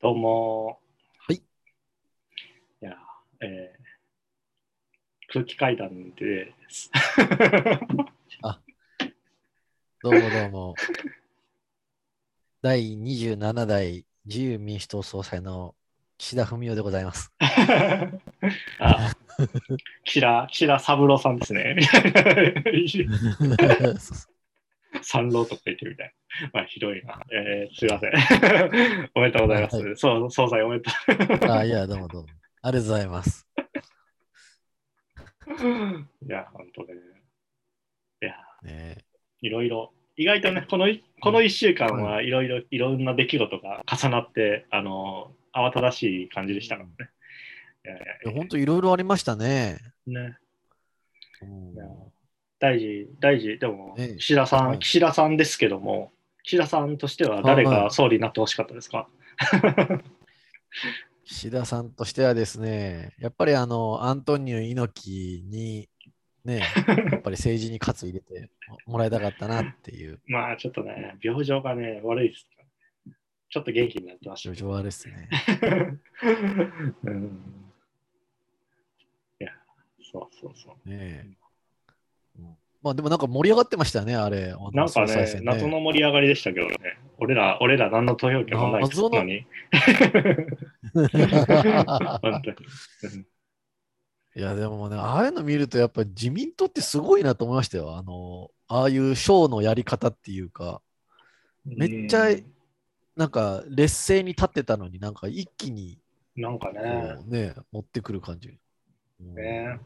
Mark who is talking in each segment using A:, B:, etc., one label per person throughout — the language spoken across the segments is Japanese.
A: どうも。
B: はい。
A: いや、えー空気階段です。
B: どうもどうも。第27代自由民主党総裁の岸田文雄でございます。
A: あ、岸田、岸田三郎さんですね。三郎とか言ってるみたいな。まあ、ひどいな。えーすいません。おめでとうございます。
B: は
A: そう、総裁おめでと
B: あいや、どうもどうも。ありがとうございます。
A: う。いや、本当ね。いや、
B: ね
A: いろいろ、意外とね、このいこの1週間はいろいろ、いろんな出来事が重なって、あの、慌ただしい感じでしたからね。いやいやい
B: 本当いろいろありましたね。
A: やね
B: うん
A: いや大事、大事、でも、
B: ね
A: 岸田さん、
B: はい
A: 岸田さんですけども、岸田さんとしては誰が総理になってほしかったですか、
B: 岸田さんとしてはですね、やっぱりあの、アントニオ猪木に、ね、やっぱり政治に喝入れて もらいたかったなっていう、
A: まあ、ちょっとね、病状がね、悪いです。ちょっと元気になってましたけど。
B: 状況はですね。
A: うん、いや、そうそうそう。
B: ねうんまあでもなんか盛り上がってましたね、あれ。
A: なんかね
B: 総裁選
A: 謎の盛り上がりでしたけどね。俺ら、俺ら何の投票権もない
B: 謎の
A: のに。
B: いや、でもね、ああいうの見ると、やっぱり自民党ってすごいなと思いましたよ。あの、ああいうショーのやり方っていうか、めっちゃ
A: うん
B: なんか劣勢に立ってたのになんか一気に
A: なんか
B: こ
A: ね、
B: うね、持ってくる感じ。うん
A: ね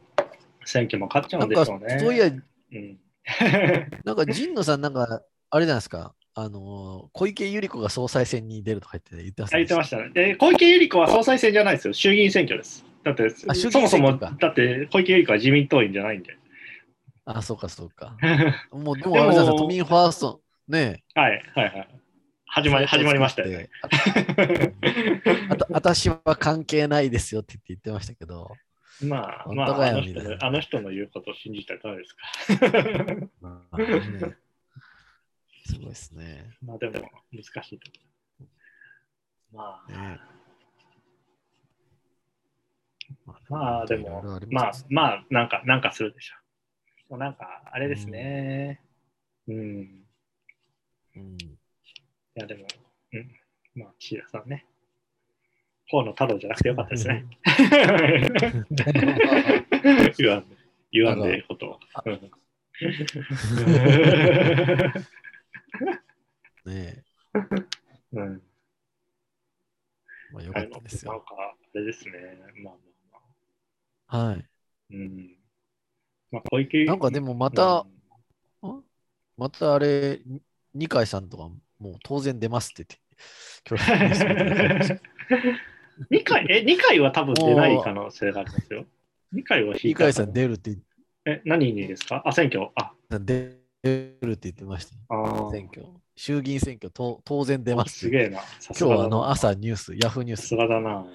A: 選挙も勝っちゃう
B: なん
A: でしょうね。
B: そういや、
A: うん、
B: なんか神野さん、なんか、あれじゃないですか、あの、小池百合子が総裁選に出るとか言って言ってました
A: あ言ってましたね。で、小池百合子は総裁選じゃないですよ。衆議院選挙です。だって、そもそも、だって小池百合子は自民党員じゃないんで。
B: あ、そうか、そうか。もう、でもあれじゃないですか、都民ファースト、ね、
A: はい、はい、はい。始まり、始まりましたよね。
B: あと、私は関係ないですよって言ってましたけど、
A: まあ、
B: 本
A: まあ、あの人のあの人の言うことを信じたらダメですか。
B: まあねすごいですね。
A: まあ、でも、難しいところ。まあ、
B: ね
A: まあ、でもまあ
B: ます、
A: まあ、なんか、なんかするでしょう。もうなんか、あれですね。うん。い
B: うん
A: や、でも、うん。まあ、岸田さんね。河野太郎じゃなくてよかったですね。言わんで、言わんでええこと
B: ね
A: うん。
B: まあよかったですよ。
A: なんか、あれですね。まあまあまあ。
B: はい。
A: うん。まあ、小池
B: なんかでもまた、またあれ、に二階さんとかもう当然出ますって言って、今日ニュース見ててました
A: 2回、え、2回は多分出ない可能性がありますよ。2回は引いた
B: 二階さん出るって
A: え、何にですか？あ、選挙。あ、
B: 出るって言ってました。
A: あー
B: 選挙。衆議院選挙と当然出ます
A: すげえな。
B: 今日はあの朝ニュース、ヤフーニュース
A: さす、がだ な。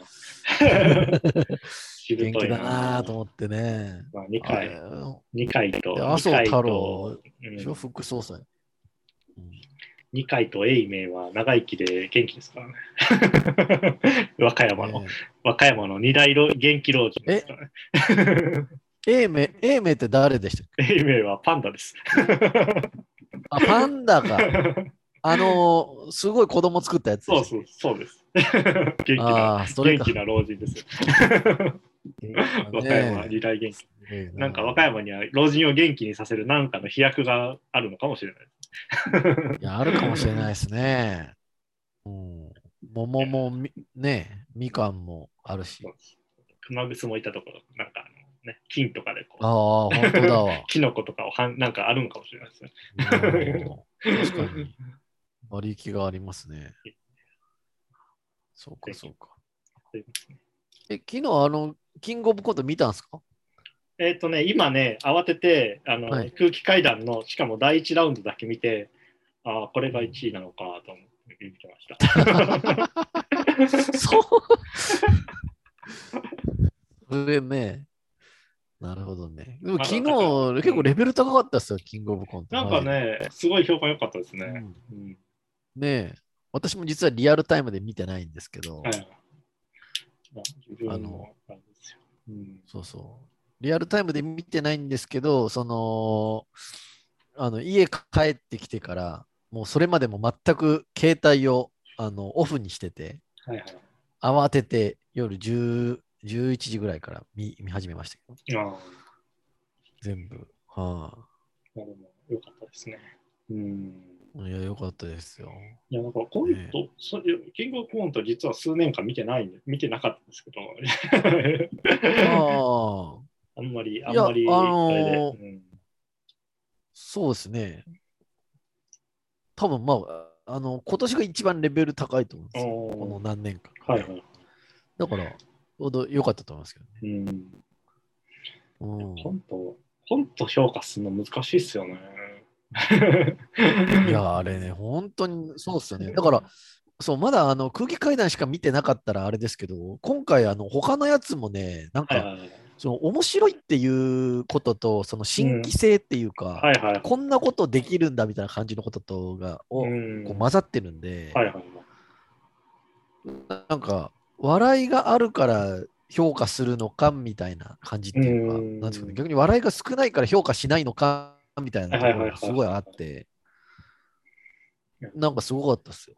B: 元気だなと思ってね。
A: まあ、2
B: あ
A: 回
B: れ、
A: 二回と、
B: で麻生
A: 二回
B: 太郎
A: と、
B: でしょ？副総裁。うん
A: 2回と永明は長生きで元気ですからね。和歌山の、
B: ね
A: 和歌山の二大老元気老人ですからね。
B: 英明、英明って誰でしたっけ？
A: 永明はパンダです。
B: あ、パンダか。あのー、すごい子供作ったやつで
A: そうそう、そうです。元気な。元気な老人ですよ。和歌山は二大元気。
B: ね
A: なんか和歌山には老人を元気にさせる何かの飛躍があるのかもしれない。
B: いや、あるかもしれないですね。うん。桃もみ、ね、みかんもあるし。
A: 熊楠もいたところ、なんかね、金とかでこう、
B: ああ、本当だわ。
A: キノコとかをはんなんかあるのかもしれないですね。
B: うん確かに。割り行きがありますね。そうか、そうか。え、昨日あの、キングオブコント見たんですか？
A: えっ、とね、今ね、慌ててあの、
B: はい
A: 空気階段の、しかも第1ラウンドだけ見て、ああ、これが1位なのかと思って見てました。
B: そう。それね。なるほどね。でも昨日結構レベル高かったですよ、キングオブコント。
A: なんかね、すごい評判良かったですね。うん
B: うんねえ。私も実はリアルタイムで見てないんですけど、
A: はい。まあ、
B: の。
A: うん。
B: そうそう。リアルタイムで見てないんですけど、その、あの家帰ってきてから、もうそれまでも全く携帯をあのオフにしてて、
A: はいはい。
B: 慌てて夜10 11時ぐらいから見見始めましたけど、全部。は
A: まあでもよかったですね。うん。
B: あ、いや、よかったですよ。
A: いや、だからコン
B: ね
A: ト、そキングオブコント実は数年間見てないんで、見てなかったんですけど、
B: ああ、
A: あんまり、あんまり、
B: あのー
A: うん
B: そうですね。多分まあ、あの、今年が一番レベル高いと思うんですよ。この何年か。
A: はいはい。
B: だから、ちょうど良かったと思いますけ
A: うん。
B: どね。うん
A: コント、コント評価するの難しいっすよね。
B: いや、あれね、本当にそうっすよね。だから、そう、まだあの空気階段しか見てなかったらあれですけど、今回、あの、他のやつもね、なんか、
A: はいはいはい。
B: その面白いっていうことと、その新規性っていうか、
A: はいはい。
B: こんなことできるんだみたいな感じのこととが、を
A: うん
B: こう混ざってるんで、
A: はいはいはい。
B: なんか、笑いがあるから評価するのかみたいな感じっていうか、
A: うん
B: なんですかね、逆に笑いが少ないから評価しないのかみたいなところがすごいあって、なんかすごかったですよ。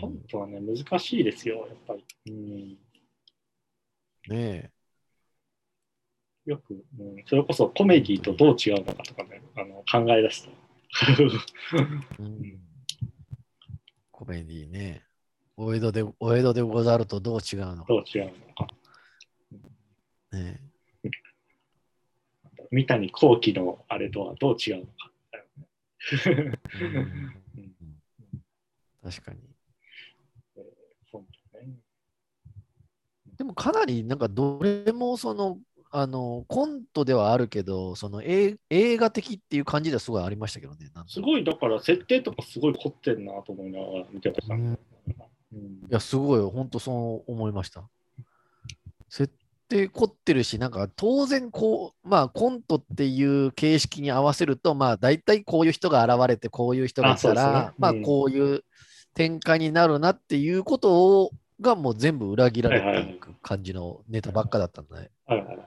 A: コントはね、難しいですよ、やっぱり。うん、
B: ね
A: よく、うん、それこそコメディとどう違うのかとかね、あの考え出すと。
B: え。うん、コメディね。お江戸で、お江戸でござるとどう違うのか。
A: どう違うのか。
B: ね
A: 三谷幸喜のあれとはどう違うのか。
B: 確かに。でもかなりなんかどれもその、あのコントではあるけど、その映映画的っていう感じではすごいありましたけどね。
A: すごい、だから設定とかすごい凝ってんなと思いながら見てました。ね。うん。
B: いや、すごい、本当そう思いました。設定凝ってるし、なんか当然こう、まあコントっていう形式に合わせると、まあ大体こういう人が現れて、こういう人がい
A: あそうですね。
B: たら、まあ
A: うん。
B: こういう展開になるなっていうことをがもう全部裏切られ
A: はいはいはい
B: てい。く感じのネタばっかだったんで、ね、
A: はいはい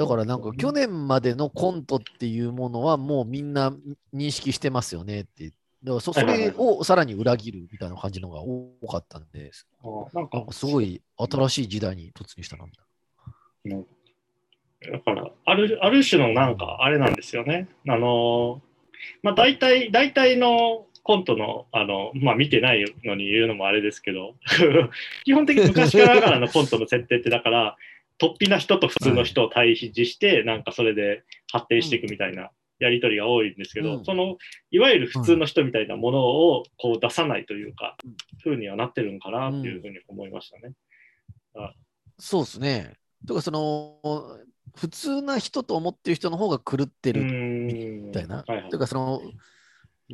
B: だからなんか去年までのコントっていうものはもうみんな認識してますよねって。だからそれをさらに裏切るみたいな感じのが多かったんで、
A: あーなんか。
B: すごい新しい時代に突入したなみ
A: だから、あるある種のなんか、あれなんですよね。あの、まあ、大体、大体のコントの、あの、まあ、見てないのに言うのもあれですけど、基本的に昔からのコントの設定って、だから、突飛な人と普通の人を対比して、なんかそれで発展していくみたいなやり取りが多いんですけど、
B: うん
A: その、いわゆる普通の人みたいなものをこう出さないというか、
B: うん
A: 風にはなってるんかなっていうふうに思いましたね。
B: な。そうですね。とかその、普通な人と思ってる人の方が狂ってるみ
A: み
B: たいな。
A: はいはい
B: というかその、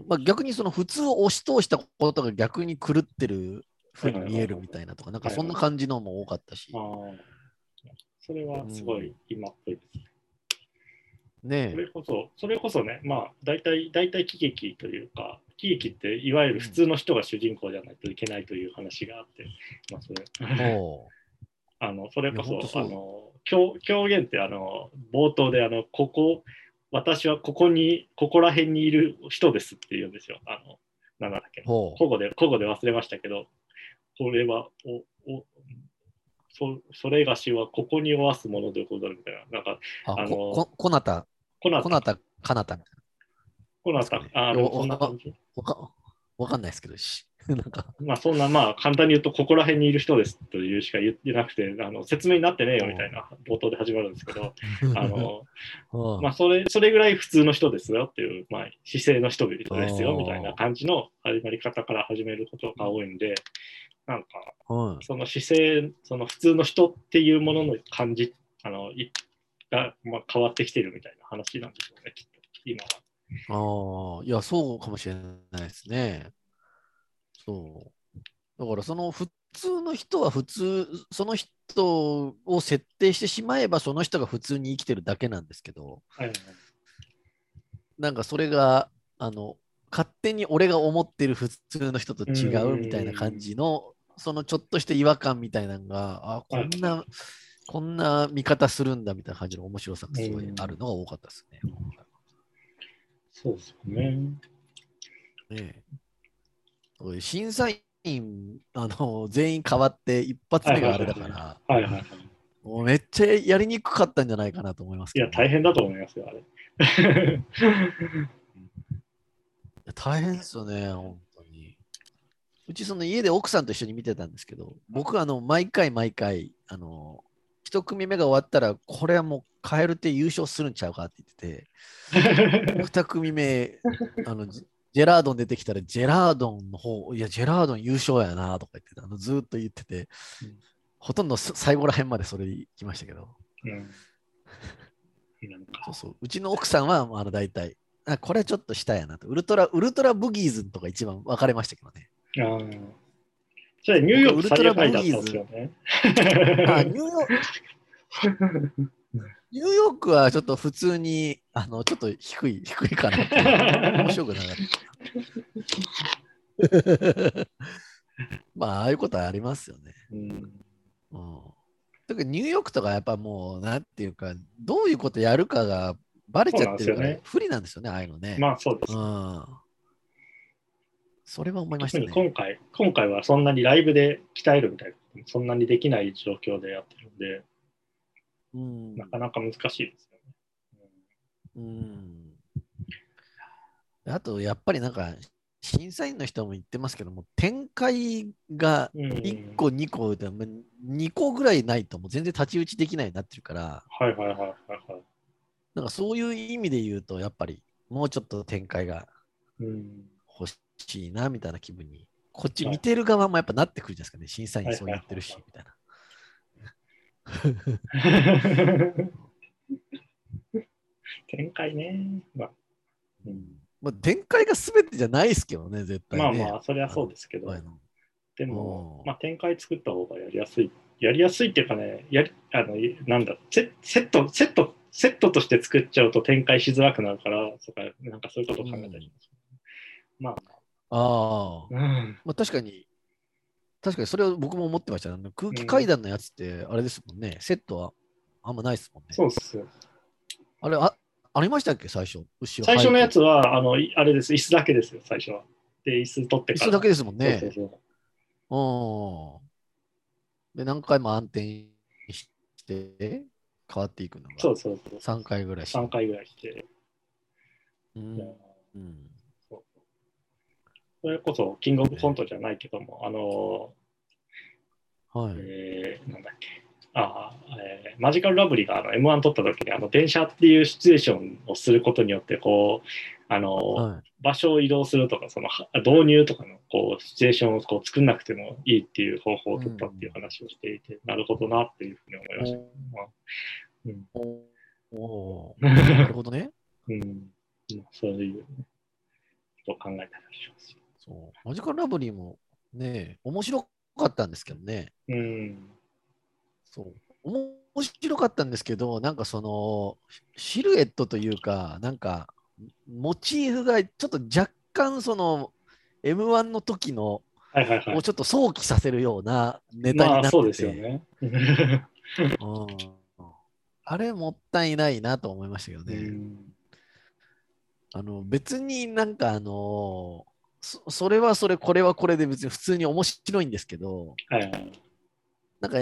B: まあ、逆にその普通を押し通したことが逆に狂ってるふうに見えるみたいなとか、なんかそんな感じのも多かったし。
A: あーそれはすごい今っぽいです。ね。
B: ね
A: それこそ、それこそね、まあ、大体、大体喜劇というか、喜劇っていわゆる普通の人が主人公じゃないといけないという話があって、まあ、それ。あのそれこそ
B: そう。
A: あの狂狂言ってあの冒頭であのここ私はここにここら辺にいる人ですって言うんですよ。あのなんだっけ。
B: う、ほう。
A: 古語で古語で忘れましたけどこれはおおそそれがしはここにおわすものでござるみたいな。なんか
B: あ、
A: あの
B: こここなた、
A: こなた。
B: こなた、かなた。みた。い
A: こなたあでもそんな感じ。
B: な。わかんないですけど、し なんか、
A: まあそんなまあ簡単に言うとここら辺にいる人ですというしか言ってなくてあの説明になってねえよみたいな冒頭で始まるんですけど あの
B: うん。
A: まあ、それそれぐらい普通の人ですよっていう、まあ、姿勢の人々ですよみたいな感じの始まり方から始めることが多いんで、なんか、
B: うん
A: その姿勢、その普通の人っていうものの感じあのいが、まあ、変わってきてるみたいな話なんでしょうね、きっと、今は。
B: ああ、いや、そうかもしれないですね。そう。だから、その普通の人は普通、その人を設定してしまえば、その人が普通に生きてるだけなんですけど、
A: はいはい
B: なんかそれが、あの、勝手に俺が思ってる普通の人と違うみたいな感じの、そのちょっとした違和感みたいなのが、あ、こんな、こんな見方するんだみたいな感じの面白さがすごいあるのが多かったですね。
A: そうですよね。
B: ねえ審査員あの全員変わって一発目があれだから、
A: はいはいはい。
B: もうめっちゃやりにくかったんじゃないかなと思いますけど
A: いや、大変だと思いますよ、あれ。
B: 大変ですよね、本。うちその家で奥さんと一緒に見てたんですけど、僕あの毎回毎回、あの、一組目が終わったら、これはもうカエルって優勝するんちゃうかって言ってて、二組目、あの、ジジェラードン出てきたら、ジェラードンの方、いや、ジェラードン優勝やなとか言ってたあのずーっと言ってて、
A: うん。
B: ほとんどす最後らへんまでそれ言きましたけど、
A: うん。
B: そうそう、うちの奥さんは、まあ、あの大体、あこれちょっと下やなと、ウルトラ、ウルトラブギーズとか一番分かれましたけどね。
A: あーそれニューヨーク最下位だったんですよね。
B: あニューヨークニューヨークはちょっと普通に、あの、ちょっと低い、低いかな。面白くなかった。まあ、ああいうことはありますよね。
A: うん
B: うん。特にニューヨークとかやっぱもう、なんていうか、どういうことやるかがバレちゃってるから
A: ね
B: 不利なんですよね、ああいうのね。
A: まあそうです。
B: うん。それは思いましたね。
A: 今回、今回はそんなにライブで鍛えるみたいなそんなにできない状況でやってるんで、
B: うん。
A: なかなか難しいですよね。
B: うん。あと、やっぱりなんか、審査員の人も言ってますけども、展開が
A: うん
B: 1個、2個で、2個ぐらいないともう全然太刀打ちできないようになってるから、
A: はいはいはいはいはい。
B: なんかそういう意味で言うと、やっぱりもうちょっと展開が
A: うん
B: 欲しいな、みたいな気分に。こっち見てる側もやっぱなってくるじゃないですかね、審査員そう言ってるし、みたいな。
A: 展開ね。まあ、うん
B: まあ、展開が全てじゃないですけどね、絶対ね。
A: まあまあ、それはそうですけど、でも
B: う、ん
A: まあ、展開作った方がやりやすい。やりやすいっていうかね、やりあのなんだセ、セット、セット、セットとして作っちゃうと展開しづらくなるから、そかなんかそういうことを考えたりします。ま
B: ああ。
A: あ、うん、
B: まあ、確かに、確かにそれは僕も思ってました。空気階段のやつって、あれですもんね、セットはあんまないですもんね。
A: そうっすよ。
B: あれあ、ありましたっけ、最初。後ろ
A: 最初のや
B: つ。
A: つは、あの、いあれです、椅子だけですよ、最初は。で、椅子取ってから。
B: 椅子だけですもんね。
A: そうそうそう
B: うん。で、何回も暗転して、変わっていくのが
A: そうそうそう。
B: 3回ぐらいし
A: 3回ぐらいして。
B: うん
A: で
B: うん
A: それこそ、キングオブコントじゃないけども、あの、
B: はい。
A: えーなんだっけ。あーえーマジカルラブリーがあの M1 撮った時にあの電車っていうシチュエーションをすることによってこうあの、
B: はい
A: 場所を移動するとかそのは導入とかのこうシチュエーションをこう作んなくてもいいっていう方法を取ったっていう話をしていて、なるほどなっていうふうに思いました。まあうん
B: おーなるほどね。
A: うんうんそういう、ね、ことを考えたりします。
B: そうマジカルラブリーもね、面白かったんですけどね。
A: うん
B: そう。面白かったんですけど、なんかその、シルエットというか、なんか、モチーフがちょっと若干その、M1 の時の、
A: はいはいはい
B: を。ちょっと想起させるようなネタになってて、
A: まあそうですよね。
B: うんあれもったいないなと思いましたけど
A: う
B: ね。
A: ん
B: あの別になんかあのそそれはそれ、これはこれで別に普通に面白いんですけど、
A: はいはい
B: なんか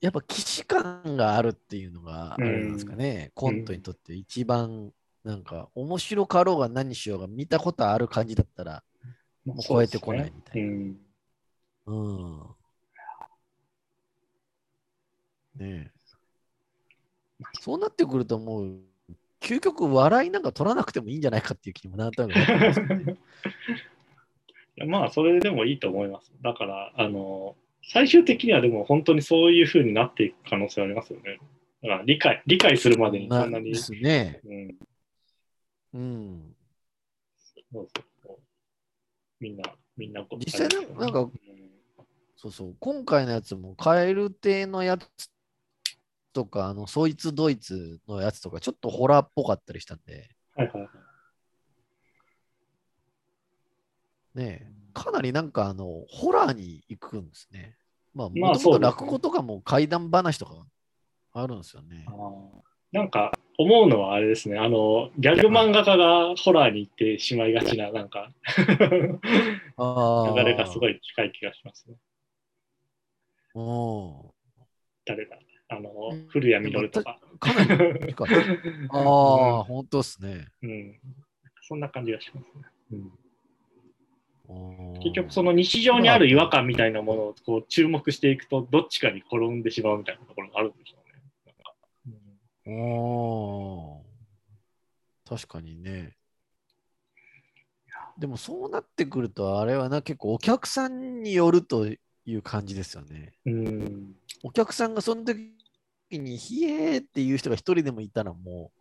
B: やっぱ既視感があるっていうのがあれなんですかね、コントにとって一番なんか面白かろうが何しようが見たことある感じだったら、もう超えてこないみたいな。
A: うん
B: うん。ねえ。そうなってくるともう、究極笑いなんか取らなくてもいいんじゃないかっていう気にもなんとなくね
A: い やまあ、それでもいいと思います。だから、あの、最終的にはでも本当にそういうふうになっていく可能性ありますよね。だから理解、理解するまでにそんなに。
B: ですね。
A: うん、
B: うん。
A: そうそうみんな、みんなこう
B: 実際ななんか
A: うん
B: そうそう。今回のやつも、カエル亭のやつとか、あの、そいつドイツのやつとか、ちょっとホラーっぽかったりしたんで、
A: はいはいはい。
B: ね、かなりなんかあの、ホラーに行くんですね。まあ、
A: まあ
B: もともと落語とかも怪談話とかあるんですよね
A: なんか思うのはあれですね、あの、ギャグ漫画家がホラーに行ってしまいがちな、なんか、
B: あ
A: 流れがすご
B: い。
A: い近い気がしますね。
B: うん
A: 誰だ？あの
B: うん、
A: 古谷実とか。
B: かなり近い。ああ、本当ですね。
A: うん。そんな感じがしますね。うん
B: うん
A: 結局その日常にある違和感みたいなものをこう注目していくとどっちかに転んでしまうみたいなところがあるんでしょうね。なんか
B: おー確かにね。でもそうなってくると、あれはな、結構お客さんによるという感じですよね。
A: うん。
B: お客さんがその時に、ひえーっていう人が一人でもいたらもう、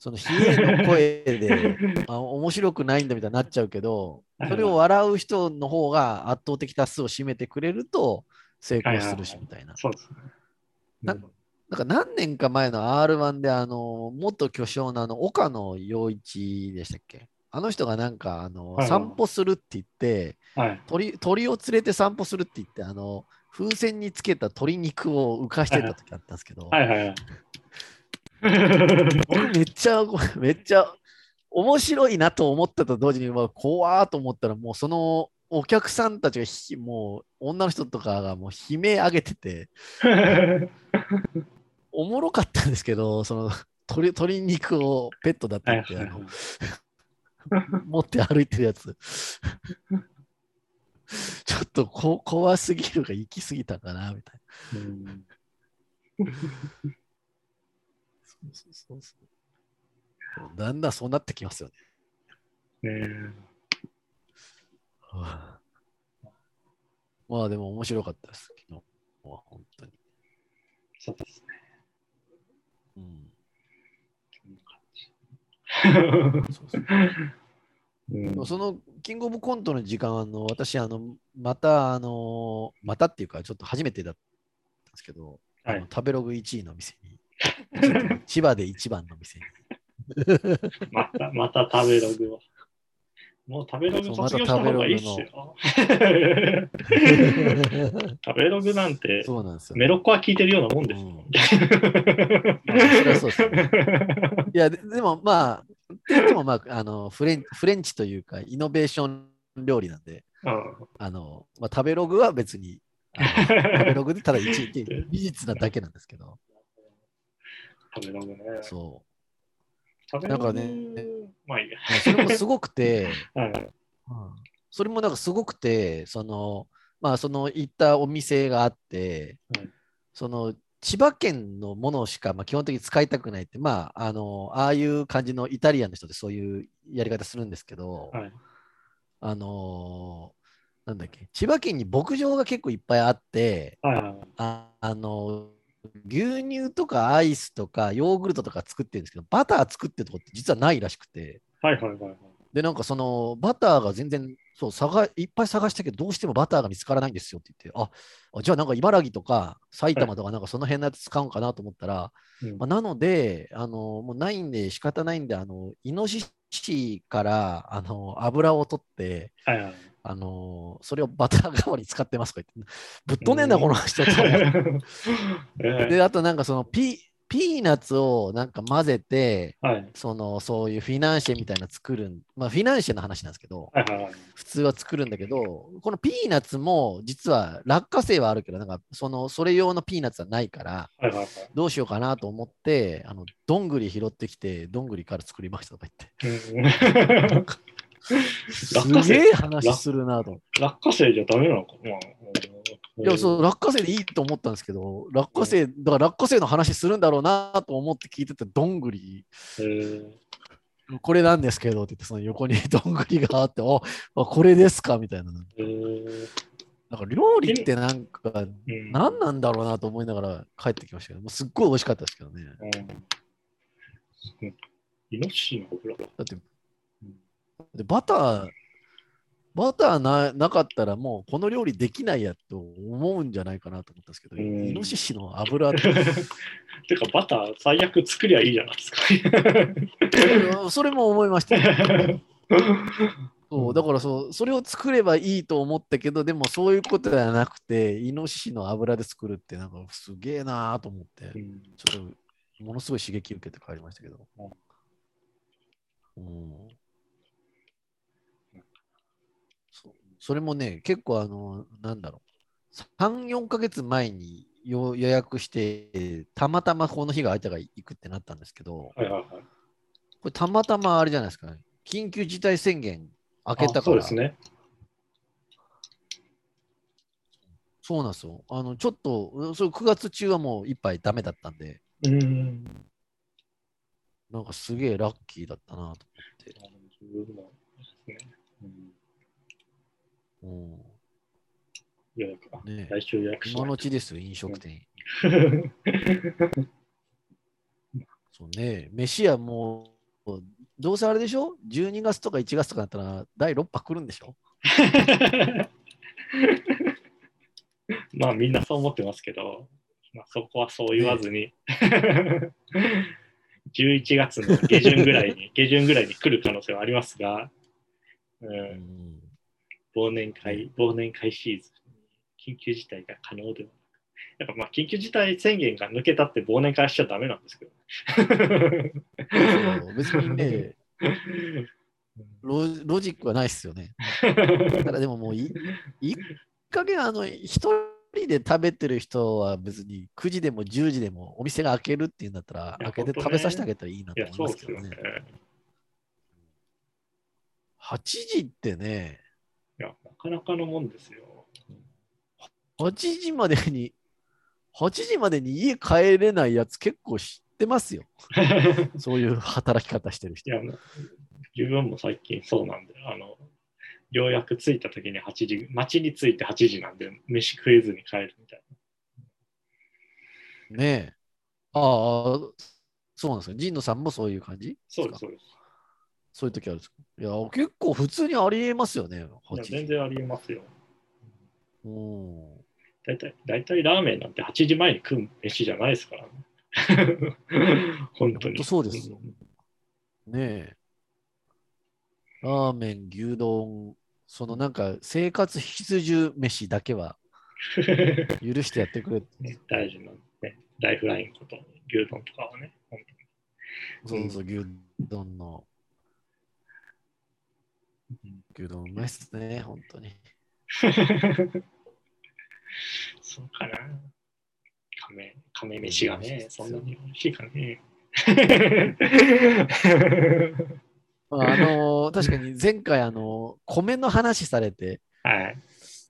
B: そのひえーの声で、あ面白くないんだみたいになっちゃうけど、それを笑う人の方が圧倒的多数を占めてくれると成功するしみたいな。
A: そうですね。
B: ななんか何年か前の R1 で、あの、元巨匠のあの岡野陽一でしたっけ？あの人がなんか、あの、散歩するって言って、
A: はい。
B: 鳥鳥を連れて散歩するって言って、あの、風船につけた鶏肉を浮かしてた時あったんですけど、
A: はいはいはい。
B: 僕めっちゃ、めっちゃ面白いなと思ったと同時に、まあ、怖ーと思ったら、もうそのお客さんたちがひ、もう女の人とかがもう悲鳴上げてて、おもろかったんですけど、その鶏鶏肉をペットだって言って、あの 持って歩いてるやつ。ちょっとこ怖すぎるが行き過ぎたかな、みたいな。
A: うん
B: そうそうそうだんだんそうなってきますよね。
A: ね
B: はあまあでも面白かったです、昨日は本当に。
A: そうですね。
B: うん、
A: そ
B: うそう
A: うん
B: そのキングオブコントの時間、あの私あの、また、あの、またっていうか、ちょっと初めてだったんですけど、
A: はい
B: 食べログ1位の店に、千葉で一番の店に。
A: また、また食べログを。もう食べログ卒業した方がいいっすよ。食べログなんて、
B: そうなんですよ。
A: メロッコは聞いてるようなもんですよ。
B: いや、ででもまあ、って言ってもまあ、あのフレン、フレンチというか、イノベーション料理なんで、
A: うん
B: あの、まあ、食べログは別に、食べログでただ1位って美術なだけなんですけど、
A: 食べログね。
B: そ
A: 食べログ
B: なんかね
A: まあいいや。
B: それもすごくて、
A: はい
B: それもなんかすごくて、その、まあ、その行ったお店があって、
A: はい。
B: その、千葉県のものしか、まあ、基本的に使いたくないって、まあ、あの、ああいう感じのイタリアンの人でそういうやり方するんですけど、
A: はい。
B: あのーなんだっけ、千葉県に牧場が結構いっぱいあって、
A: はいはい。
B: ああの牛乳とかアイスとかヨーグルトとか作ってるんですけど、バター作ってるとこって実はないらしくて、
A: はいはいはいはい。
B: で、なんかそのバターが全然、そう、探いっぱい探したけど、どうしてもバターが見つからないんですよって言って、あ、あじゃあなんか茨城とか埼玉とかなんかその辺のやつ使うんかなと思ったら、
A: うん
B: まあ、なので、あの、もうないんで仕方ないんで、あの、イノシシから、あの、油を取って、
A: はいはい。
B: あのそれをバター代わりに使ってますとか言って、ぶっ飛んねんな、
A: うん
B: この人と で、あとなんかそのピピーナッツをなんか混ぜて、
A: はい。
B: そのそういうフィナンシェみたいなの作るん、まあフィナンシェの話なんですけど、
A: はいはいはい。
B: 普通は作るんだけど、このピーナッツも実は落花生はあるけど、なんかそのそれ用のピーナッツはないから、
A: はいはいはい。
B: どうしようかなと思って、あのどんぐり拾ってきて、どんぐりから作りましたとか言って。
A: 落花生。
B: げえ話するなと。
A: 落花生じゃダメなのかまあ
B: いや、そう、落花生でいいと思ったんですけど、落花生、だから落花生の話するんだろうなと思って聞いてたどんぐり、
A: えー。
B: これなんですけどって言って、その横に どんぐりがあって、あ、あこれですかみたいな。
A: えー。
B: なんか料理ってなんか、
A: うん。
B: 何なんだろうなと思いながら帰ってきましたけど、もうすっごい美味しかったですけどね。
A: うん。イノシシの油。
B: だって
A: うん、
B: でバター、バターななかったらもうこの料理できないやと思うんじゃないかなと思ったんですけど、
A: うん
B: イノシシの油って
A: てか、バター最悪作りゃいいじゃないですか。
B: それも思いましたよ。そうだからそう、それを作ればいいと思ったけど、でもそういうことではなくて、イノシシの油で作るって、なんかすげえなーと思って、
A: うん
B: ちょっとものすごい刺激受けて帰りましたけど。うん、そそれもね、結構あの、なんだろう、3、4ヶ月前に予予約して、たまたまこの日が空いたから行くってなったんですけど、
A: はいはいはい。
B: これたまたまあれじゃないですかね、緊急事態宣言明けた
A: あ
B: から、
A: そうですね。
B: そうなんですよ。あの、ちょっと、うんそう9月中はもう一杯ダメだったんで、
A: うん。
B: なんかすげえラッキーだったなと思って。
A: うん。
B: うん、
A: 予約あ
B: ねえ
A: 来週予約し
B: 今の
A: な
B: うちですよ、飲食店。
A: い
B: そうね、飯はもう、どうせあれでしょ ?12 月とか1月とかだったら第6波来るんでしょ？
A: まあみんなそう思ってますけど、まあ、そこはそう言わずに、11月の下旬ぐらいに、下旬ぐらいに来る可能性はありますが、う、
B: うんん。
A: 忘年会、忘年会シーズンに緊急事態が可能ではなく、やっぱまあ緊急事態宣言が抜けたって忘年会しちゃダメなんですけど。
B: そう別にねロ、ロジックはないっすよね。だからでももうい、いい加減あの、一人で食べてる人は別に9時でも10時でもお店が開けるっていうんだったら、開けて食べさせてあげたらいいないと
A: や、
B: 思いますけど
A: ね
B: ね。。8時ってね、
A: かなかのもんですよ。
B: 8時までに、8時までに家帰れないやつ結構知ってますよ。そういう働き方してる人。
A: いや、自分も最近そうなんで、あの、ようやく着いた時に8時、街に着いて8時なんで、飯食えずに帰るみたい
B: ねえ。ああ、そうなんですか。神野さんもそういう感じ
A: な。そうです、そうです。
B: そういう時あるんですか？いや、結構普通にありえますよね。
A: いや
B: 8時。
A: 全然ありえますよ。
B: うん。
A: 大体、大体ラーメンなんて8時前に食う飯じゃないですからね。本当に。
B: 本当そうですよねえ。ラーメン、牛丼、そのなんか生活必需飯だけは 許してやってくれ。
A: ね大事な、ね、ライフラインこと、牛丼とかはね、本
B: そうそう、牛丼の。牛丼うまいっすね、本当に。
A: そうかな。亀、亀飯がね、そん。なに美味しいかね。
B: まあ、あのー確かに前回、あのー米の話されて、
A: はい。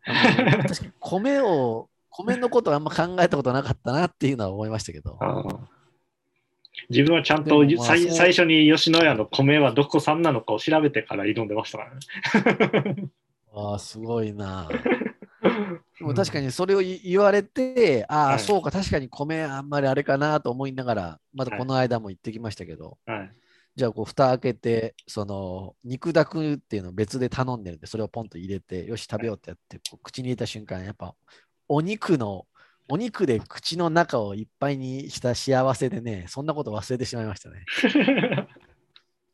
B: あの確かに米を、米のことあん。ま考えたことなかったなっていうのは思いましたけど。
A: 自分はちゃんと最最初に吉野家の米はどこ産なのかを調べてから挑んでましたからね。
B: ああ、すごいな。でも確かにそれを言言われて、ああ、
A: はい
B: そうか、確かに米あんまりあれかなと思いながら、まだこの間も言ってきましたけど、
A: はい。
B: じゃあこう蓋開けて、その肉だくっていうのを別で頼んでるんで、それをポンと入れて、よし、食べようってやって、こう口に入れた瞬間、やっぱお肉の、お肉で口の中をいっぱいにした幸せでね、そんなこと忘れてしまいましたね。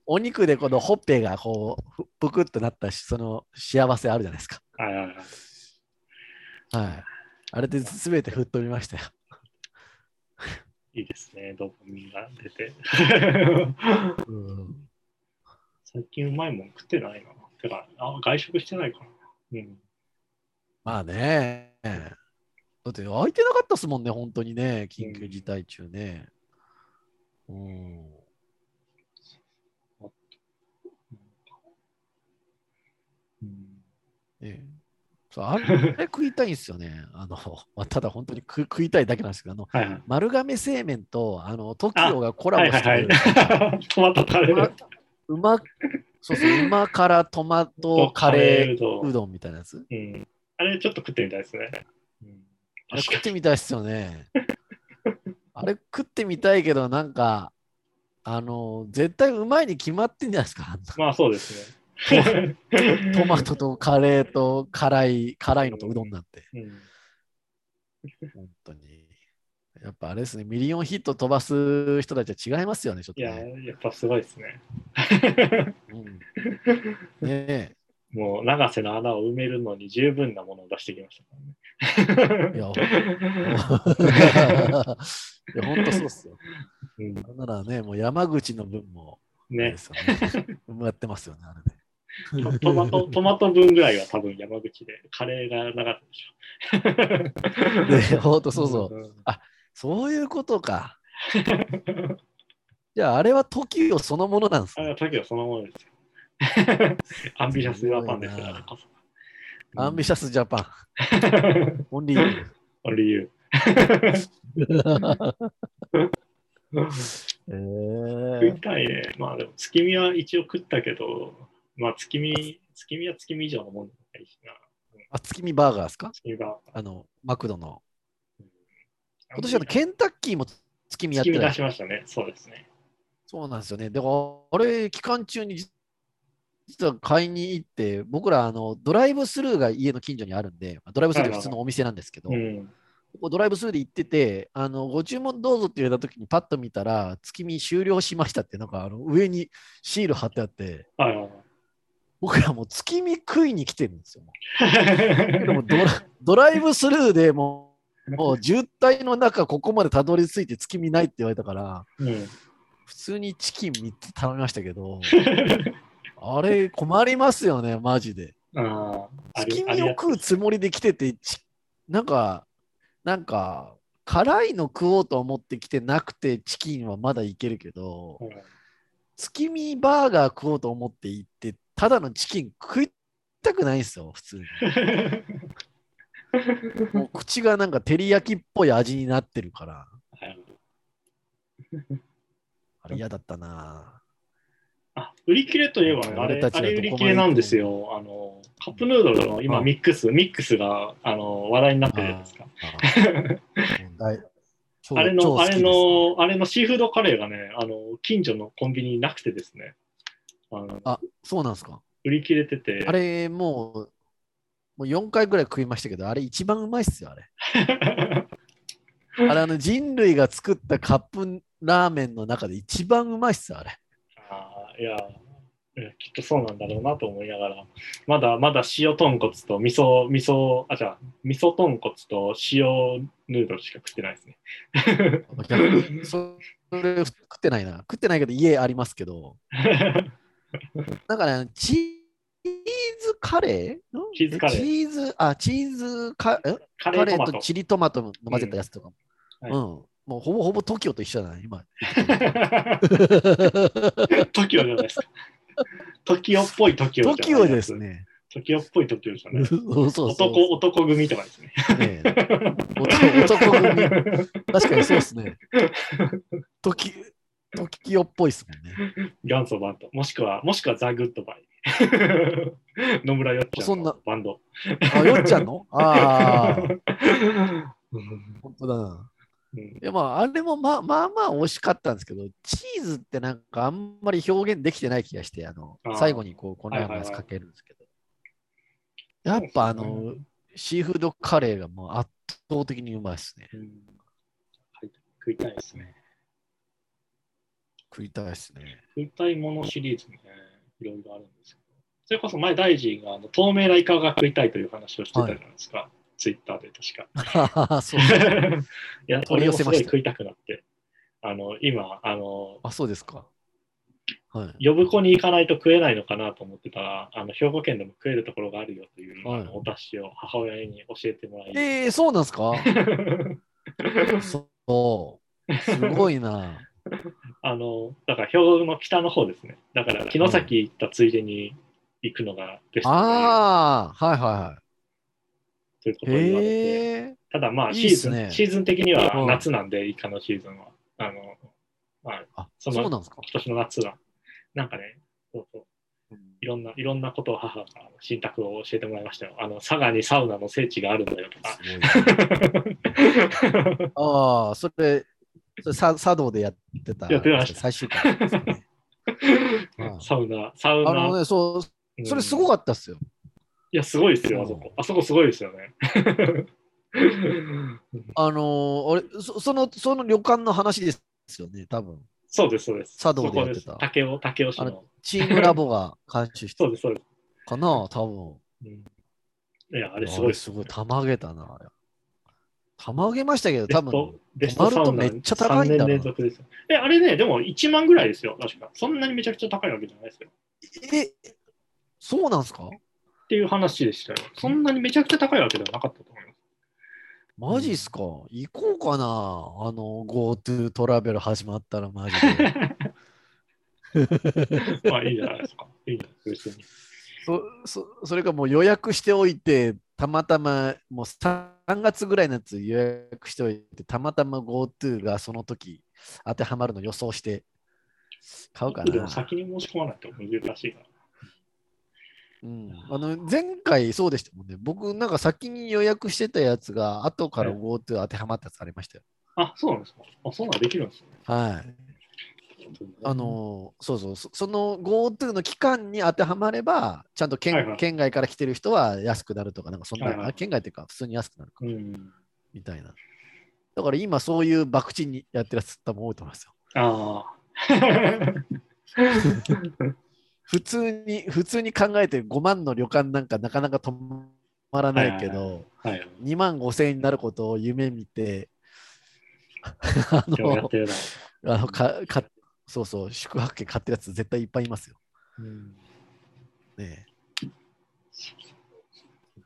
B: お肉でこのほっぺがこう、ふぷくっとなったし、その幸せあるじゃないですか。
A: はいはいはい。
B: はい。あれで全て吹っ飛びましたよ。
A: いいですね、ドーパミンが出て。
B: うん、
A: 最近うまいもん食ってないな。てか、あ外食してないかな。うん。
B: まあね。だって空いてなかったっすもんね、本当にね、緊急事態中ね。うん。
A: うん
B: ねそうあれ食いたいんですよね。あの、まあ、ただ本当に食食いたいだけなんですけど、あの
A: はいはい。
B: 丸亀製麺とあの TOKIO がコラ
A: はい
B: ボしてる。
A: トマトカレー。
B: うま、そうそう、うま辛トマトカレー
A: うどん。
B: うどんみたいなやつ。
A: うん。あれちょっと食ってみたいですね。うん、
B: あれ食ってみたいっすよね。あれ食ってみたいけど、なんか、あの、絶対うまいに決まってんじゃないですか。
A: まあそうですね。
B: トマトとカレーと辛い、辛いのとうどんなんて。
A: うん。
B: 本当に。やっぱあれですね、ミリオンヒット飛ばす人たちは違いますよね、ちょっと
A: いや、
B: ね。
A: やっぱすごいですね。
B: うん、ねえ。
A: もう永瀬の穴を埋めるのに十分なものを出してきましたからね。
B: いや、いや本当 そうっすよ。
A: うん
B: なんならね、もう山口の分も、
A: ね
B: ね。埋まってますよね、あれね。
A: トトマト、トマト分ぐらいは多分山口で、カレーがなかったでしょ。
B: で、本当そうそう。
A: うん。
B: そういうことか。じゃあ、あれは TOKIO そのものなんですね。
A: あれは TOKIO そのものですよ。 Ambitious Japan ですよ、
B: すごいな
A: あれこそ。 Ambitious Japan。 only。Only you
B: え
A: ー。食い
B: ー、
A: たいね。まあでも、月見は一応食ったけど、まあ月見、月見は月見以上のもんないしな。
B: あ、月見バーガーですか？
A: 月見が。
B: あの、マクドの。
A: うん
B: 今年あの、ケンタッキーも月見やっ
A: 月見
B: てた
A: 出しましたね。そうですね。
B: そうなんですよね。だから、あれ、期間中に実は買いに行って、僕らあのドライブスルーが家の近所にあるんで、ドライブスルー普通のお店なんですけど、
A: うん。
B: ここドライブスルーで行ってて、あのご注文どうぞって言われたときにパッと見たら、月見終了しましたって、なんかあの上にシール貼ってあって、
A: はいはい
B: 僕らもう月見食いに来てるんですよ。
A: はい。
B: でもドラドライブスルーでもうもう渋滞の中、ここまでたどり着いて月見ないって言われたから、
A: うん。
B: 普通にチキン3つ頼みましたけど、あれ困りますよね、マジで。月見を食うつもりで来てて、ちなんか、なんか、辛いの食おうと思ってきてなくて、チキンはまだいけるけど、
A: うん
B: 月見バーガー食おうと思って行って、ただのチキン食いたくないんですよ、普通に。もう口がなんか照り焼きっぽい味になってるから、
A: はい
B: あれ嫌だったな
A: あ、売り切れといえばね、あれ、あれ売り切れなんですよ。あの、カップヌードルの今
B: あ
A: ミックス、ミックスが、あの、話題になってるじゃないですか。あれの、あれの、あれのシーフードカレーがね、あの、近所のコンビニになくてですね、あ、
B: そうなんですか？
A: 売り切れてて、
B: あれ、もう、もう4回ぐらい食いましたけど、あれ一番うまいっすよ、あれ。あれ、あの人類が作ったカップラーメンの中で一番うまいっすよ、あれ。
A: いや、きっとそうなんだろうなと思いながら、まだまだ塩豚骨と味噌、味噌、あ、じゃあ、味噌豚骨と塩ヌードルしか食ってないですね。
B: それ食ってないな。食ってないけど家ありますけど、なんかね、チーズカレーん
A: チーズカレー
B: チーズ、あ、チーズカえ？
A: カレ
B: ー。とチリトマトの混ぜたやつとかも。
A: うん
B: うん。もうほぼほぼ TOKIO と一緒だな、今。
A: TOKIO じゃないですか。TOKIO っぽい TOKIO じゃない
B: TOKIO です。ね。
A: TOKIO っぽい TOKIO じゃない。
B: そうそうそう。
A: 男、男組とかですね。
B: ねえ男闘呼組。確かにそうですね。時、時っぽいですもんね。
A: 元祖バンド。もしくは、もしくはザ・グッドバイ。野村よっちゃん
B: そんな
A: のバンド。
B: あ、よっちゃんの？ああ、
A: う ん
B: 本当だな。
A: うん
B: いやまあ、あれもまあまあまあ美味しかったんですけど、チーズってなんかあんまり表現できてない気がして、あの最後にこう粉のやつかけるんですけど。やっぱあの、シーフードカレーがもう圧倒的にうまいですね。
A: うんはい食いたいですね。
B: 食いたいですね。
A: 食いたいものシリーズね、いろいろあるんですけど。それこそ前、大臣があの透明なイカが食いたいという話をしてたじゃないですか。ツイッターで確か。
B: そう
A: いや、
B: 取り寄せました
A: 食いたくなって。あの、今、あの、
B: あ、そうですか。はい。
A: 呼子に行かないと食えないのかなと思ってたら、あの兵庫県でも食えるところがあるよという、
B: はい
A: お達しを母親に教えてもらい。
B: えー、そうなんですか？そう。すごいな。
A: あの、だから兵庫の北の方ですね。だから城崎行ったついでに行くのがベスト
B: ああ、はいは
A: というこ
B: いはい。
A: とを言われて。
B: へえ。
A: ただまあ
B: い
A: シーズン、
B: ね
A: シーズン的には
B: うん
A: 夏なんで、イカのシーズンは。あの、まあ、
B: あ、
A: その
B: そうなんですか。
A: 今年の夏は。なんかね、そうそう。いろんな、いろんなことを母が新宅を教えてもらいましたよ。あの、佐賀にサウナの聖地があるんだよとか。
B: ああ、それ、それさ茶道でやってた。
A: やってました
B: 最終回ね。は い
A: サウナ、サウナ。
B: あのね、そう、それすご
A: い。
B: かったっすよ。
A: いや、すごいですよ、あそこ。あそこすごいですよね。
B: あのー、あれそその、その旅館の話ですよね、多分。
A: そうです、そうです。
B: 茶道でやってた
A: 竹雄、竹雄市
B: あ
A: の。
B: チームラボが監修して
A: そうです、そうです。
B: かな、多
A: うん、いや、あ
B: 分。
A: れすごい
B: すごい、たまげたな。たまげましたけど、多分
A: ト、ベストサウナ
B: めっちゃ高いんだろうな
A: 3年連続ですよ。え、あれね、でも1万ぐらいですよ、確か。そんなにめちゃくちゃ高いわけじゃないですよ。
B: え、そうなんすか？
A: っていう話でしたよ。そんなにめちゃくちゃ高いわけではなかったと思います。
B: マジっすか？行こうかなあの、GoTo トラベル始まったらマジで。
A: まあいいじゃないですか。いいですか、別に。
B: そそそれかもう予約しておいて、たまたまもう3月ぐらいのやつ予約しておいて、たまたま GoTo がその時当てはまるの予想して買うかな。
A: でも先に申し込まないと難しいから。
B: うん、あの前回そうでしたもんね。僕なんか先に予約してたやつが後から
A: はい
B: GoTo 当てはまったやつありましたよ。
A: あ、そうなんですか。あ、そんなんできるんですね。
B: はい。あのそうそうそ、その GoTo の期間に当てはまれば、ちゃんと県,、
A: はいはい
B: 県外から来てる人は安くなるとか、なんかそんな、
A: はいはい
B: あ県外っていうか普通に安くなるか
A: うん。
B: みたいな。だから今そういう博打にやってるやつ多分多いと思いますよ。
A: あ
B: 普通に、普通に考えて5万の旅館なんかなかなか止まらないけど、
A: あ。はい。
B: 2万5千円になることを夢見て、あの。あのかかそうそう、宿泊券買ってるやつ絶対いっぱいいますよ。
A: うん。
B: ね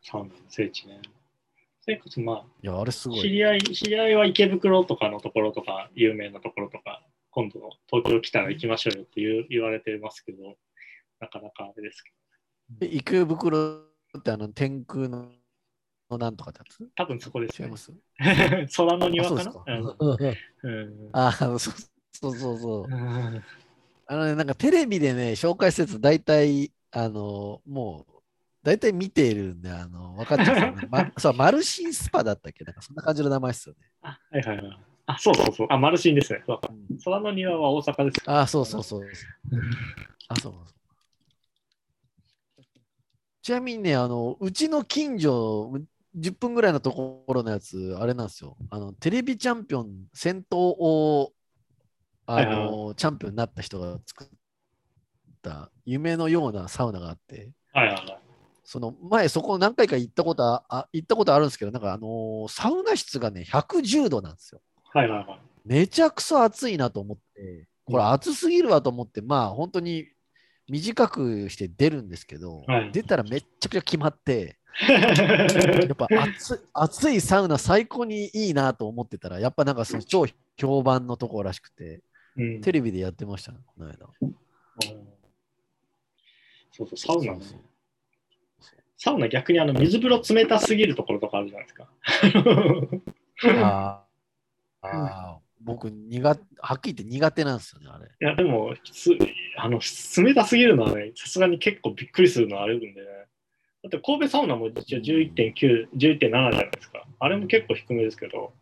A: サウナの聖地ね。それこそまあ、
B: えいや、あれすごい。
A: 知り合い、知り合いは池袋とかのところとか、有名なところとか、今度の東京来たら行きましょうよって言う言われてますけど、なかなかあれですけ
B: え池袋ってあの天空ののなんとかってやつ？
A: ど、多分そこですよ、ね。空の庭か。な？
B: あそうそうそうそう。
A: うん
B: あのね、なんかテレビでね、紹介すると大体、あの、もう、大体見ているんで、あの、分かっちゃうんですよね、ま、そう、マルシンスパだったっけ？なんかそんな感じの名前ですよね。
A: あ、はいはいはい。あ、そうそうそう。あ、マルシンですね。そう空の庭は大阪です。
B: あ、そうそうそう。あ、そうそう。ちなみにね、あの、うちの近所、10分ぐらいのところのやつ、あれなんですよ。あの、テレビチャンピオン、戦闘を、あ
A: はいは
B: の、チャンピオンになった人が作った夢のようなサウナがあって、
A: はいはいはい。
B: その前、そこ何回か行ったことああ行ったことあるんですけど、なんかあのーサウナ室がね、110度なんですよ。
A: はいはいはい。
B: めちゃくそ暑いなと思って、これ暑すぎるわと思って、まあ本当に短くして出るんですけど、
A: はい
B: 出たらめっちゃくちゃ決まって、やっぱ暑い暑いサウナ最高にいいなと思ってたら、やっぱなんかその超評判のところらしくて、
A: うん
B: テレビでやってましたね、この間。
A: そうそう、サウナね
B: そう。そう
A: サウナ逆にあの水風呂冷たすぎるところとかあるじゃないですか。
B: あ ーあー、僕苦手、はっきり言って苦手なんですよね、あれ。
A: いや、でも、つあの冷たすぎるのはね、さすがに結構びっくりするのはあるんでね。だって神戸サウナも一応11.9、11.7じゃないですか。あれも結構低めですけど。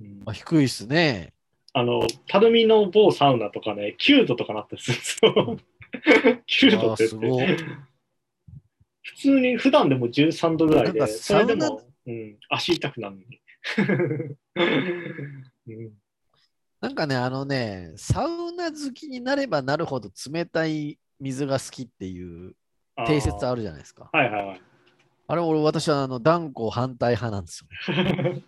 A: うん
B: あ低いっすね。
A: あの、たるみの某サウナとかね、9度とかなったりするんですよ。9度ってって。普通に普段でも13度ぐらいで、それでも、うん、足痛くなるのに。うん
B: なんかね、あのね、サウナ好きになればなるほど冷たい水が好きっていう定説あるじゃないですか。
A: はいはいはい。
B: あれ、俺、私はあの断固反対派なんですよね。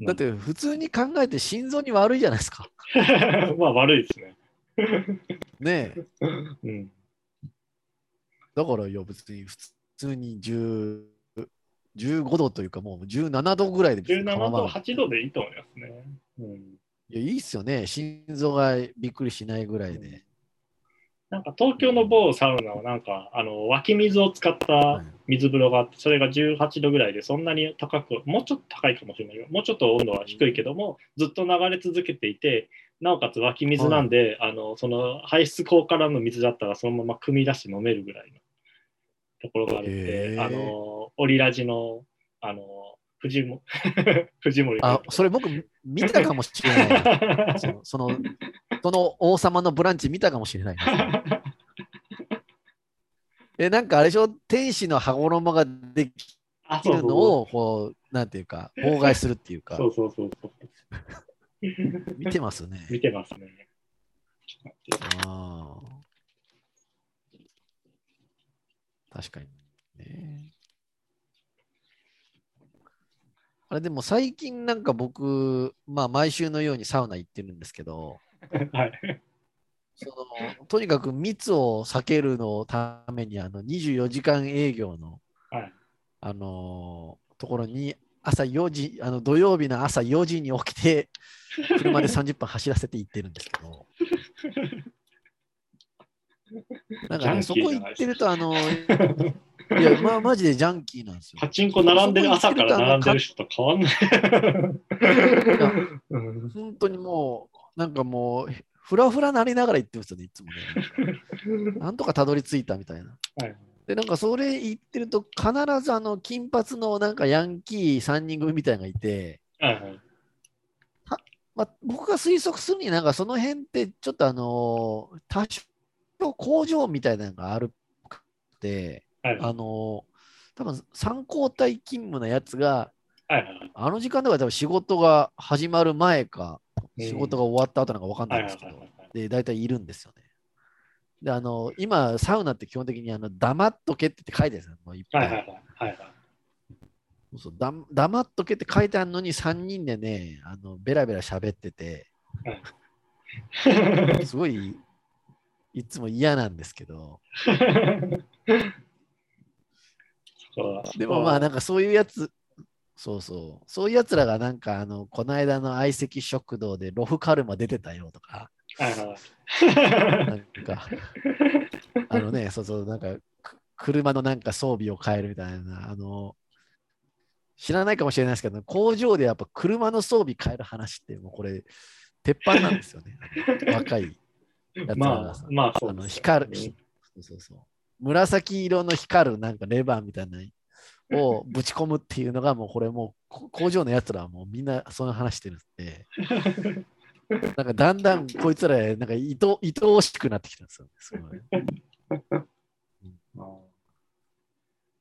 B: だって、普通に考えて心臓に悪いじゃないですか。
A: まあ悪いですね。
B: ねえ。
A: うん。
B: だから、いや、別に普通に10 15度というか、もう17度ぐらいで別に
A: 17度、
B: 構わない
A: 8度でいいと思いますね。うん。
B: いや、いいっすよね。心臓がびっくりしないぐらいで。
A: なんか東京の某サウナはなんかあの湧き水を使った
B: はい
A: 水風呂があって、それが18度ぐらいで、そんなに高く、もうちょっと高いかもしれないよ。もうちょっと温度は低いけども、ずっと流れ続けていて、なおかつ湧き水なんで、あのその排出口からの水だったら、そのまま汲み出して飲めるぐらいのところがあるん
B: へ
A: で、
B: ー
A: あのオリラジのあの藤も藤森
B: あ、それ僕見たかもしれないな。そのその、その王様のブランチ見たかもしれないな。え、なんかあれでしょ？天使の羽衣ができるのを、こう、なんていうか、妨害するっていうか
A: そ、うそうそうそう。
B: 見てますね。
A: 見てますね。ちょっと待って
B: あ確かに、ね。あれでも最近なんか僕、まあ毎週のようにサウナ行ってるんですけど、
A: はい。
B: そのとにかく密を避けるのためにあの24時間営業の、
A: はい。
B: あのーところに朝4時、あの土曜日の朝4時に起きて、車で30分走らせて行ってるんですけど、なんかね、そこ行ってると、あのー いや、まあ、マジでジャンキーなんですよ
A: パ。チンコ並んでる、朝から並んでる人と変わんない。
B: 本当にもう、なんかもう、ふらふらなりながら行ってるんですよね、いつもね。なんとかたどり着いたみたいな。
A: はい
B: で、なんかそれ言ってると、必ずあの金髪のなんかヤンキー3人組みたいなのがいて、
A: はいはい
B: まあ、僕が推測するになんかその辺ってちょっとあのー多少工場みたいなのがあるくて、
A: はい。
B: あのー多分3交代勤務のやつが、
A: はいはい
B: あの時間では多分仕事が始まる前か、
A: うん
B: 仕事が終わった後なんか分かんないんですけどで、大体いるんですよね。で、あの、今、サウナって基本的にあの黙っとけって書いてあるんですよ、もういっぱい。
A: はいはいはい。はい
B: そうだ黙っとけって書いてあるのに3人でね、あのベラベラ喋ってて、
A: はい。
B: すごいいつも嫌なんですけど、でもまあなんかそういうやつ、そうそう、そういうやつらがなんかあの、この間の相席食堂でロフカルマ出てたよとか、なんか、あのね、そうそう、なんかく車のなんか装備を変えるみたいな、あの、知らないかもしれないですけど、工場でやっぱ車の装備変える話って、もうこれ、鉄板なんですよね。若いやつら
A: まあ
B: がさ、あの
A: まあそうです
B: 光る、ひそうそうそう。紫色の光るなんかレバーみたいなのを ぶち込むっていうのがもうこれもうこ工場のやつらはもうみんなその話してるんで、なんかだんだんこいつらなんかいと愛おしくなってきたんですよ、ね。すごい
A: あ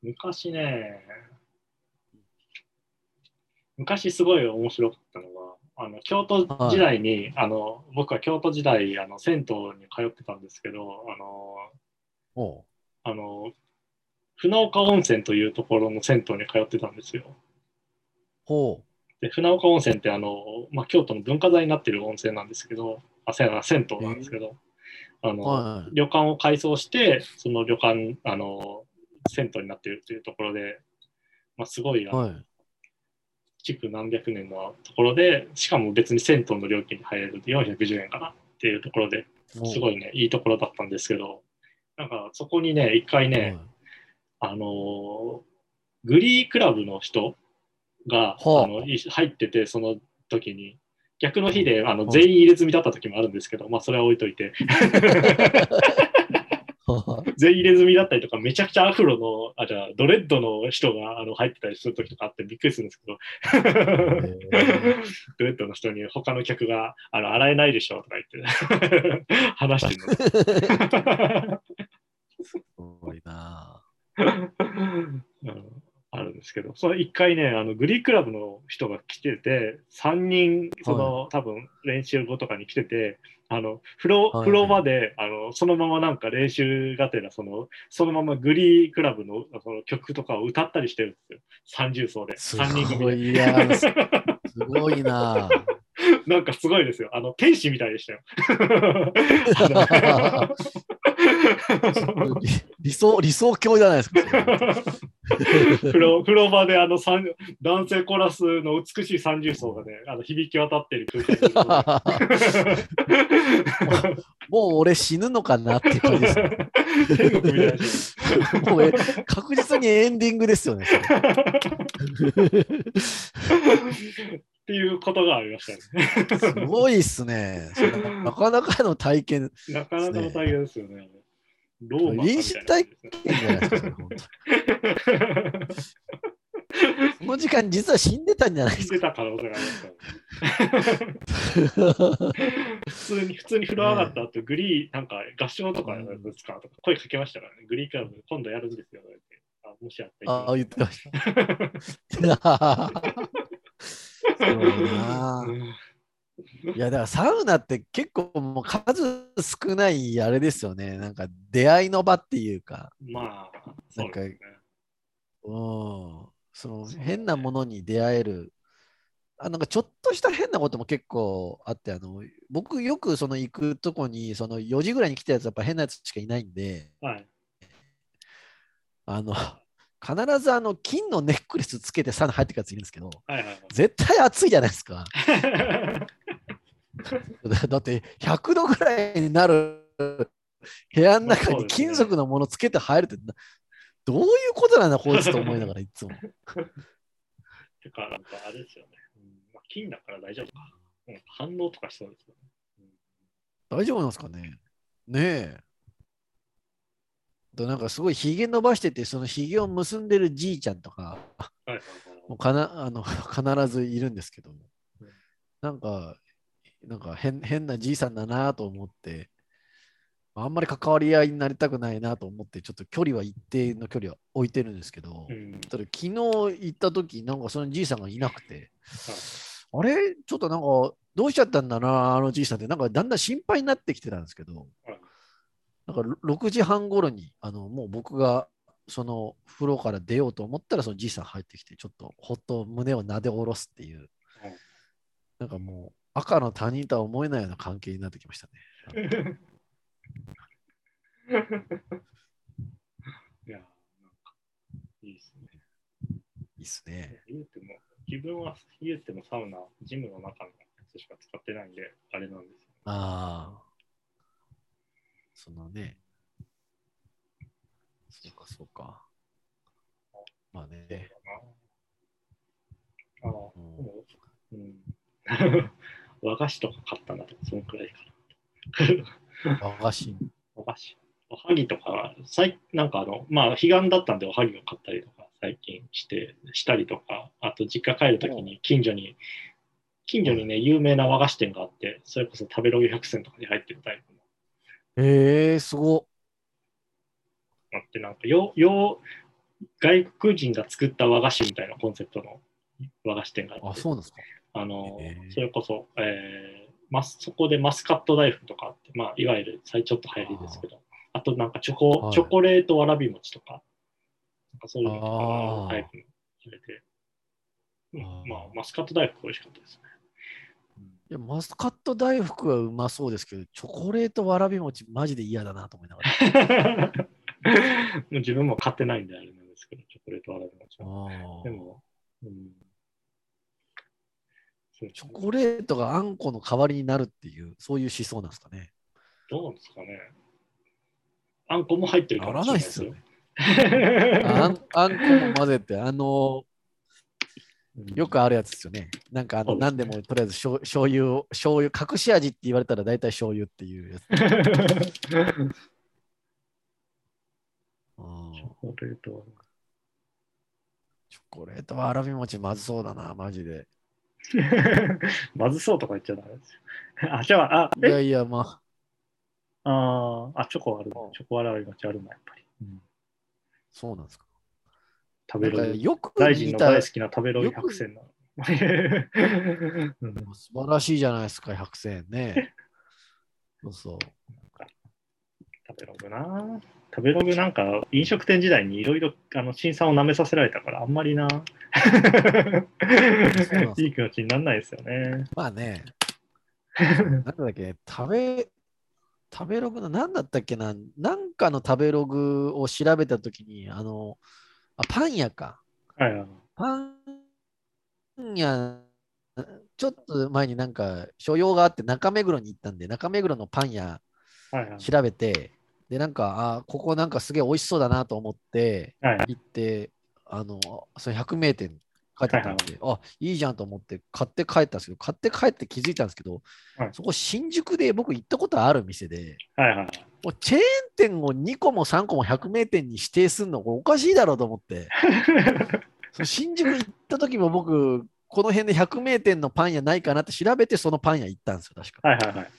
A: 昔ね、昔すごい面白かったのが、あの京都時代に、あの僕は京都時代あの銭湯に通ってたんですけど、あのあの船岡温泉というところの銭湯に通ってたんですよ。
B: ほ
A: で船岡温泉ってあの、まあ、京都の文化財になっている温泉なんですけど、あせや銭湯なんですけど、あ
B: う。
A: の
B: はい。
A: 旅館を改装して、その旅館、あの銭湯になっているというところで、まあ、すごい
B: はい。
A: 築何百年のところで、しかも別に銭湯の料金に入れるんで410円かなっていうところで、すごいね、いいところだったんですけど、なんかそこにね、一回ね、あのーグリークラブの人が、
B: はあ。
A: あのい入ってて、その時に、逆の日であの
B: はい。
A: 全員入れ墨だった時もあるんですけど、まあそれは置いといて、
B: はい。
A: 全員入れ墨だったりとか、めちゃくちゃアフロの、あ、じゃあドレッドの人があの入ってたりする時とかあってびっくりするんですけど、ドレッドの人に他の客があの洗えないでしょとか言って。話してるの。
B: すごいな
A: うんあるんですけど、その一回ね、あのグリークラブの人が来てて、3人、その、多分練習後とかに来てて、あの風呂
B: はい。
A: 風呂場であのそのままなんか練習がてらその、そのままグリークラブのその曲とかを歌ったりしてるんですよ、三重奏で、
B: す
A: 3人組で。
B: すごいな
A: なんかすごいですよ、あの天使みたいでしたよ。
B: 理 理想、理想郷じゃないですか。
A: 風呂風呂場であの三男性コーラスの美しい三重奏がね、あの響き渡っている空間に
B: もう俺死ぬのかなって感じですもうえ確実にエンディングですよね。
A: っていうことがありましたね。
B: すごいっすね。なかなかの体験、
A: なかなかの大変ですよね。ローマ
B: 臨死体験じゃないですか。それ本当その時間実は死んでたんじゃないです
A: 死んでた可能性がありますからね。普通に、普通に風呂上がった後、グリー、なんか合唱とかやるんですかとか声かけましたからね。グリークラブ今度やるんですよ。あもしあった
B: あ、言ってました。そうな
A: うん
B: いや、だからサウナって結構もう数少ないあれですよね。なんか出会いの場っていうか。
A: まあ、
B: なんか、
A: そうね。
B: うん、その変なものに出会える。あなんかちょっとした変なことも結構あって、あの僕よくその行くとこにその4時ぐらいに来たやつやっぱ変なやつしかいないんで、
A: はい。
B: あの必ずあの金のネックレスつけてサウナ入ってくるやついるんですけど、
A: はいはい
B: 絶対暑いじゃないですか。
A: はい。
B: だって100度ぐらいになる部屋の中に金属のものつけて入るってな、どういうことなんだ、こいつと思いながらいつも。
A: てか、なんかあれですよね。うんまあ、金だから大丈夫か。うん反応とかしそうですよね。
B: 大丈夫なんですかねねえ。となんかすごいひげ伸ばしてて、そのひげを結んでるじいちゃんとか、
A: はい。はいはい
B: もうかなあの 必ずいるんですけど
A: うん、
B: なんか、なんか変変なじいさんだなと思って、あんまり関わり合いになりたくないなと思って、ちょっと距離は一定の距離は置いてるんですけど、
A: うん。
B: ただ昨日行った時なんかそのじいさんがいなくて、あれ？ちょっとなんかどうしちゃったんだな、あのじいさんって、なんかだんだん心配になってきてたんですけど
A: はい、
B: なんか6時半頃に、あのもう僕がその風呂から出ようと思ったら、そのじいさん入ってきて、ちょっとほっと胸をなで下ろすっていう、なんかもう赤の他人とは思えないような関係になってきましたね。
A: いや、なんか、いいですね。
B: いいっすね。
A: 言うても、自分は言うてもサウナ、ジムの中のやつしか使ってないんで、あれなんですよ。
B: ああ。そのね。そうか、そうか。まあね。
A: ああ、
B: うん。
A: 和菓子とか買ったなとか、そのくらいかな。
B: 和菓子。
A: お菓子。おはぎとか、最なんかあの、まあ、彼岸だったんでおはぎを買ったりとか、最近して、したりとか、あと実家帰るときに近所に、近所にね、有名な和菓子店があって、それこそ食べログ100選とかに入ってるタイプの
B: ええー、すご。
A: あって、なんかよ、よ、外国人が作った和菓子みたいなコンセプトの和菓子店があ
B: あ、
A: って、
B: そうですか。
A: あの
B: へー。
A: それこそ、えーマスそこでマスカット大福とかあって、まあ、いわゆる最ちょっと流行りですけど、あとなんかチョコ、
B: はい。
A: チョコレートわらび餅とか、なんかそういうのとかタイプの入れて、うんまあ、マスカット大福美味しかったですね。
B: いや、マスカット大福はうまそうですけど、チョコレートわらび餅マジで嫌だなと思いながら。
A: も う自分も買ってないんであれなんですけど、チョコレートわらび餅は。でも、うん、そう
B: チョコレートがあんこの代わりになるっていう、そういう思想なんですかね。
A: どうなんですかね。あんこも入ってるかもしれないですよ。
B: あんあんこも混ぜて、あの、
A: うん
B: よくあるやつですよね。なんかあの、何でもとりあえず醤醤油を、醤油、隠し味って言われたら大体醤油っていうやつ。うん
A: チョコレート
B: チョコレートわらび餅まずそうだな、マジで。
A: まずそうとか言っちゃダメですよ。あ、じゃあ、あ、え？
B: いやいや、まあ、
A: あーあ、チョコある
B: うん。
A: チョコわらび餅あるな、やっぱり。うん
B: そうなんですか。
A: 食べる。
B: なんかよく
A: 大臣の大好きな食べロイ
B: よく
A: 百選な。うん
B: 素晴らしいじゃないですか、100選ね。そうそう。
A: 食べログな。食べログなんか飲食店時代にいろいろあの審査を舐めさせられたからあんまりな。いい気持ちにならないですよね。
B: まあね、なんだっけ、食べ、食べログの何だったっけな、なんかの食べログを調べたときに、あの、あ、パン屋か。
A: はいはい。
B: パン屋、ちょっと前になんか所用があって中目黒に行ったんで、中目黒のパン屋
A: はいはい。
B: 調べて、で、なんか、あ、ここなんかすげえ美味しそうだなと思って
A: はいはい
B: 行って、あの、その100名店書いてあったんで、あ、いいじゃんと思って買って帰ったんですけど、買って帰って気づいたんですけど、
A: はい
B: そこ新宿で僕行ったことある店で、
A: はいはい。
B: もうチェーン店を2個も3個も100名店に指定するの、これおかしいだろうと思って、新宿行った時も僕、この辺で100名店のパン屋ないかなって調べて、そのパン屋行ったんですよ、確か。
A: はいはいはい。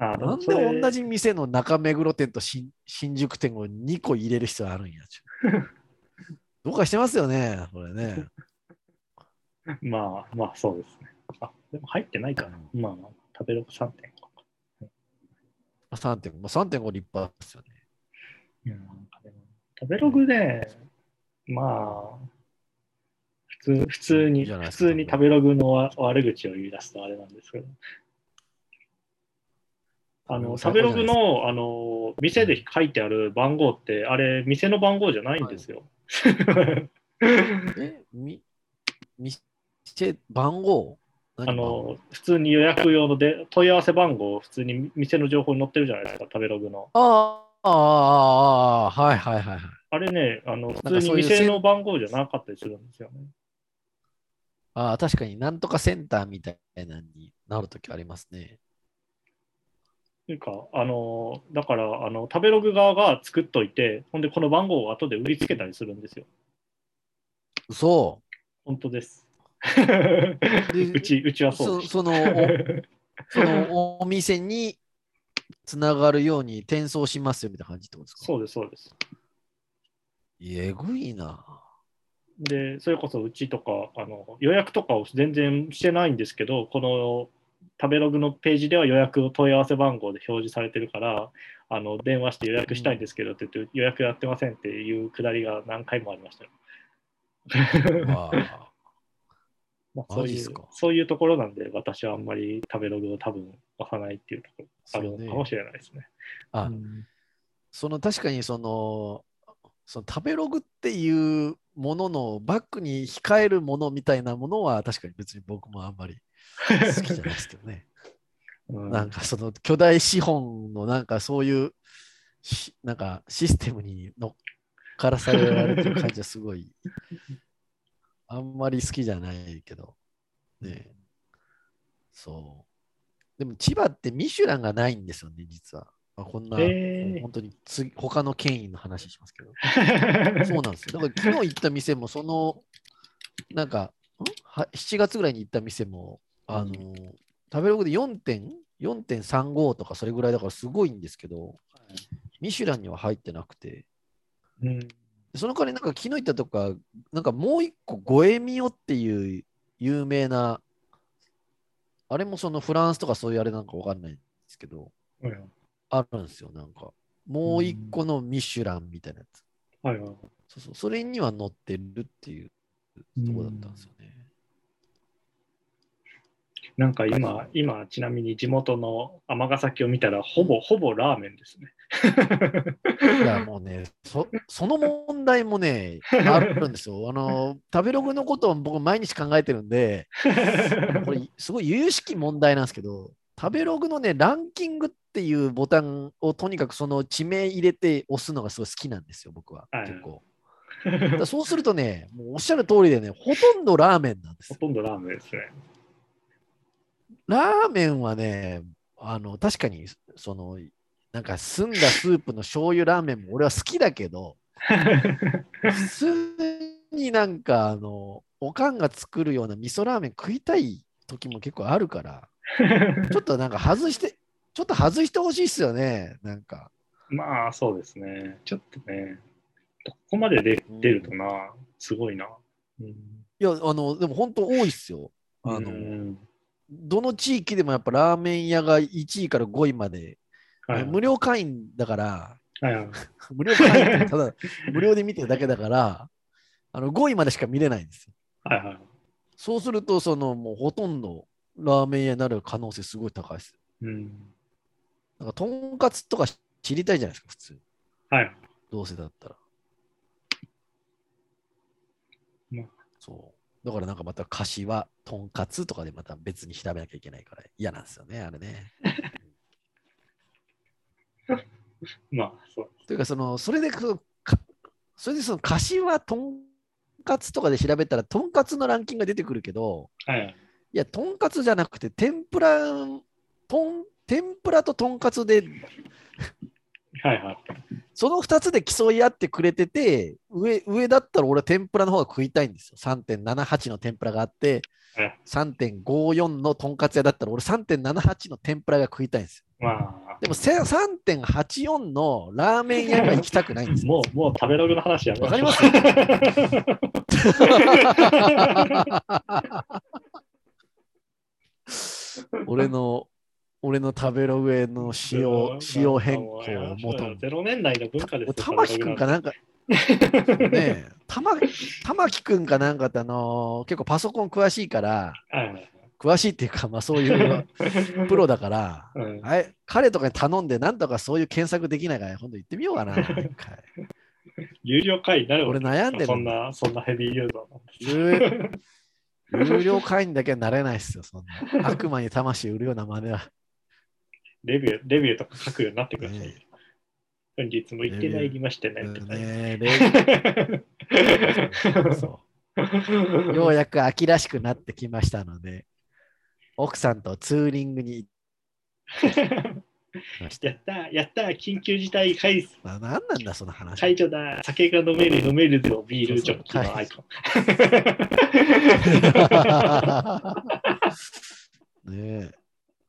A: あ
B: なんで同じ店の中目黒店と新新宿店を2個入れる必要あるんや。どうかしてますよね、これね。
A: まあまあそうですね。あ、でも入ってないかな。まあまあ、食べログ3.5か。
B: 3.5、まあ、3.5立派ですよね。
A: うん、なんかでも食べログね、まあ、普通、普通に、普通に食べログのわ悪口を言い出すとあれなんですけど。あの、食べログの、あの、店で書いてある番号って、あれ、店の番号じゃないんですよ。
B: え、み、店、番号？何
A: あの、普通に予約用ので問い合わせ番号、普通に店の情報に載ってるじゃないですか、食べログの。
B: ああ、ああ、ああ、はいはいはいはい。
A: あれね、あの、
B: ん
A: 普通に店の番号じゃなかったりするんですよね。
B: ああ、確かになんとかセンターみたいなのになるときありますね。
A: というか、あの、だから、あの、食べログ側が作っといて、ほんで、この番号を後で売りつけたりするんですよ。
B: そ
A: 本当です。
B: で
A: うち、うちはそう。
B: そそのおそのお店につながるように転送しますよみたいな感じってことですか？
A: そうです、そうです。
B: えぐいな。
A: で、それこそうちとか、あの、予約とかを全然してないんですけど、この食べログのページでは予約を問い合わせ番号で表示されてるから、あの、電話して予約したいんですけどって言って、予約やってませんっていうくだりが何回もありましたよ。
B: わあ
A: まあ、そういうそういうところなんで、私はあんまり食べログを多分押さないっていうところあるのかもしれないですね。
B: あ
A: うん
B: その確かにそのその食べログっていうもののバックに控えるものみたいなものは確かに別に僕もあんまり好きじゃないですけどね。
A: うん
B: なんかその巨大資本のなんかそういうしなんかシステムに乗っからされられてる感じはすごいあんまり好きじゃないけど。ね。そう。でも千葉ってミシュランがないんですよね実は、まあ、こんな、本当に次他の権威の話しますけど。そうなんですよ。だから昨日行った店もそのなんかん？は7月ぐらいに行った店もあのー食べログで4点4.35とかそれぐらいだからすごいんですけど、ミシュランには入ってなくて、
A: うん
B: その代わりなんか昨日行ったとか、なんかもう一個ゴエミオっていう有名な、あれもそのフランスとかそういうあれなんかわかんないんですけど、
A: うん
B: あるんですよ、なんか。もう一個のミシュランみたいなやつ。
A: はいはい
B: そうそう、それには載ってるっていうとこだったんですよね。
A: なんか今、今、ちなみに地元の尼崎を見たら、ほぼ、ほぼラーメンですね。
B: いや、もうね、そその問題もね、あるんですよ。あの、食べログのことを僕毎日考えてるんで、これ、すごい有識問題なんですけど、食べログのね、ランキングっていうボタンをとにかくその地名入れて押すのがすごい好きなんですよ、僕は。
A: はい
B: 結構。そうするとね、もうおっしゃる通りでね、ほとんどラーメンなんです
A: ほ。とんどラーメンですね。
B: ラーメンはね、あの、確かに、その、なんか澄んだスープの醤油ラーメンも俺は好きだけど、普通になんかあのおかんが作るような味噌ラーメン食いたい時も結構あるからちょっとなんか外してちょっと外してほしいっすよねなんか
A: まあ、そうですね。ちょっとね、どこまで出出るとな、すごいな。うん
B: いやあのでも本当多いっすよあの、
A: うん
B: どの地域でもやっぱラーメン屋が1位から5位まで、
A: はい
B: 無料会員だから
A: はいはい
B: 無料会員ただ無料で見てるだけだからあの5位までしか見れないんですよ
A: はいはい。
B: そうするとそのもうほとんどラーメン屋になる可能性すごい高いです
A: うん。
B: なんかとんかつとか知りたいじゃないですか、普通。
A: はい。
B: どうせだったら。
A: まあ
B: そう。だからなんかまた柏、とんかつとかでまた別に調べなきゃいけないから嫌なんですよね、あれね。
A: まあ、そう。
B: というか、その、それでこう、かそれでその柏、とんかつとかで調べたら、とんかつのランキングが出てくるけど、
A: はい。
B: いや、とんかつじゃなくて、天ぷら、とん、天ぷらととんかつで
A: はいはい。
B: その2つで競い合ってくれてて、上上だったら俺は天ぷらの方が食いたいんですよ。3.78の天ぷらがあって
A: はい、
B: 3.54のとんかつ屋だったら俺3.78の天ぷらが食いたいんですよ。
A: まあ、
B: でもせ3.84のラーメン屋が行きたくないんですよ。
A: もう、もう食べログの話やめ
B: わかり
A: ま
B: ます？俺の、俺の食べログへの仕様、仕様変更を求め
A: ゼロ年代の文化ですよ。
B: 玉木くんかなんか、ねえ、玉玉木くんかなんかって、あのー結構パソコン詳しいから、
A: はいはい
B: 詳しいっていうか、まあそういうプロだから、
A: うん
B: あれ彼とかに頼んで、なんとかそういう検索できないから、今度行ってみようかな。
A: 有料会員になるわ
B: 俺
A: け
B: 悩んでる
A: そんな、そんなヘビーユーザーなん。
B: 有有料会員だけはなれないっすよ、そんな。悪魔に魂売るような真似は。
A: レビュー、レビューとか書くようになってくださいよ
B: ね。
A: 本日も行ってまいりましたね。
B: ねレ そうようやく秋らしくなってきましたので、奥さんとツーリングに。
A: やったーやったー緊急事態解
B: ななんなんだ、その話。
A: 解除だ酒が飲める飲めるぞビールジョッキのアイコン。
B: ねえ。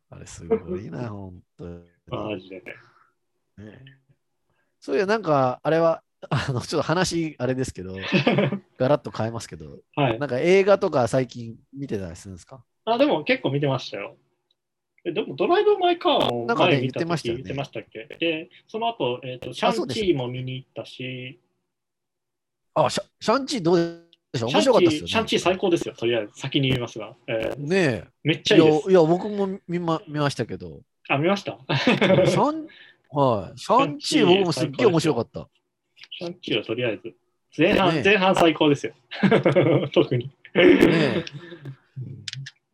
B: あれすごいな、ほんとに。
A: マジでね。
B: ねそういや、なんか、あれは、あの、ちょっと話、あれですけど、ガラッと変えますけど、
A: はい。
B: なんか映画とか最近見てたりするんですか？
A: あ、でも結構見てましたよ。えでもドライブ・マイ・カーも前見た
B: 言ってましたよね
A: 時言ってましたっけ？で、その後、えっ、と、シャンチーも見に行ったし、
B: あ、シャシャンチーどうでしょ面白かったですよね。
A: シャンチー最高ですよ、とりあえず。先に言いますが。えー
B: ね
A: めっち
B: え。いや、
A: ゃいいです。
B: いや僕も見ま見ましたけど、
A: あ、見ました？
B: シャン、はい、シャンチー僕もすっげえ面白かった。
A: シャンチーはとりあえず。前半、
B: ね
A: 前半最高ですよ。特に。
B: ね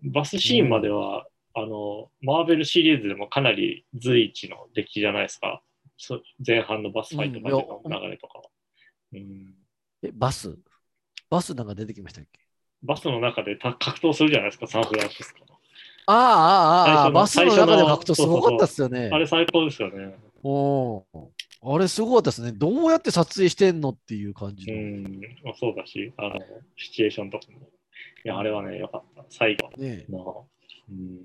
A: バスシーンまでは、あの、マーベルシリーズでもかなり随一の出来じゃないですか。そ前半のバスファイトまでの流れとかは。うん
B: え、バス？バスなんか出てきましたっけ？
A: バスの中でた格闘するじゃないですか、サンフランシスコの。
B: ああ、ああ、ああ、バスの中で格闘すごかったっすよね。
A: あれ最高ですよね。
B: おーあれすごかったですね。どうやって撮影してんのっていう感じ
A: う
B: の。
A: ん、まあそうだし、あの、シチュエーションとかも。いや、あれはね、よかった。最後
B: ね
A: の。うん、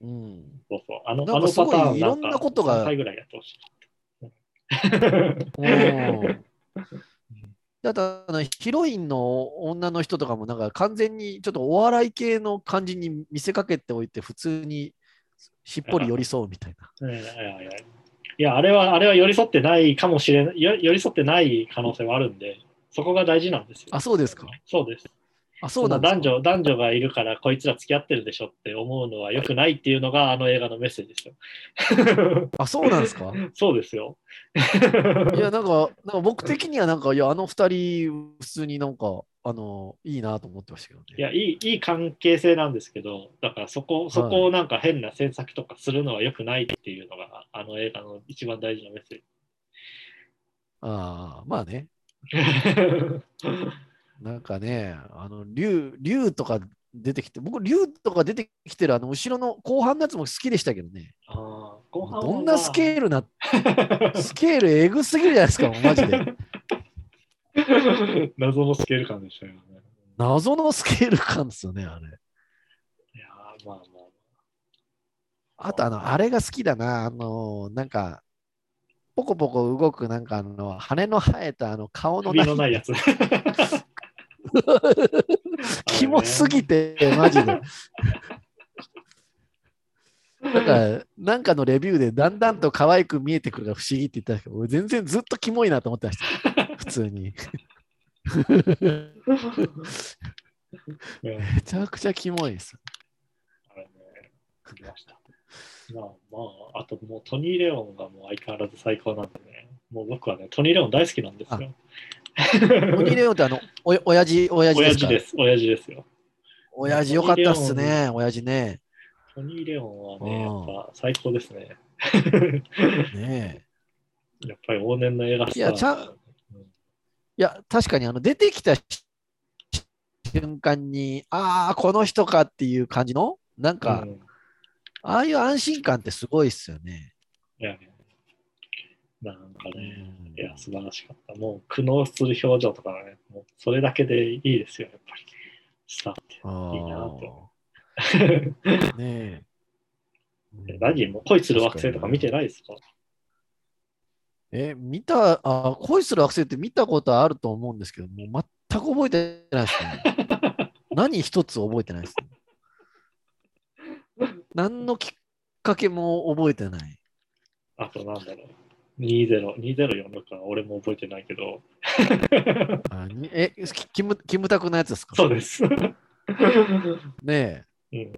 B: うん。
A: そうそう。あの、あのパターン
B: いろんなことが
A: 3回ぐらいやってほしい。
B: うん だってあのヒロインの女の人とかもなんか完全にちょっとお笑い系の感じに見せかけておいて普通にしっぽり寄り添うみたいな。
A: いやいやいやいや、あれは、あれは寄り添ってないかもしれない、よ寄り添ってない可能性はあるんで、そこが大事なんですよ。
B: あ、そうですか。
A: そうです。
B: あ、そうなんですか。
A: 男女男女がいるからこいつら付き合ってるでしょって思うのは良くないっていうのがあの映画のメッセージですよ。
B: あ、そうなんですか？
A: そうですよ。
B: いや、なんか、なんか僕的にはなんか、いや、あの二人、普通になんか、あの、いいなと思ってましたけどね。
A: いやいい、いい関係性なんですけど、だからそこそこをなんか変な詮索とかするのは良くないっていうのが、あの映画の一番大事なメッセ
B: ああ、まあね。なんかね、あの、竜、竜とか出てきて、僕、竜とか出てきてる、あの、後ろの後半のやつも好きでしたけどね。
A: あー後半は
B: どんなスケールな、
A: ー
B: スケールえぐすぎるじゃないですか、マジで。
A: ル 謎のスケール感でしたよね。
B: 謎のスケール感ですよね、あれ。
A: いやーまあまあ。
B: あと、あの、あれが好きだな、あの、なんか、ポコポコ動く、なんか、あの、羽の生えた、あの、顔の
A: 首のないやつ。
B: キモすぎて、マジで。なんか、なんかのレビューでだんだんと可愛く見えてくるが不思議って言ったけど、俺全然ずっとキモいなと思ってました。普通に。
A: う ん
B: めちゃくちゃキモいです。
A: あれね、見ました。まあまあ、あともうトニー・レオンがもう相変わらず最高なんでね、もう僕はね、トニー・レオン大好きなんですよ。
B: トニー・レオンってあの、おおやじ、おやじですか？
A: 親父です、親父ですよ。
B: 親父よかったっすね、親父ね。
A: トニー・レオンはね、
B: うん。
A: やっぱ最高ですね。
B: ねえ。
A: やっぱり往年の映画スター。
B: いやちゃんいや、確かにあの出てきた瞬間に、ああ、この人かっていう感じの、なんか、
A: うん。
B: ああいう安心感ってすごいっすよね。
A: いやなんか
B: う
A: ね、
B: ん
A: いや、素晴らしかった。もう苦悩する表情とかね、もうそれだけでいいですよ、やっぱり。スターって。
B: あ
A: いいなと
B: ー ね え。
A: 何もう恋する惑星とか見てないですか？
B: え、見た、あ、恋する惑星って見たことあると思うんですけど、もう全く覚えてないですね。何一つ覚えてないです、ね。何のきっかけも覚えてない。
A: あとなんだろう。20、2046は俺も覚えてないけど、
B: あにえ、キキム、キムタクのやつですか？
A: そうです。
B: ねえ。
A: うん、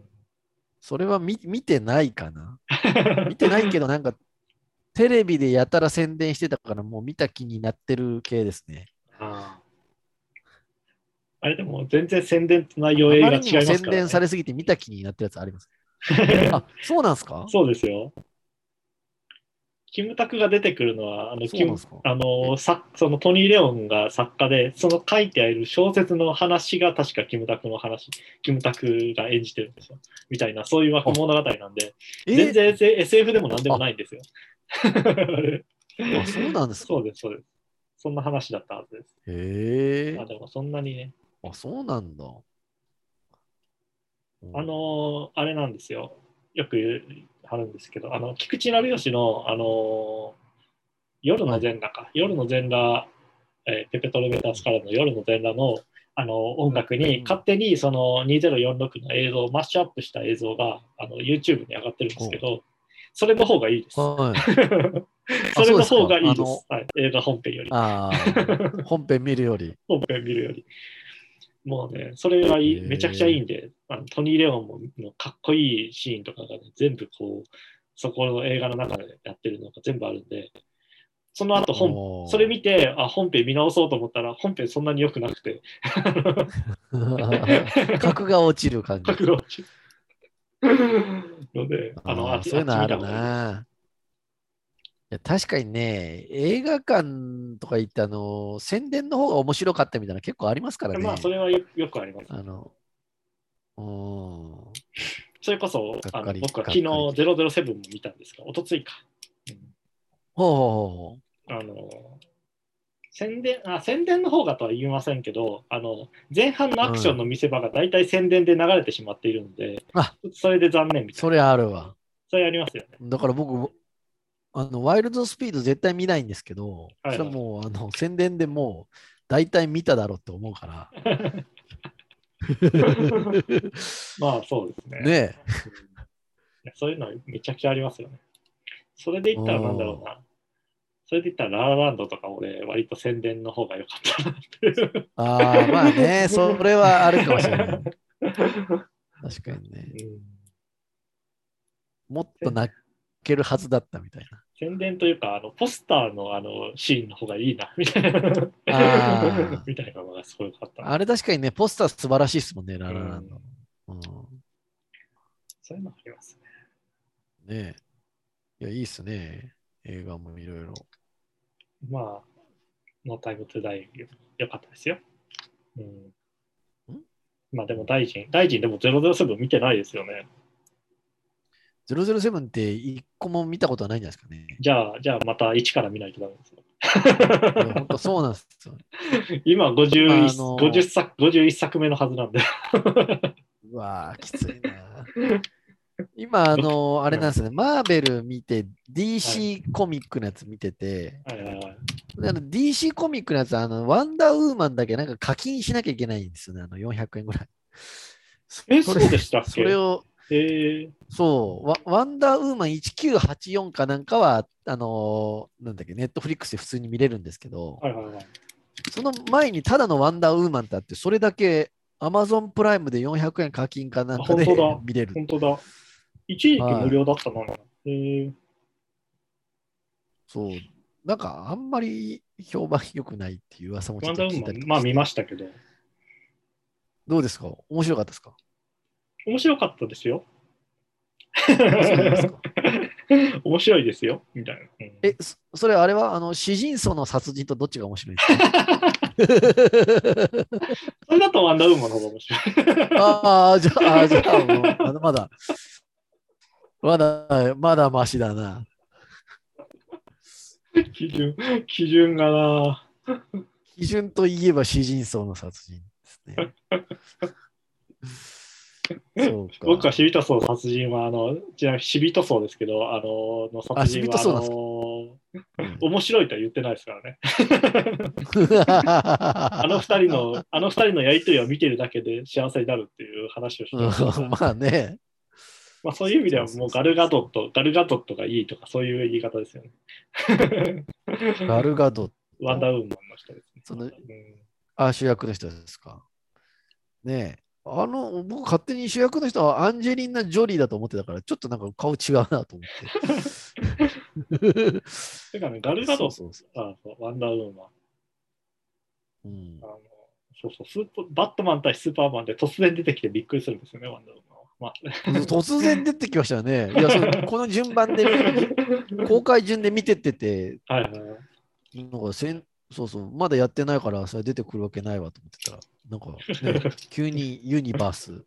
B: それは見見てないかな？見てないけど、なんか、テレビでやたら宣伝してたから、もう見た気になってる系ですね。
A: あーあれでも全然宣伝と内
B: あ
A: 容映画違いますから、ね。
B: 宣伝されすぎて見た気になってるやつあります。あ、そうなんですか？
A: そうですよ。キムタクが出てくるのは、あのキムあのさそのトニー・レオンが作家で、その書いてある小説の話が確かキムタクの話、キムタクが演じてるんですよ。みたいな、そういう物語なんで、全
B: え
A: 然 SF でも何でもないんですよ。
B: あそうなんですか？
A: そうです、そうです。そんな話だったはずです。
B: へえ
A: あ。でもそんなにね、
B: あ、そうなんだ。
A: あのーあれなんですよ。よく言うあるんですけど、あの菊池成吉の、あのー夜の全裸か、夜の全裸、えーペペトロメタスからの夜の全裸のあの音楽に
B: うん
A: 勝手にその2046の映像をマッシュアップした映像があの YouTube に上がってるんですけど、それの方がいいです。
B: はい。
A: それの方がいいで
B: す
A: す。はい、映画本編より。
B: 本編見るより。
A: 本編見るより。もうね、それがいいめちゃくちゃいいんで、あのトニー・レオンものかっこいいシーンとかが、ね、全部こう、そこの映画の中でやってるのが全部あるんで、その後本、それ見て、あ、本編見直そうと思ったら、本編そんなに良くなくて、
B: 格が落ちる感じ。
A: 角度落ちるので、あの、
B: あそういうのあるな。いや確かにね、映画館とか行って、あの、宣伝の方が面白かったみたいな結構ありますからね。
A: まあ、それはよよくあります。
B: あの。
A: それこそ、僕は昨日
B: がっか
A: 007も見たんですが、おとついか。うん
B: ほうほうほう
A: あの宣伝あ宣伝の方がとは言いませんけどあの前半のアクションの見せ場が大体宣伝で流れてしまっているので、
B: あ
A: それで残念みたいな
B: それあるわ。
A: それありますよね
B: だから僕、あの、ワイルドスピード絶対見ないんですけど、
A: はいはい
B: それはもう、あの、宣伝でもう、大体見ただろうって思うから。
A: まあそうですね。
B: ね
A: そういうのはめちゃくちゃありますよね。それで言ったらなんだろうな。それで言ったらララランドとか俺割と宣伝の方が良かったなっていう。
B: ああ、まあね、それはあるかもしれない。確かにね。
A: うん。
B: もっと泣けるはずだったみたいな。
A: 宣伝というかあのポスターのあのシーンの方がいいなみたいなみたいなのがすごい良かった
B: あれ確かにね、ポスター素晴らしいですもんね、ララランド。うん
A: そういうのありますね
B: ねえ。いや、いいっすね。映画もいろいろ。
A: まあ、ノータイムトゥダイ良かったですよ。うん
B: ん？
A: まあでも大臣、大臣でも007見てないですよね。
B: 007って一個も見たことはないんじゃないですかね。
A: じゃあ、じゃあまた一から見ないとダメですよ。
B: 本当そうなんですよ。
A: 今51、
B: あのー
A: 50作51作目のはずなんで。
B: うわーきついな。今、あの、あれなんですね、マーベル見て、DC コミックのやつ見てて、
A: はいはいはい。
B: であの DC コミックのやつ、あの、ワンダーウーマンだけなんか課金しなきゃいけないんですよね、あの、400円ぐらい。
A: え、
B: そ
A: うでしたっけ？
B: それを、
A: えー、
B: そう、ワワンダーウーマン1984かなんかは、あのーなんだっけ、ネットフリックスで普通に見れるんですけど、
A: はいはいはい。
B: その前にただのワンダーウーマンってあって、それだけ Amazon プライムで400円課金かなんかで
A: あ本当だ
B: 見れる。
A: 本当だ。一時期無料だったな。えー、
B: そう。なんかあんまり評判良くないっていう噂もちょ
A: ワンダーウーマン、
B: っと聞いたり
A: まあ見ましたけど、
B: どうですか？面白かったですか？
A: 面白かったですよ。
B: 面白いですか
A: 面白いですよ、みたいな。うん
B: え、そそれあれはあの詩人層の殺人とどっちが面白いですか？
A: それだとワンダーウーマンの方が面白い。
B: ああ、じゃあ、あじゃあもうまだまだ、まだ、まだマシだな。
A: 基準、基準がな。
B: 基準といえば詩人層の殺人ですね。そうか。
A: 僕は死人層殺人は、あの、ちなみに死人層ですけど、あの、の殺人は、
B: あ
A: の、面白いとは言ってないですからね。あ
B: あ
A: の二人の、あの二人のやりとりを見てるだけで幸せになるっていう話をしてますから
B: まあね。
A: まあそういう意味ではもうガルガドット、ガルガドットがいいとかそういう言い方ですよね。
B: ガルガド、
A: ワンダーウーマンの人ですね。
B: その
A: うん
B: あ、主役の人ですか？ねえ。あの、僕勝手に主役の人はアンジェリーナ・ジョリーだと思ってたから、ちょっとなんか顔違うなと思って。
A: てかね、ガルガド
B: そうそう
A: あそうワンダーウーマン。
B: そううん
A: あのそうそうスーパー、バットマン対スーパーマンで突然出てきてびっくりするんですよね、ワンダーウーマンは。まあ、
B: 突然出てきましたよね。いや、それ この順番で、公開順で見てってて、
A: はいはいはい。
B: なんかせんそうそう、まだやってないから、それ出てくるわけないわと思ってたら、なんか、ね、急にユニバース、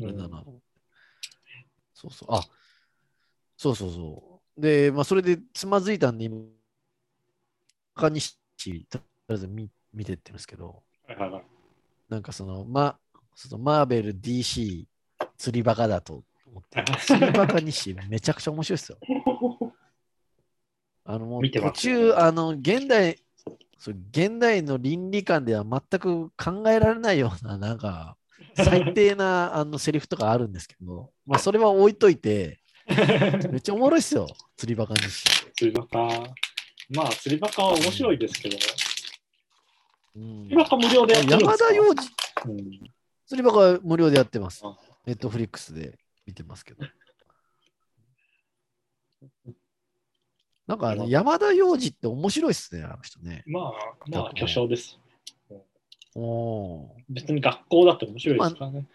A: うん
B: だなそうそう、あそうそうそう。で、まあ、それでつまずいたんで、今、他にし、とりあえず見見てってるんですけど、
A: はいはいはい。
B: なんかその、ま、そのマーベル、DC、釣りバカだと思って、釣りバカにし、めちゃくちゃ面白いですよ。あのもう途中、あの、現代、そう現代の倫理観では全く考えられないような、なんか、最低なあのセリフとかあるんですけど、まあ、それは置いといて、めっちゃおもろいっすよ、釣りバカにし。
A: 釣りバカ。まあ、釣りバカは面白いですけど、
B: うん
A: 釣りバカ無料でやってる
B: 山田洋次、
A: うん
B: 釣りバカは無料でやってます
A: あ。
B: ネットフリックスで見てますけど。なんかあの山田洋次って面白いっすね、あの人ね。
A: まあ、まあ、巨匠です。
B: お
A: 別に学校だって面白いですからね。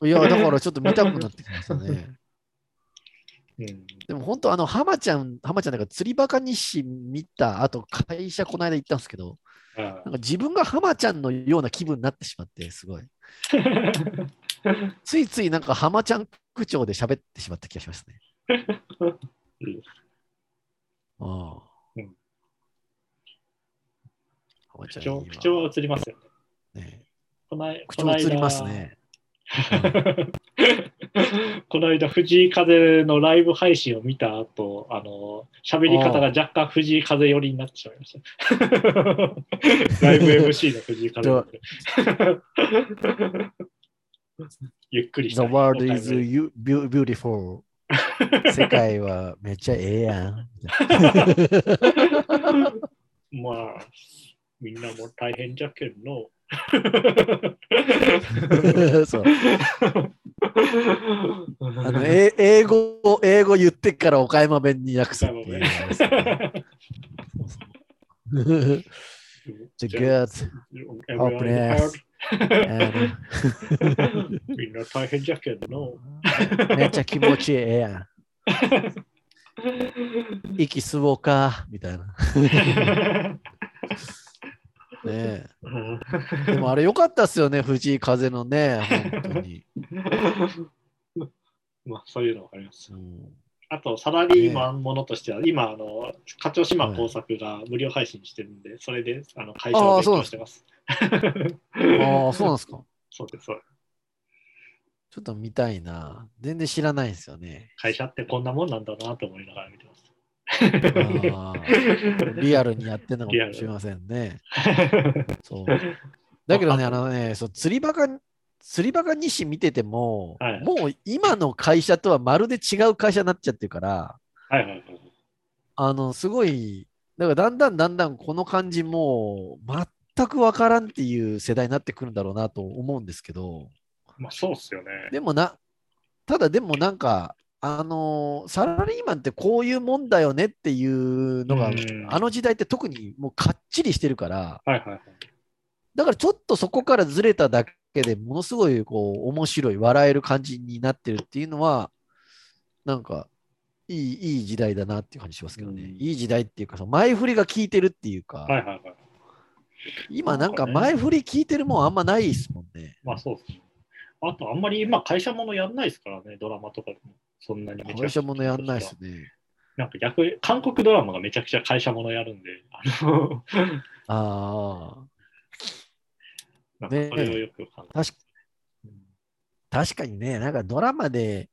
B: ーいや、だからちょっと見たくなってきましたね。
A: うん
B: でも本当、あの、浜ちゃん、浜ちゃんなんか釣りバカ日誌見た後、会社この間行ったんですけど、
A: あ
B: なんか自分が浜ちゃんのような気分になってしまって、すごい。ついついなんか浜ちゃん口調で喋ってしまった気がしますね。
A: うん
B: ああ。
A: う調調は映りますよね。
B: ね。
A: この
B: 口調映ります。ね。
A: この間、藤井風のライブ配信を見た後、あの、喋り方が若干藤井風寄りになってしまいました。ライブ MC の藤井風 ゆっくりし
B: The
A: た。
B: world is beautiful. 世界はめっちゃええやん。
A: まあ、みんなも大変じゃけんの。
B: そうあのえ英語を英語言ってから岡山弁に訳すっていうね。The Open and
A: みんな大変じゃけんの。
B: めっちゃ気持ちええやん。息吸おうかみたいな。ねえでもあれ良かったっすよね、藤井風のね、本当に。
A: まあ、そういうのわかります。
B: うん
A: あと、サラリーマンものとしては、今、あの、課長島工作が無料配信してるんで、それで、あの、会社を勉強してます。
B: ああ、そうなんですか。
A: そうです、そうです。
B: ちょっと見たいな。全然知らないんですよね。
A: 会社ってこんなもんなんだなと思いながら見てます。
B: あーリアルにやってるのかもしれませんね。そうだけどね、あのね、そう釣りバカ、釣りバカ西見てても、
A: はい
B: もう今の会社とはまるで違う会社になっちゃってるから、
A: はいはいはい。
B: あの、すごい、だからだんだんだんだんこの感じもう全くわからんっていう世代になってくるんだろうなと思うんですけど、
A: まあ、そうっすよね。
B: でもな、ただでもなんか、あのーサラリーマンってこういうもんだよねっていうのが、
A: うん
B: あの時代って特にもうかっちりしてるから、
A: はいはいはい。
B: だからちょっとそこからずれただけでものすごいこう面白い、笑える感じになってるっていうのは、なんかいいいい時代だなっていう感じしますけどね。
A: うん
B: いい時代っていうか、その前振りが効いてるっていうか、
A: はいはいはい。
B: 今なんか前振り効いてるもんあんまないですもんね。
A: まあそうですね。あと、あんまり今、会社ものやんないですからね、ドラマとかでも。そんなにめちゃくちゃ
B: 会社ものやんないですね。
A: なんか逆に、韓国ドラマがめちゃくちゃ会社ものやるんで、あの、
B: ああ、
A: なんかそれをよく考え
B: 確か確かにね、なんかドラマで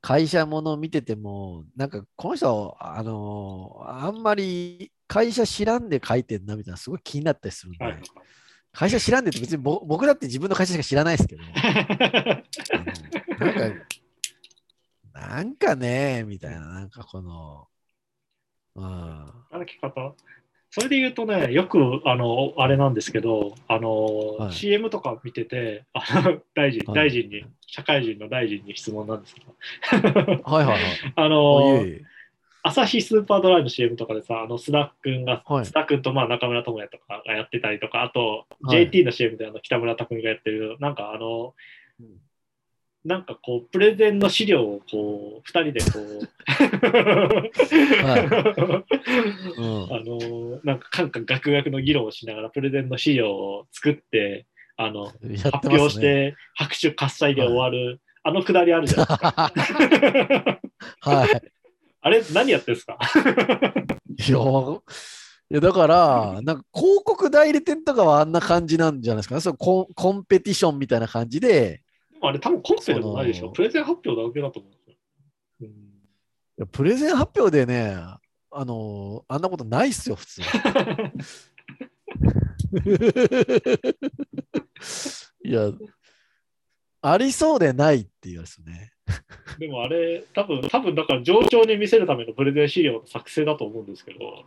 B: 会社もの見てても、なんかこの人、あのーあんまり会社知らんで書いてんなみたいな、すごい気になったりするんで、
A: はいはい
B: 会社知らんでって別にぼ僕だって自分の会社しか知らないですけど、なんかなんかね、みたいな、なんかこの、うん。
A: 歩き方それで言うとね、よく、あの、あれなんですけど、あの、
B: はい。
A: CM とか見てて、あの 大臣、
B: はい。
A: 大臣に、社会人の大臣に質問なんですけど、
B: はいはいはい。
A: あ
B: お
A: の、朝日スーパードライの CM とかでさ、あの、須田君が、
B: はい。
A: 須田君とまあ中村智也とかがやってたりとか、あと、
B: はい。
A: JT の CM であの北村匠海がやってる、なんかあの、
B: うん
A: なんかこう、プレゼンの資料をこう、二人でこう、
B: うん
A: あのなんか、かんかガクガクの議論をしながら、プレゼンの資料を作って、あの、
B: ね
A: 発表して、拍手喝采で終わる、あのくだりあるじゃないですか。
B: はい。
A: あれ、何やってんですか？
B: いや、いやだから、なんか広告代理店とかはあんな感じなんじゃないですかね。そのコンコンペティションみたいな感じで、
A: あれ、多分コンペでもないでしょ。プレゼン発表だけだと思うんですよ。うん
B: いやプレゼン発表でね、あのあんなことないっすよ、普通。いや、ありそうでないっていうやつね。
A: でもあれ、多分多分だから上長に見せるためのプレゼン資料の作成だと思うんですけど、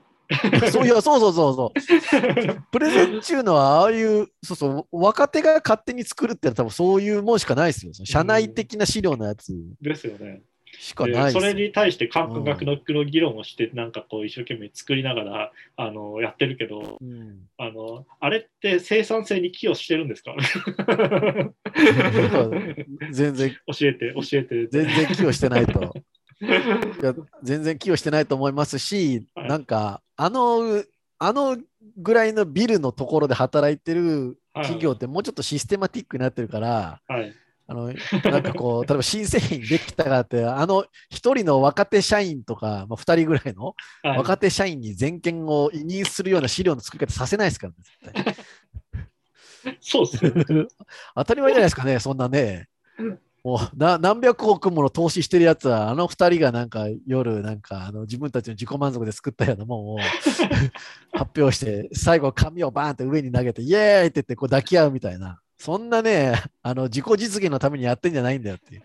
B: そういや、そうそうそうそう。プレゼン中のは、ああいう、そうそう、若手が勝手に作るってのは多分そういうもんしかないですよ。社内的な資料のやつ
A: ですよね。
B: しか
A: で
B: ないですよ。
A: それに対して感覚のの議論をして、なんかこう一生懸命作りながらあのやってるけど、
B: うん
A: あのあれって生産性に寄与してるんですか？
B: 全然、
A: 教えて、教えて。
B: 全然寄与してないと。いや全然寄与してないと思いますし、
A: はい
B: なんか、あの、あのぐらいのビルのところで働いてる企業ってもうちょっとシステマティックになってるから、
A: はい。
B: あのなんかこう、例えば新製品できたからって、あの一人の若手社員とか、まあ、2人ぐらいの
A: はい
B: 若手社員に全権を委任するような資料の作り方させないですからね、絶対
A: そうですね。
B: 当たり前じゃないですかね、そんなね。もうな何百億もの投資してるやつは、あの二人がなんか夜、なんかあの自分たちの自己満足で作ったようなもんを 発表して、最後、紙をバーンって上に投げて、イエーイって言ってこう抱き合うみたいな、そんなね、あの自己実現のためにやってんじゃないんだよっていう。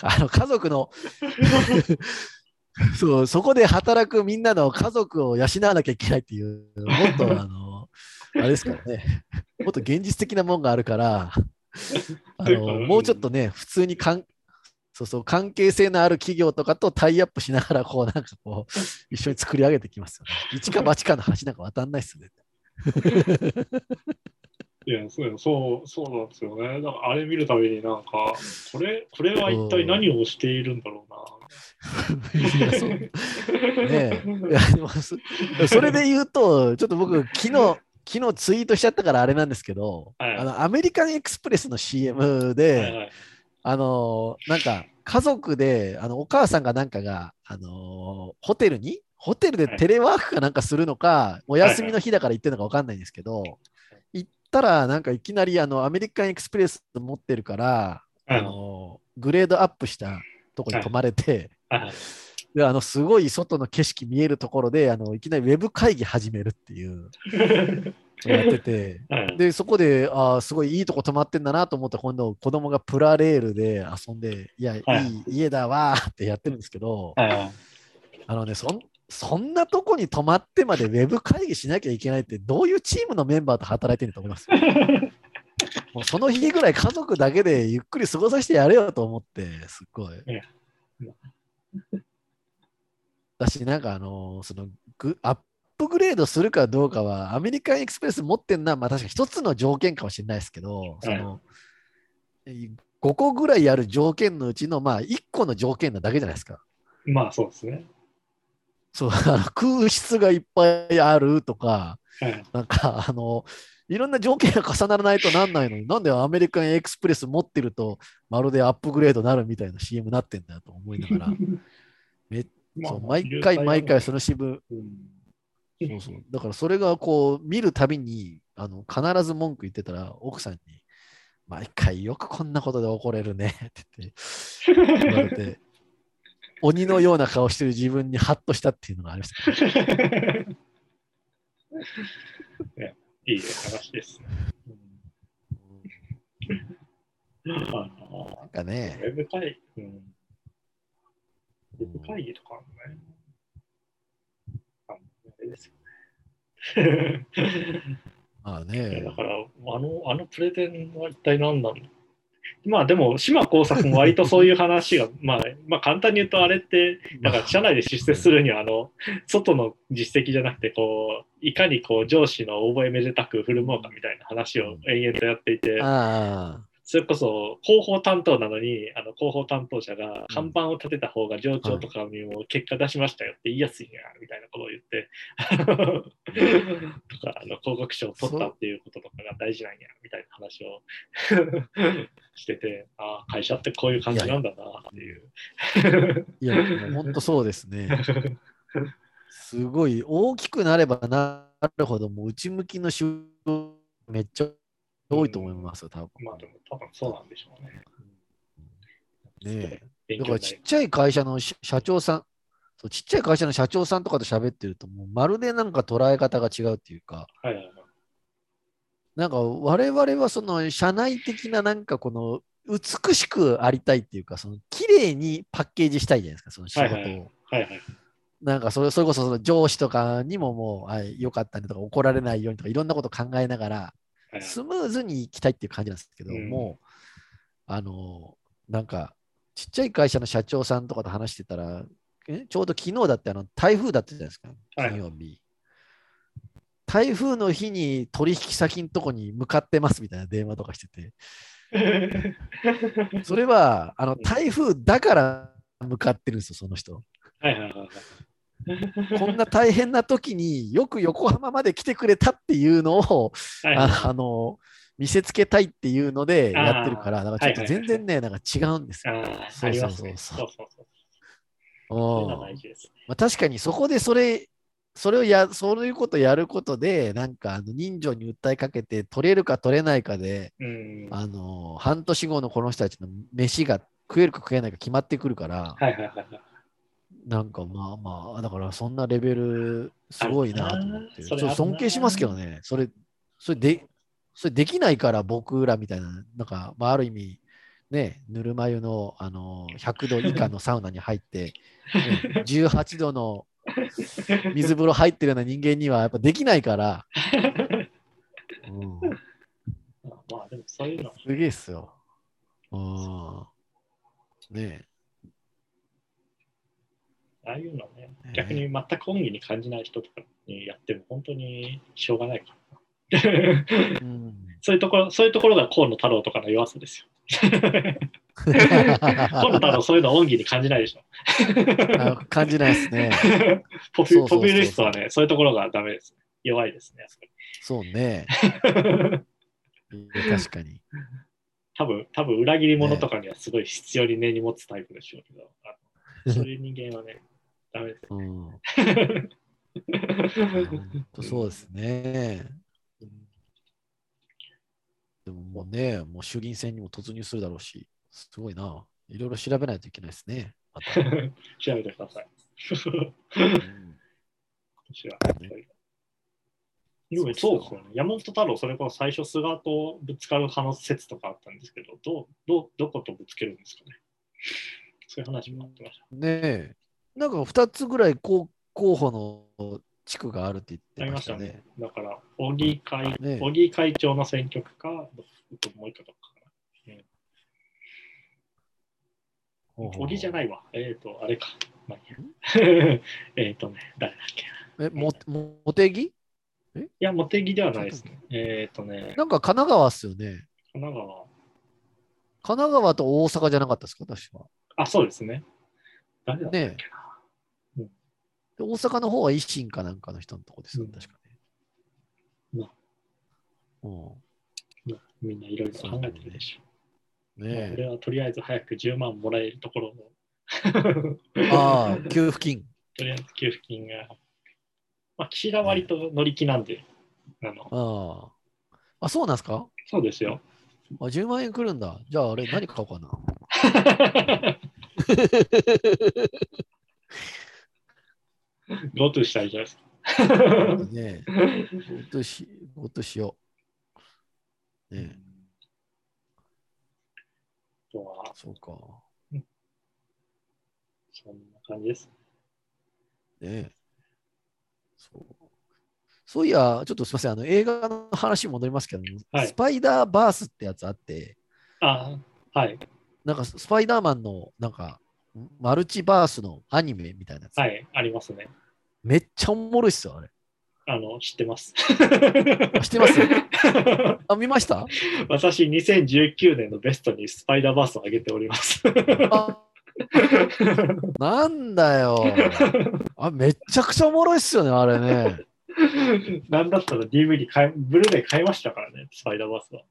B: あの家族の そう、そこで働くみんなの家族を養わなきゃいけないっていう、もっとあの、あれですからね、もっと現実的なもんがあるから、あのもうちょっとね、普通にかんそうそう関係性のある企業とかとタイアップしながら、こう、なんかこう、一緒に作り上げてきますよね。一か八かの橋なんか渡んないっすね。
A: いやそうそうそうなんですよね。だからあれ見るたびになんか、これ、これは一体何をしているんだろうな。
B: いやそう。ねえ。いやでもそそれで言うと、ちょっと僕、昨日、昨日ツイートしちゃったからあれなんですけど、
A: はい
B: あのアメリカンエクスプレスの CM
A: はい
B: で、
A: はい。
B: あのなんか家族で、あのお母さんがなんかが、あのホテルに、ホテルでテレワークかなんかするのか、お休みの日だから行ってるのか分かんないんですけど、行ったら、なんかいきなりあのアメリカンエクスプレス持ってるから、
A: はい
B: あのグレードアップしたとこに泊まれて、であのすごい外の景色見えるところであのいきなりウェブ会議始めるっていうやってて
A: はい
B: でそこであーすごいいいとこ泊まってんだなと思って今度子供がプラレールで遊んでいや、
A: はい
B: いい家だわーってやってるんですけどあのねそんそんなとこに泊まってまでウェブ会議しなきゃいけないってどういうチームのメンバーと働いてると思います？もうその日ぐらい家族だけでゆっくり過ごさせてやれよと思ってすっごい
A: え。
B: だし、なんかあのそのグアップグレードするかどうかは、アメリカンエクスプレス持ってんのは、まあ確か一つの条件かもしれないですけど、その5個ぐらいある条件のうちの、まあ1個の条件なだけじゃないですか。
A: まあそうですね。
B: そう、空室がいっぱいあるとか、
A: はい。
B: なんかあの、いろんな条件が重ならないとなんないのに、なんでアメリカンエクスプレス持ってると、まるでアップグレードになるみたいな CM になってんだよと思いながら、め
A: まあ
B: そう毎回毎回その CM、
A: うん。
B: そうそう。だからそれがこう見るたびにあの必ず文句言ってたら奥さんに毎回よくこんなことで怒れるねって言って言われて鬼のような顔してる自分にハッとしたっていうのがありました。
A: いやいい話です。
B: なんかね
A: ウ、ェブ会、うん、会議とかね。ああれですよね。
B: まあね
A: だ。から、あの、あのプレゼンは一体何なんだまあでも、島耕作も割とそういう話が、まあ、まあ簡単に言うとあれって、だから社内で出世するには、あの、外の実績じゃなくて、こう、いかにこう上司の覚えめでたく振る舞うかみたいな話を延々とやっていて、
B: あ
A: それこそ広報担当なのに、あの広報担当者が看板を立てた方が上長とかにも結果出しましたよって言いやすいんや、みたいなことを言って、とか、あの広告賞を取ったっていうこととかが大事なんや、みたいな話を してて、ああ、会社ってこういう感じなんだな、っていう。
B: あ。いや、本当そうですね。すごい大きくなればなるほど、もう内向きの仕事めっちゃ多いと思いますよ、多分。
A: まあでも多分そうなんでしょうね。
B: ね
A: 勉強になり
B: だからちっちゃい会社のし社長さん、そうちっちゃい会社の社長さんとかと喋ってると、もうまるでなんか捉え方が違うっていうか、
A: はいはいはい。
B: なんか我々はその社内的ななんかこの美しくありたいっていうか、その綺麗にパッケージしたいじゃないですか、その仕事を。
A: はいはいはいはい。
B: なんかそれそれこそその上司とかにももう、はい、よかったねとか怒られないようにとかいろんなこと考えながら
A: はい
B: スムーズにいきたいっていう感じなんですけど、
A: うん。
B: もうあのなんかちっちゃい会社の社長さんとかと話してたらえちょうど昨日だってあの台風だったじゃないですか
A: はい。
B: 金曜日、台風の日に取引先のとこに向かってますみたいな電話とかしてて。それはあの
A: ん。
B: 台風だから向かってるんですよその人。
A: はいはいはいはい。
B: こんな大変な時によく横浜まで来てくれたっていうのを、
A: はいはい
B: ああの見せつけたいっていうのでやってるから、だからちょっと全然ね、なんか違うんですよ。そうそうそう。
A: そう。
B: まあ、確かにそこでそれ、それをや、そういうことやることで、なんかあの人情に訴えかけて、取れるか取れないかで、
A: うん。
B: あの半年後のこの人たちの飯が食えるか食えないか決まってくるから、
A: はいはいはいはい。
B: なんかまあまあ、だからそんなレベルすごいなと思って、ちょっ尊敬しますけどね、それ、それで、それできないから僕らみたいな、なんか、まあ、ある意味、ね、ぬるま湯のあの100度以下のサウナに入って、ね、18度の水風呂入ってるような人間にはやっぱできないから、うん、
A: まあでもそういうの、
B: すげえっすよ。うん。ね
A: ああいうのね
B: ね、
A: 逆に全く恩義に感じない人とかにやっても本当にしょうがないからそういうところ、そういうところが河野太郎とかの弱さですよ。河野太郎そういうの恩義に感じないでしょ。
B: あ感じないですね。
A: ポピュリストはね、そういうところがダメです。弱いですね。
B: そうね。確かに。
A: 多分、多分裏切り者とかにはすごい必要に根に持つタイプでしょうけど、あのそういう人間はね、ダメです。
B: うん。本当そうですね。でももうね、もう衆議院選にも突入するだろうし、すごいな。いろいろ調べないといけないですね。ま た
A: 調べてください。
B: うん
A: 私は。そうですよね。山本太郎、それこそ最初、菅とぶつかる派の説とかあったんですけど、どうどうどことぶつけるんですかね。そういう話もあってました。
B: ねえ。なんか2つぐらい候候補の地区があるって
A: あ
B: 言ってま
A: したね
B: ね。。
A: だから、小木会、
B: ね
A: 小木会長の選挙区か、もう一個どっかかな。小木じゃ
B: い。
A: ないわ。えっ、と、あれか。まあ、えっとね、誰だっけな。
B: え、も、も、茂木
A: いや、茂木ではないですね。えっ、とね、
B: なんか神奈川っすよね。
A: 神奈川。
B: 神奈川と大阪じゃなかったですか、確か。
A: あ、そうですね。誰だっけな。
B: で大阪の方は維新かなんかの人のとこですよね、
A: うん
B: 確かね。うん。
A: みんないろいろ考えてるでしょ。まあ
B: ね
A: 俺はとりあえず早く10万もらえるところを
B: え。ああ、給付金。
A: とりあえず給付金が。まあ、岸田割と乗り気なんで、あの
B: ああ。あ、そうなんですか？
A: そうですよ。
B: あ ?10 万円来るんだ。じゃあ、あれ、何買おうかな。
A: GoTo したらいいじゃないですか。
B: ねえ。ごとし、ごとしよう。ねえ。
A: あとは、
B: そうか。
A: そんな感じです。
B: ねそうそういや、ちょっとすみません、あの映画の話に戻りますけど、
A: はい
B: スパイダーバースってやつあって、
A: あはい。
B: なんかスパイダーマンのなんかマルチバースのアニメみたいなやつ、
A: はい、ありますね。
B: めっちゃおもろいっすよ、あれ。
A: あの、知ってます。
B: あ 知ってます？あ、見ました？
A: 私、2019年のベストにスパイダーバースを上げております。
B: あなんだよ。あ、めっちゃくちゃおもろいっすよね、あれね。
A: なんだったら DVD 買い、ブルーレイ買いましたからね、スパイダーバースは。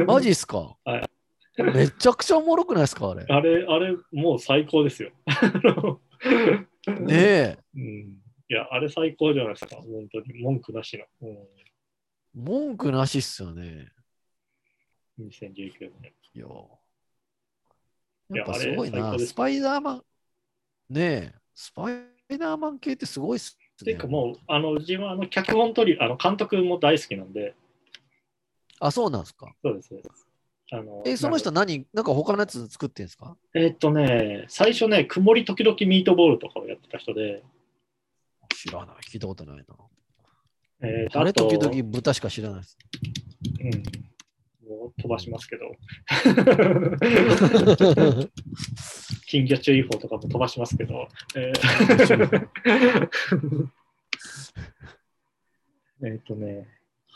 B: あ、マジっすか？
A: はい
B: めちゃくちゃおもろくないですか、あれ。
A: あれ、あれ、もう最高ですよ。
B: ねえ。
A: うん。いや、あれ最高じゃないですか、本当に。文句なしの。うん、
B: 文句なしっすよね。
A: 2019年。
B: いや。
A: いや
B: やっぱすごいな。スパイダーマン。ねえ。スパイダーマン系ってすごいっすね。
A: ていうかもう、あの、自分はあの、脚本取り、あの、監督も大好きなんで、
B: あ、そうなんですか。
A: そうです。あの
B: え、その人何、なんか他のやつ作ってんですか？
A: えーっとね、最初ね、曇り時々ミートボールとかをやってた人で、
B: 知らない。聞いたことないな。
A: えーと
B: あれ時
A: と
B: 々豚しか知らないです。
A: うん。もう飛ばしますけど、金魚注意報とかも飛ばしますけど、えー えーっとね、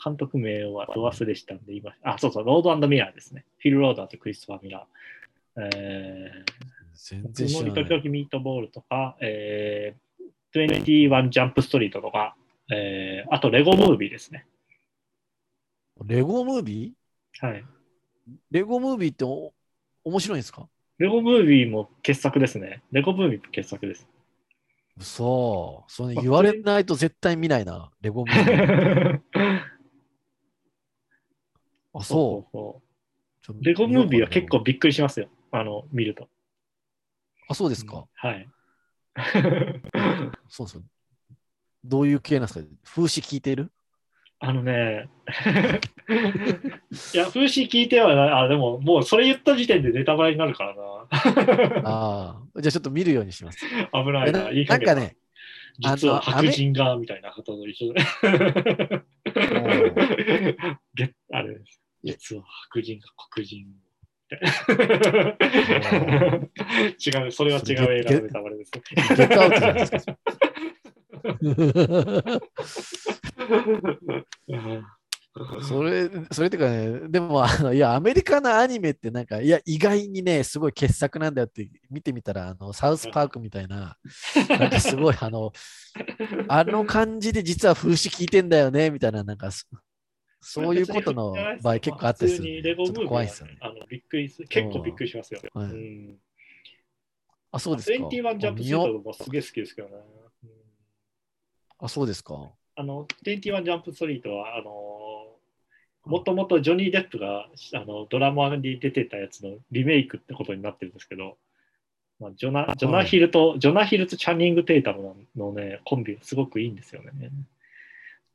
A: 監督名はど忘れしたんで、今、あ、そうそう、ロードミラーですね。フィル・ローダーとクリストファー・ミラー。え
B: 全
A: ー、
B: 然知ら
A: 時々ミートボールとか、えー、21ジャンプストリートとか、えー、あとレゴムービーですね。
B: レゴムービー？
A: はい。
B: レゴムービーってお面白いんですか？
A: レゴムービーも傑作ですね。レゴムービーも傑作です。
B: そう。それ言われないと絶対見ないな。レゴムービー。あ、そう
A: そうレゴムービーは結構びっくりしますよ。あの、見ると。
B: あ、そうですか。
A: はい。
B: そうそう。どういう系なんですか？風刺聞いてる？
A: あのね、いや、風刺聞いてはない、あ、でも、もうそれ言った時点でネタバレになるからな。
B: ああ。じゃあちょっと見るようにします。
A: 危ないな。いい
B: なんかね、
A: 実は白人が、みたいなことと一緒で。げあれです。実は白人が黒人を。違う、それは違う映画のネタバレです。
B: ゲットアウトじゃないですか。それ、それっていうかね、でも、あの、いや、アメリカのアニメってなんか、いや、意外にね、すごい傑作なんだよって見てみたら、あの、サウスパークみたいな、なんかすごい、あの、あの感じで実は風刺聞いてんだよね、みたいな、なんか、そそういうことの場合結構あったりす怖いですよね。
A: あのびっくりする。結構びっくりしますよ。
B: はい
A: うん。
B: あ、そうですか。
A: 21ジャンプスートもすげえ好きですけどね。うん
B: あ、そうですか。
A: あの、21ジャンプストリートは、あのもともとジョニー・デップがあのドラマに出てたやつのリメイクってことになってるんですけど、まあ、ジョナジョナヒルと、ジョナヒルとチャンニング・テイタムのね、コンビがすごくいいんですよね。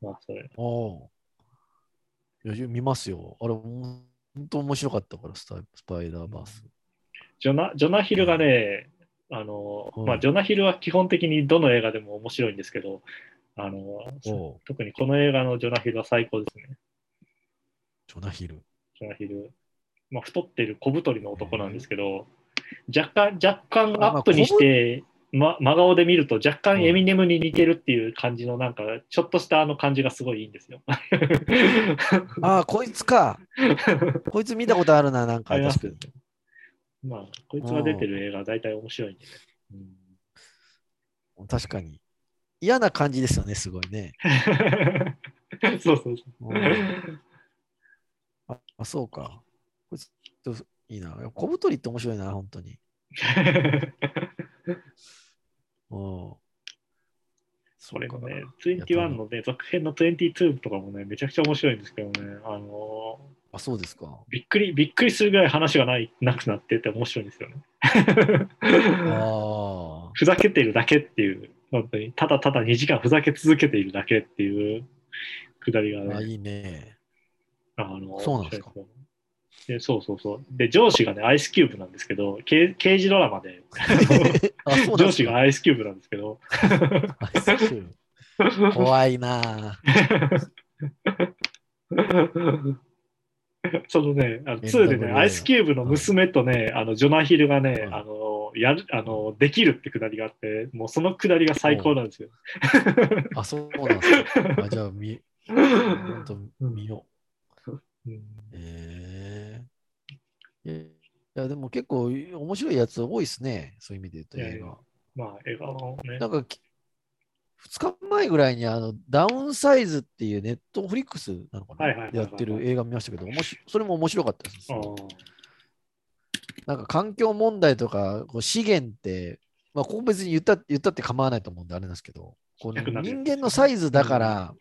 A: まあ、それ。
B: お見ますよ。あれ、本当面白かったから、スタイスパイダーバース。
A: ジョナジョナヒルがね、あの
B: うん
A: まあ、ジョナヒルは基本的にどの映画でも面白いんですけど、あの特にこの映画のジョナヒルは最高ですね。
B: ジョナヒル。
A: ジョナヒル。まあ、太ってる小太りの男なんですけど、若干、若干アップにして、ま、真顔で見ると若干エミネムに似てるっていう感じのなんか、ちょっとしたあの感じがすごいいいんですよ。
B: ああ、こいつか。こいつ見たことあるな、なんか。
A: ます
B: 確かに
A: まあ、こいつが出てる映画は大体面白いんでね。うん
B: 確かに。嫌な感じですよね、すごいね。
A: そうそうそう。
B: うんああ、そうか。こいついいな。小太りって面白いな、本当に。うん。
A: それもね
B: そうか、
A: 21のね、続編の22とかもね、めちゃくちゃ面白いんですけどね、あの
B: あ、そうですか。
A: びっくり、びっくりするぐらい話がないなくなってて面白いんですよね。
B: ああ。
A: ふざけてるだけっていう、本当に、ただただ2時間ふざけ続けているだけっていうくだりが
B: あ、
A: ね、
B: いいね。
A: あの
B: そうなんですか
A: でそうそうそう。で、上司がね、アイスキューブなんですけど、刑刑事ドラマで、上司がアイスキューブなんですけど、
B: 怖いなぁ。
A: そのね、あの
B: NWA
A: 2でね、アイスキューブの娘とね、あのジョナヒルがね、
B: うん
A: あのやるあのできるってくだりがあって、もうそのくだりが最高なんですよ。
B: あ、そうなんですか？あじゃあ、見、本当見よ
A: うん
B: う。ええいや、でも結構面白いやつ多いですね。そういう意味で言うと映画。
A: まあ、映画のね
B: な、んかき、2日前ぐらいにあのダウンサイズっていうネットフリックスなのかな？やってる映画見ましたけど、おもしそれも面白かったです。なんか環境問題とかこう資源って、まあ、ここ別に言った言ったって構わないと思うんであれなんですけど、こう人間のサイズだから、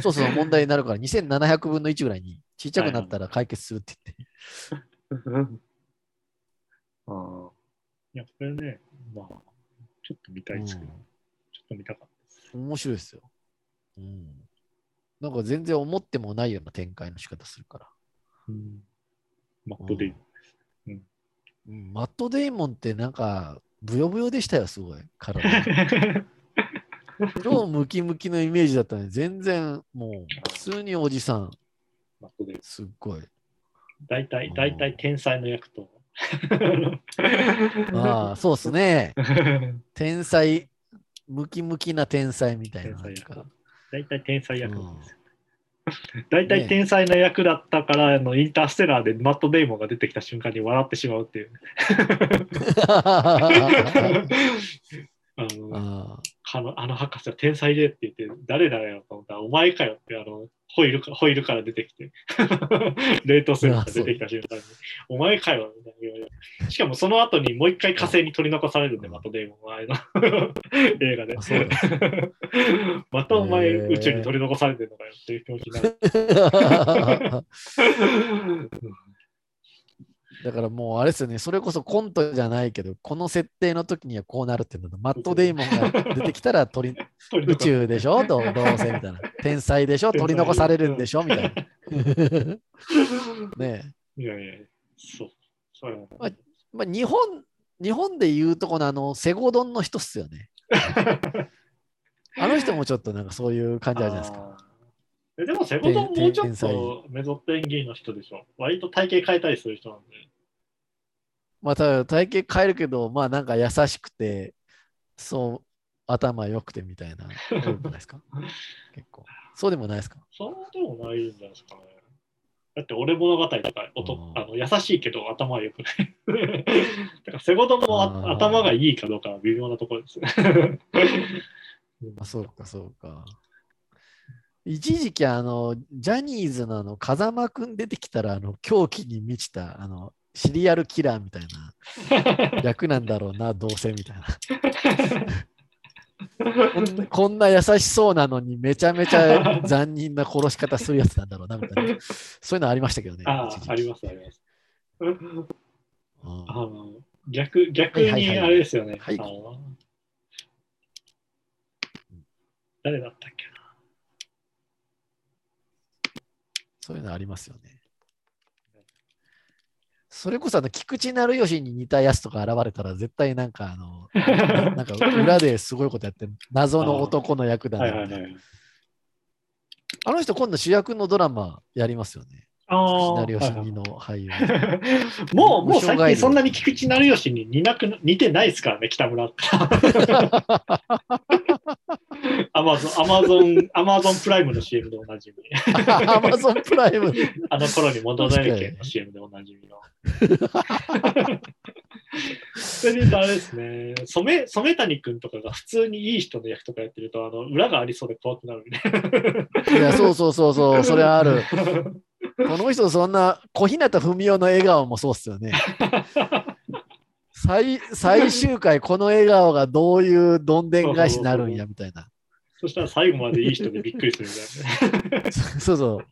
B: そうそう問題になるから2700分の1ぐらいにちっちゃくなったら解決するって言って。
A: ああ。いや、これね、まあ、ちょっと見たいですけど、ちょっと見たかったです。
B: うん面白いですよ。うん。なんか全然思ってもないような展開の仕方するから。
A: うん。マットデイ
B: うん、マット・デイモンってなんか、ブヨブヨでしたよ、すごい。体。超ムキムキのイメージだったのに、全然もう、普通におじさん、
A: マットデイ
B: すっごい。
A: 大体、大体天才の役と。
B: ああ、そうっすね。天才、ムキムキな天才みたいな。
A: 大体天才役なんですよ。大体天才な役だったから、あのインターステラーでマット・デイモンが出てきた瞬間に笑ってしまうっていう。あの
B: あ
A: あのあの博士は天才でって言って、誰だよと思ったら、お前かよってあのホイールかホイールから出てきて、冷凍するから出てきた瞬間に、お前かよみたいな言われる。しかもその後にもう一回火星に取り残されるんで、マット・デイモンはあの。映画で。またお前宇宙に取り残されてるのかよっていう気持ちになる。
B: だからもうあれですよね、それこそコントじゃないけど、この設定の時にはこうなるっていうのと、マット・デイモンが出てきたら 取り宇宙でしょ？どうどうせみたいな。天才でしょ？取り残されるんでしょ？みたいな。ねえ。
A: いやいや、そう。そ
B: まあまあ、日本、日本でいうとこのあの、セゴドンの人っすよね。あの人もちょっとなんかそういう感じあるじゃないですか。
A: えでも、セゴドンもうちょっとメゾット演技の人でしょ。割と体型変えたりする人なんで。
B: まあ、ただ体型変えるけど、まあなんか優しくて、そう、頭良くてみたいな、多くないですか？結構。そうでもないですか？
A: そうでもないんじゃないですかね。だって、俺物語とかおと
B: うん
A: あの優しいけど頭は良くない。だから、セゴドンも頭がいいかどうかは微妙なところです。
B: あ、そうか、そうか。一時期、あの、ジャニーズのあの、風間くん出てきたら、あの、狂気に満ちた、あの、シリアルキラーみたいな役なんだろうな、どうせみたいな。こんな優しそうなのにめちゃめちゃ残忍な殺し方するやつなんだろうなみたいな。そういうのありましたけどね。
A: ああ、あります、あります。
B: うん
A: あの逆逆に
B: はいはいはい
A: あれですよね。
B: はい
A: あの誰だったっけな。
B: そういうのありますよね。それこそあの菊池成吉に似たやつとか現れたら絶対なんかあの、な なんか裏ですごいことやってる謎の男の役だな。
A: はいはいはい。
B: あの人今度主役のドラマやりますよね。
A: あ
B: 菊池成吉
A: あ。
B: の俳優。
A: もう、もう最近そんなに菊地成孔に似なくな似てないですからね、北村。アマゾン、アマゾン、アマゾンプライムの CM でおなじみ。
B: アマゾンプライム。
A: あの頃に戻れる系の CM でおなじみの。それで言うとあれですね、染染谷君とかが普通にいい人の役とかやってると、あの裏がありそうで怖くなるね。
B: いや、そうそうそうそう、それはある。この人、そんな小日向文世の笑顔もそうっすよね。最最終回、この笑顔がどういうどんでん返しになるんやみたいな。
A: そしたら最後までいい人でびっくりするみたいなね。
B: そうそう。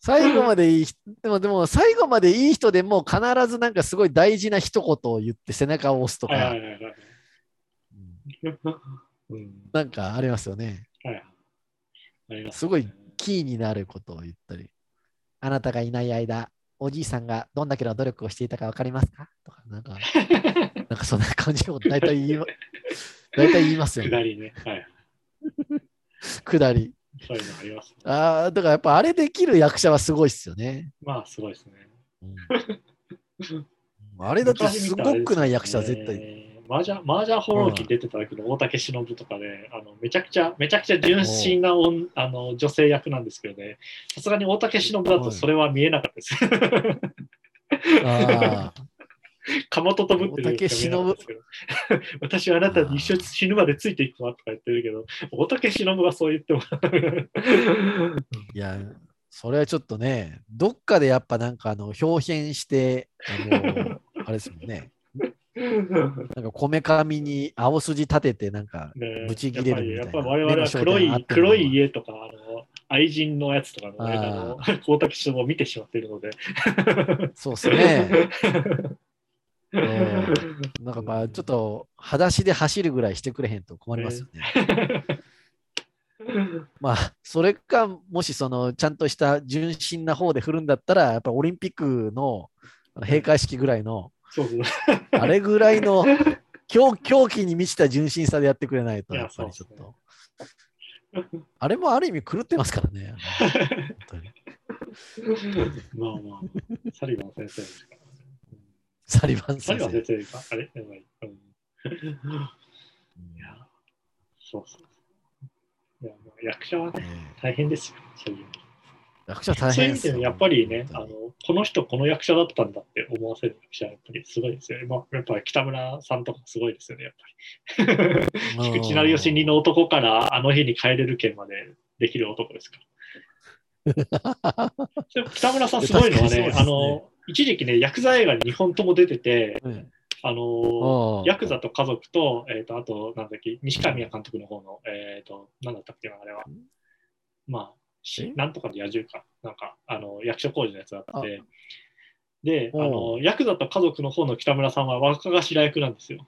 B: 最後までいい人、でも、でも最後までいい人でも必ずなんかすごい大事な一言を言って背中を押すとかなんかありますよね。
A: す
B: ごいキーになることを言ったり。あなたがいない間、おじいさんがどんだけの努力をしていたか分かりますか？とか、なんか、なんかそんな感じを大体言いま 大体言いますよね。
A: 下りね。はい。
B: 下り。
A: そういうのあります、ね。
B: ああ、だからやっぱあれできる役者はすごいっすよね。
A: まあ、すごいですね。
B: うんあれだってすごくない役者は絶対。
A: 対。マージャン、マージャン放浪記出てた時の大竹しのぶとかで、あのめちゃくちゃ、めちゃくちゃ純真な女あの女性役なんですけどね、さすがに大竹しのぶだとそれは見えなかったです。
B: ああ、
A: かまととぶってるけど私はあなたに一緒に死ぬまでついていくわとか言ってるけど、大竹しのぶがそう言っても。
B: いや、それはちょっとね、どっかでやっぱなんかあの表現して、あの、あれですもんね。なんかこめかみに青筋立てて、なんか、
A: ね
B: ブチ切れるみたいな
A: やっぱ我々は黒い黒い家とかあの愛人のやつとかの,、ね、
B: あ
A: の大竹しのぶを見てしまっているので。
B: そうっすね。うんなんかまあ、ちょっと、裸足で走るぐらいしてくれへんと困りますよね。まあ、それか、もしその、ちゃんとした純真な方で振るんだったら、やっぱオリンピックの閉会式ぐらいの、
A: そうそう
B: あれぐらいの狂狂気に満ちた純真さでやってくれないと、
A: いや
B: やっぱりちょっと。あれもある意味狂ってますからね。
A: まあまあ、サリバン先生ですからね。
B: サリバン先
A: サリバン先
B: 生。
A: あれやばい。うん、いや、そうそう。いや、まあ、役者はね、
B: ね
A: 大変ですよ。そういう
B: 役者大
A: そういう意。味でやっぱりね、あのこの人、この役者だったんだって思わせる役者はやっぱりすごいですよね。まあ、やっぱり北村さんとかすごいですよね、やっぱり。菊池成吉にの男からあの日に帰れる件までできる男ですから。北村さんすごいのはね、
B: ね
A: あの、一時期ね、ヤクザ映画に2本とも出てて、
B: うん
A: あの
B: うん
A: ヤクザと家族と、えー、とあと、なんだっけ、西川宮監督の方の、えっ、と、なんだったっけな、あれは。まあ、なんとかの野獣か。なんか、あの、役所工事のやつだったんで。で、あ
B: お
A: の、ヤクザと家族の方の北村さんは若頭役なんですよ。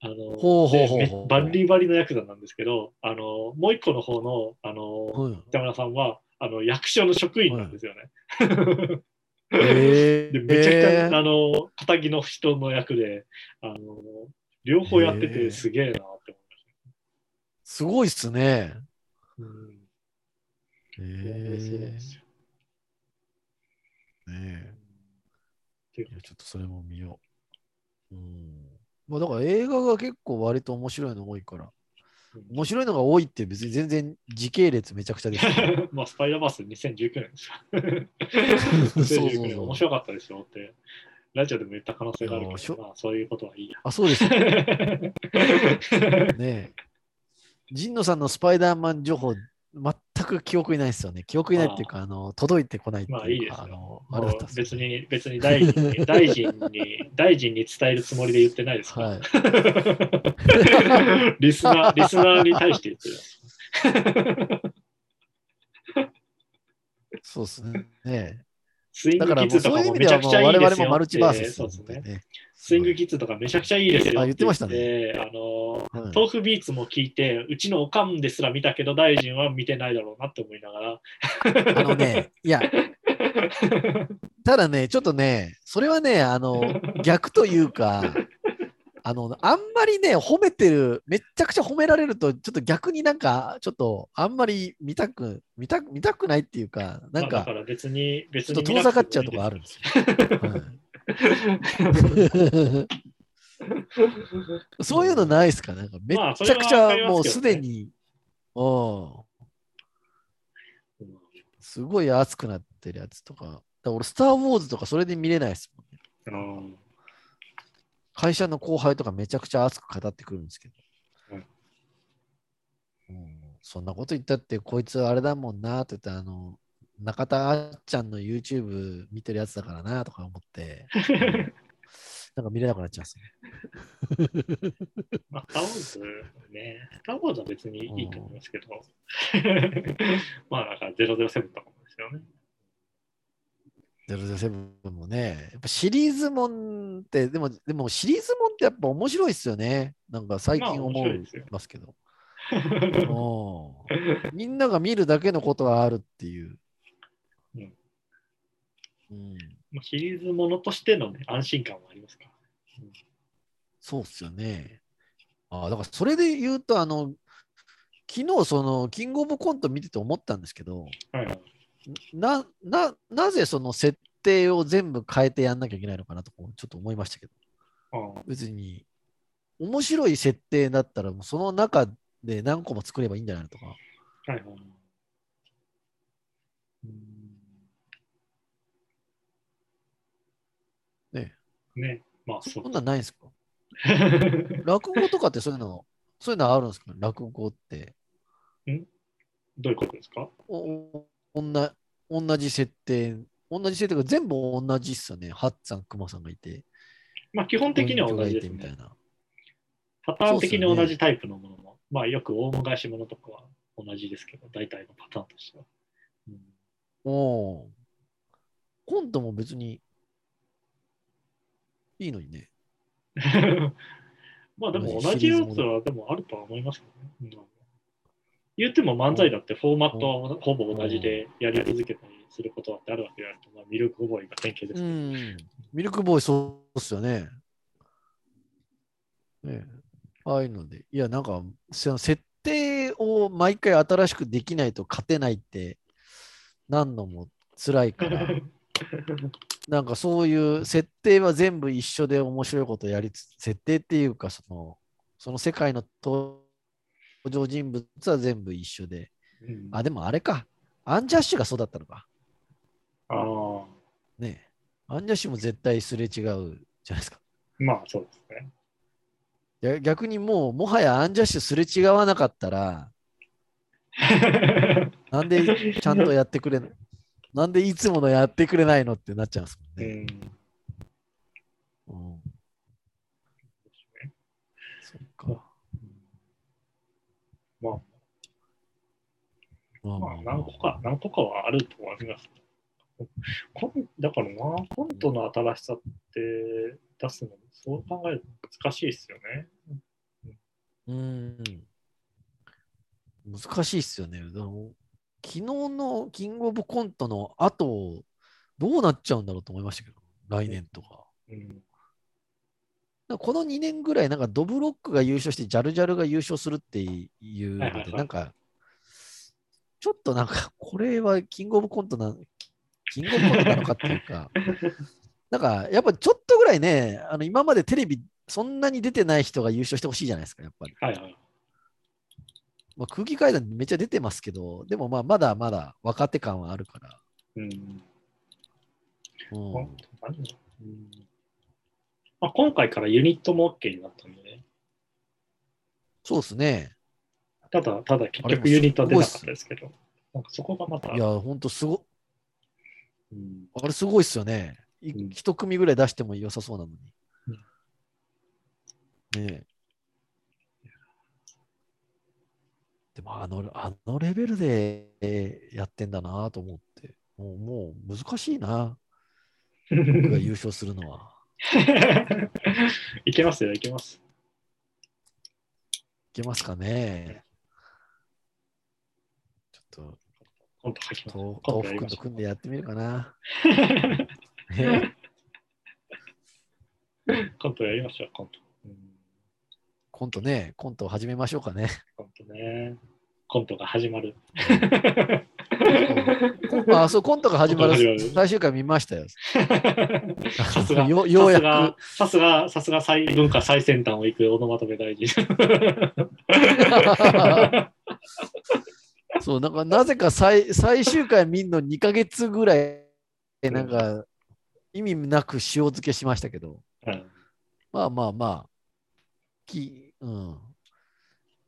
A: あのバリバリのヤクザなんですけど、あの、もう一個の方の、あの、
B: うん
A: 北村さんは、あの、役所の職員なんですよね。
B: え
A: でめちゃくちゃ、
B: ー
A: あの、仇の人の役で、あの、両方やっててすげえなって思い
B: すごいっすね。
A: ました。うん
B: え
A: いやそうですよ
B: ねえいやちょっとそれも見よう。うん。まあだから映画が結構割と面白いの多いから。面白いのが多いって別に全然時系列めちゃくちゃですけど。
A: まあ、スパイダーバース2019年ですよ。
B: そうそう
A: 2019年面白かったですよって、ラジオでも言った可能性があるけど、まあ、そういうことはいいや。
B: あ、そうですよ ねえ。神野さんのスパイダーマン情報、全く記憶にないですよね。記憶にないっていうか、あの届いてこないっていうか、
A: まあいいですよ
B: あの
A: も
B: あれだった
A: う
B: んですよ
A: 別に、別に大臣に、大臣に、大臣に伝えるつもりで言ってないですから。
B: はい。
A: リスナー、リスナーに対して言ってる。
B: そうですね。ねだからもうそういう意味では
A: も
B: 我々。もマルチバースですよ
A: そうですね。
B: ね。
A: スイングキッズとかめちゃくちゃいいですよ
B: あ言ってましたね
A: あの、
B: はい
A: 豆腐ビーツも聞いて、うちのおかんですら見たけど、大臣は見てないだろうなって思いながら。
B: あのね、いや、ただね、ちょっとね、それはね、あの、逆というか、あの、あんまりね、褒めてる、めっちゃくちゃ褒められると、ちょっと逆になんか、ちょっと、あんまり見たく、見たく、見たくないっていうか、なんか
A: 別に、別に
B: ちょっと遠ざかっちゃうとこあるんですよ。はい そういうのないですかなんかめちゃくちゃもう
A: ます
B: でに、うん、すごい熱くなってるやつとか。だ俺、スター・ウォーズとかそれで見れないですもんね。
A: うん
B: 会社の後輩とかめちゃくちゃ熱く語ってくるんですけど。
A: うん
B: うんそんなこと言ったって、こいつあれだもんなって言って、あの、中田あっちゃんの YouTube 見てるやつだからなとか思って、なんか見れなくなっちゃうんですよね。
A: まあ、スター・ウォーズね、スター・ウォーズは別にいいと思いますけど、まあ、なんか007とかもですよね。
B: 007もね、やっぱシリーズもんって、でも、でもシリーズもんってやっぱ面白いっすよね。なんか最近
A: まあ
B: 思い
A: 面白いですよ
B: ますけど。うんみんなが見るだけのことはあるっていう。
A: うんシリーズものとしての、ね、安心感はありますか？ら。
B: そうっすよね。ああ、だからそれで言うと、あの、昨日その、キングオブコント見てて思ったんですけど、
A: はいはい。
B: な、な、なぜその設定を全部変えてやんなきゃいけないのかなと、ちょっと思いましたけど、
A: ああ
B: 別に、面白い設定だったら、その中で何個も作ればいいんじゃないのとか。
A: はいはい。うん
B: ね
A: ね。まあ、そう
B: そんなんないんですか？落語とかってそういうの、そういうのあるんですか？落語って。
A: どういうことですか？
B: おおおんな同じ設定、同じ設定が全部同じっすよね。ハッツさん、クマさんがいて、
A: まあ、基本的には
B: ご
A: 同じですね。パターン的に同じタイプのものも、まあ、よく大昔ものとかは同じですけど、大体のパターンとしては。うん
B: おお。コントも別にいいのにね。
A: まあでも同じやつはでもあるとは思いますけどね。うん言っても漫才だってフォーマットはほぼ同じでやり続けたりすることだってあるわけであると、まあ、ミルクボーイが典型です
B: う
A: けど。
B: ん。ミルクボーイそうっすよね。ねえああいうので。いや、なんか、その設定を毎回新しくできないと勝てないって、なんのも辛いから。なんかそういう設定は全部一緒で面白いことやりつつ、設定っていうかその、その世界の登場人物は全部一緒で。
A: うん
B: あ、でもあれか。アンジャッシュがそうだったのか。
A: ああ、
B: ねえアンジャッシュも絶対すれ違うじゃないですか。
A: まあそうですね。
B: や逆にもう、もはやアンジャッシュすれ違わなかったら、なんでちゃんとやってくれないなんでいつものやってくれないのってなっちゃうんですもんね。
A: うん
B: うんそっか。
A: まあ、
B: まあ
A: まあ、何個か、何個かはあると思います。コンだからな、コントの新しさって出すの、そう考えると難しいですよね。
B: うん。難しいっすよね。昨日のキングオブコントの後、どうなっちゃうんだろうと思いましたけど、来年とか。
A: うん、
B: かこの2年ぐらい、なんかドブロックが優勝して、ジャルジャルが優勝するっていうので、
A: はいはいはい
B: なんか、ちょっとなんか、これはキングオブコントな、キングオブコントなのかっていうか、なんか、やっぱちょっとぐらいね、あの今までテレビ、そんなに出てない人が優勝してほしいじゃないですか、やっぱり。
A: はいはい。
B: まあ、空気階段めっちゃ出てますけど、でもまあまだまだ若手感はあるから。
A: うん。
B: うん
A: まあ、今回からユニットも OK になったんでね。
B: そうですね。
A: ただ、ただ結局ユニットは出なか
B: っ
A: たですけど、なんかそこがまた、
B: いや、ほんとすご、
A: うん、
B: あれすごいっすよね。い
A: うん
B: 一組ぐらい出しても良さそうなのに。ねでもあの、あのレベルでえーやってんだなと思って、もうもう難しいな、僕が優勝するのは。
A: いけますよ、いけます。
B: いけますかね。ちょっと、
A: コント書きます。
B: と組んでやってみるかな。
A: コントやりましょう、コント。うん、
B: コントね、コントを始めましょうかね。
A: コントね。コントが始まる。
B: あ、そう、コントが始まる最終回見ましたよ。
A: さすが、
B: よようやく
A: さすが、さすが、最文化最先端を行くオノマトペ大臣。
B: そう、なんかなぜか最最終回見んの2ヶ月ぐらい、なんか意味なく塩漬けしましたけど、
A: うん
B: まあまあまあ、きうん。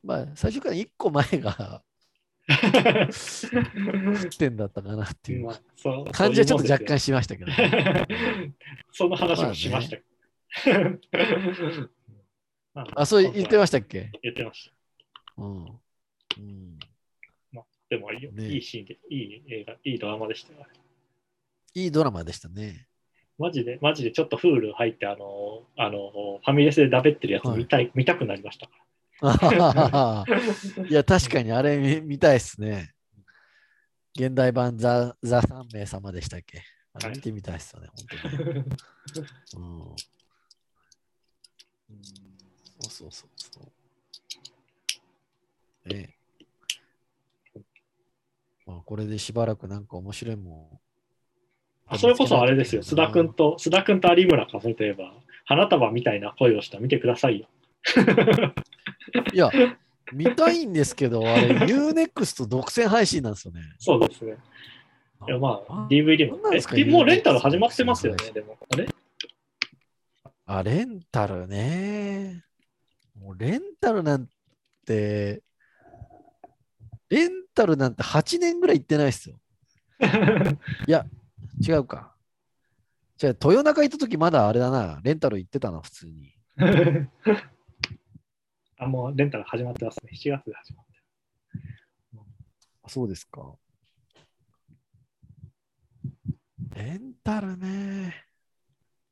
B: まあ、最終回1個前が点だったかなっていう感じはちょっと若干
A: し
B: しましたけど、
A: その話もしましたけど。
B: あ、そう言ってましたっけ？
A: 言ってました。
B: うん。うん、
A: でもいい,、
B: ね
A: いいシーンで、いい映画、いいドラマでしたよ。
B: いいドラマでしたね。
A: マジで、マジでちょっとフール入って、あの、あの、ファミレスでだべってるやつ見たい、見たくなりましたか
B: いや、確かにあれ見見たいっすね。現代版ザ・ザ3名様でしたっけ？あれ見てみたいですよね、本当に。うん。そうそうそうそう。ねえ。まあ、これでしばらくなんか面白いもん。
A: あそれこそあれですよ、須田君と、須田君と有村架純といえば、花束みたいな声をした見てくださいよ。
B: いや、見たいんですけど、あれ、UNEXT 独占配信なんですよね。
A: そうですね。いやまあ、DVD も。もうレンタル始まってますよね、でも。あれ？
B: あ、レンタルね。もうレンタルなんて、レンタルなんて8年ぐらい行ってないですよ。いや、違うか。じゃあ、豊中行った時まだあれだな、レンタル行ってたな、普通に。
A: あ、もうレンタル始まってますね。7月で始まって
B: あそうですか。レンタルね。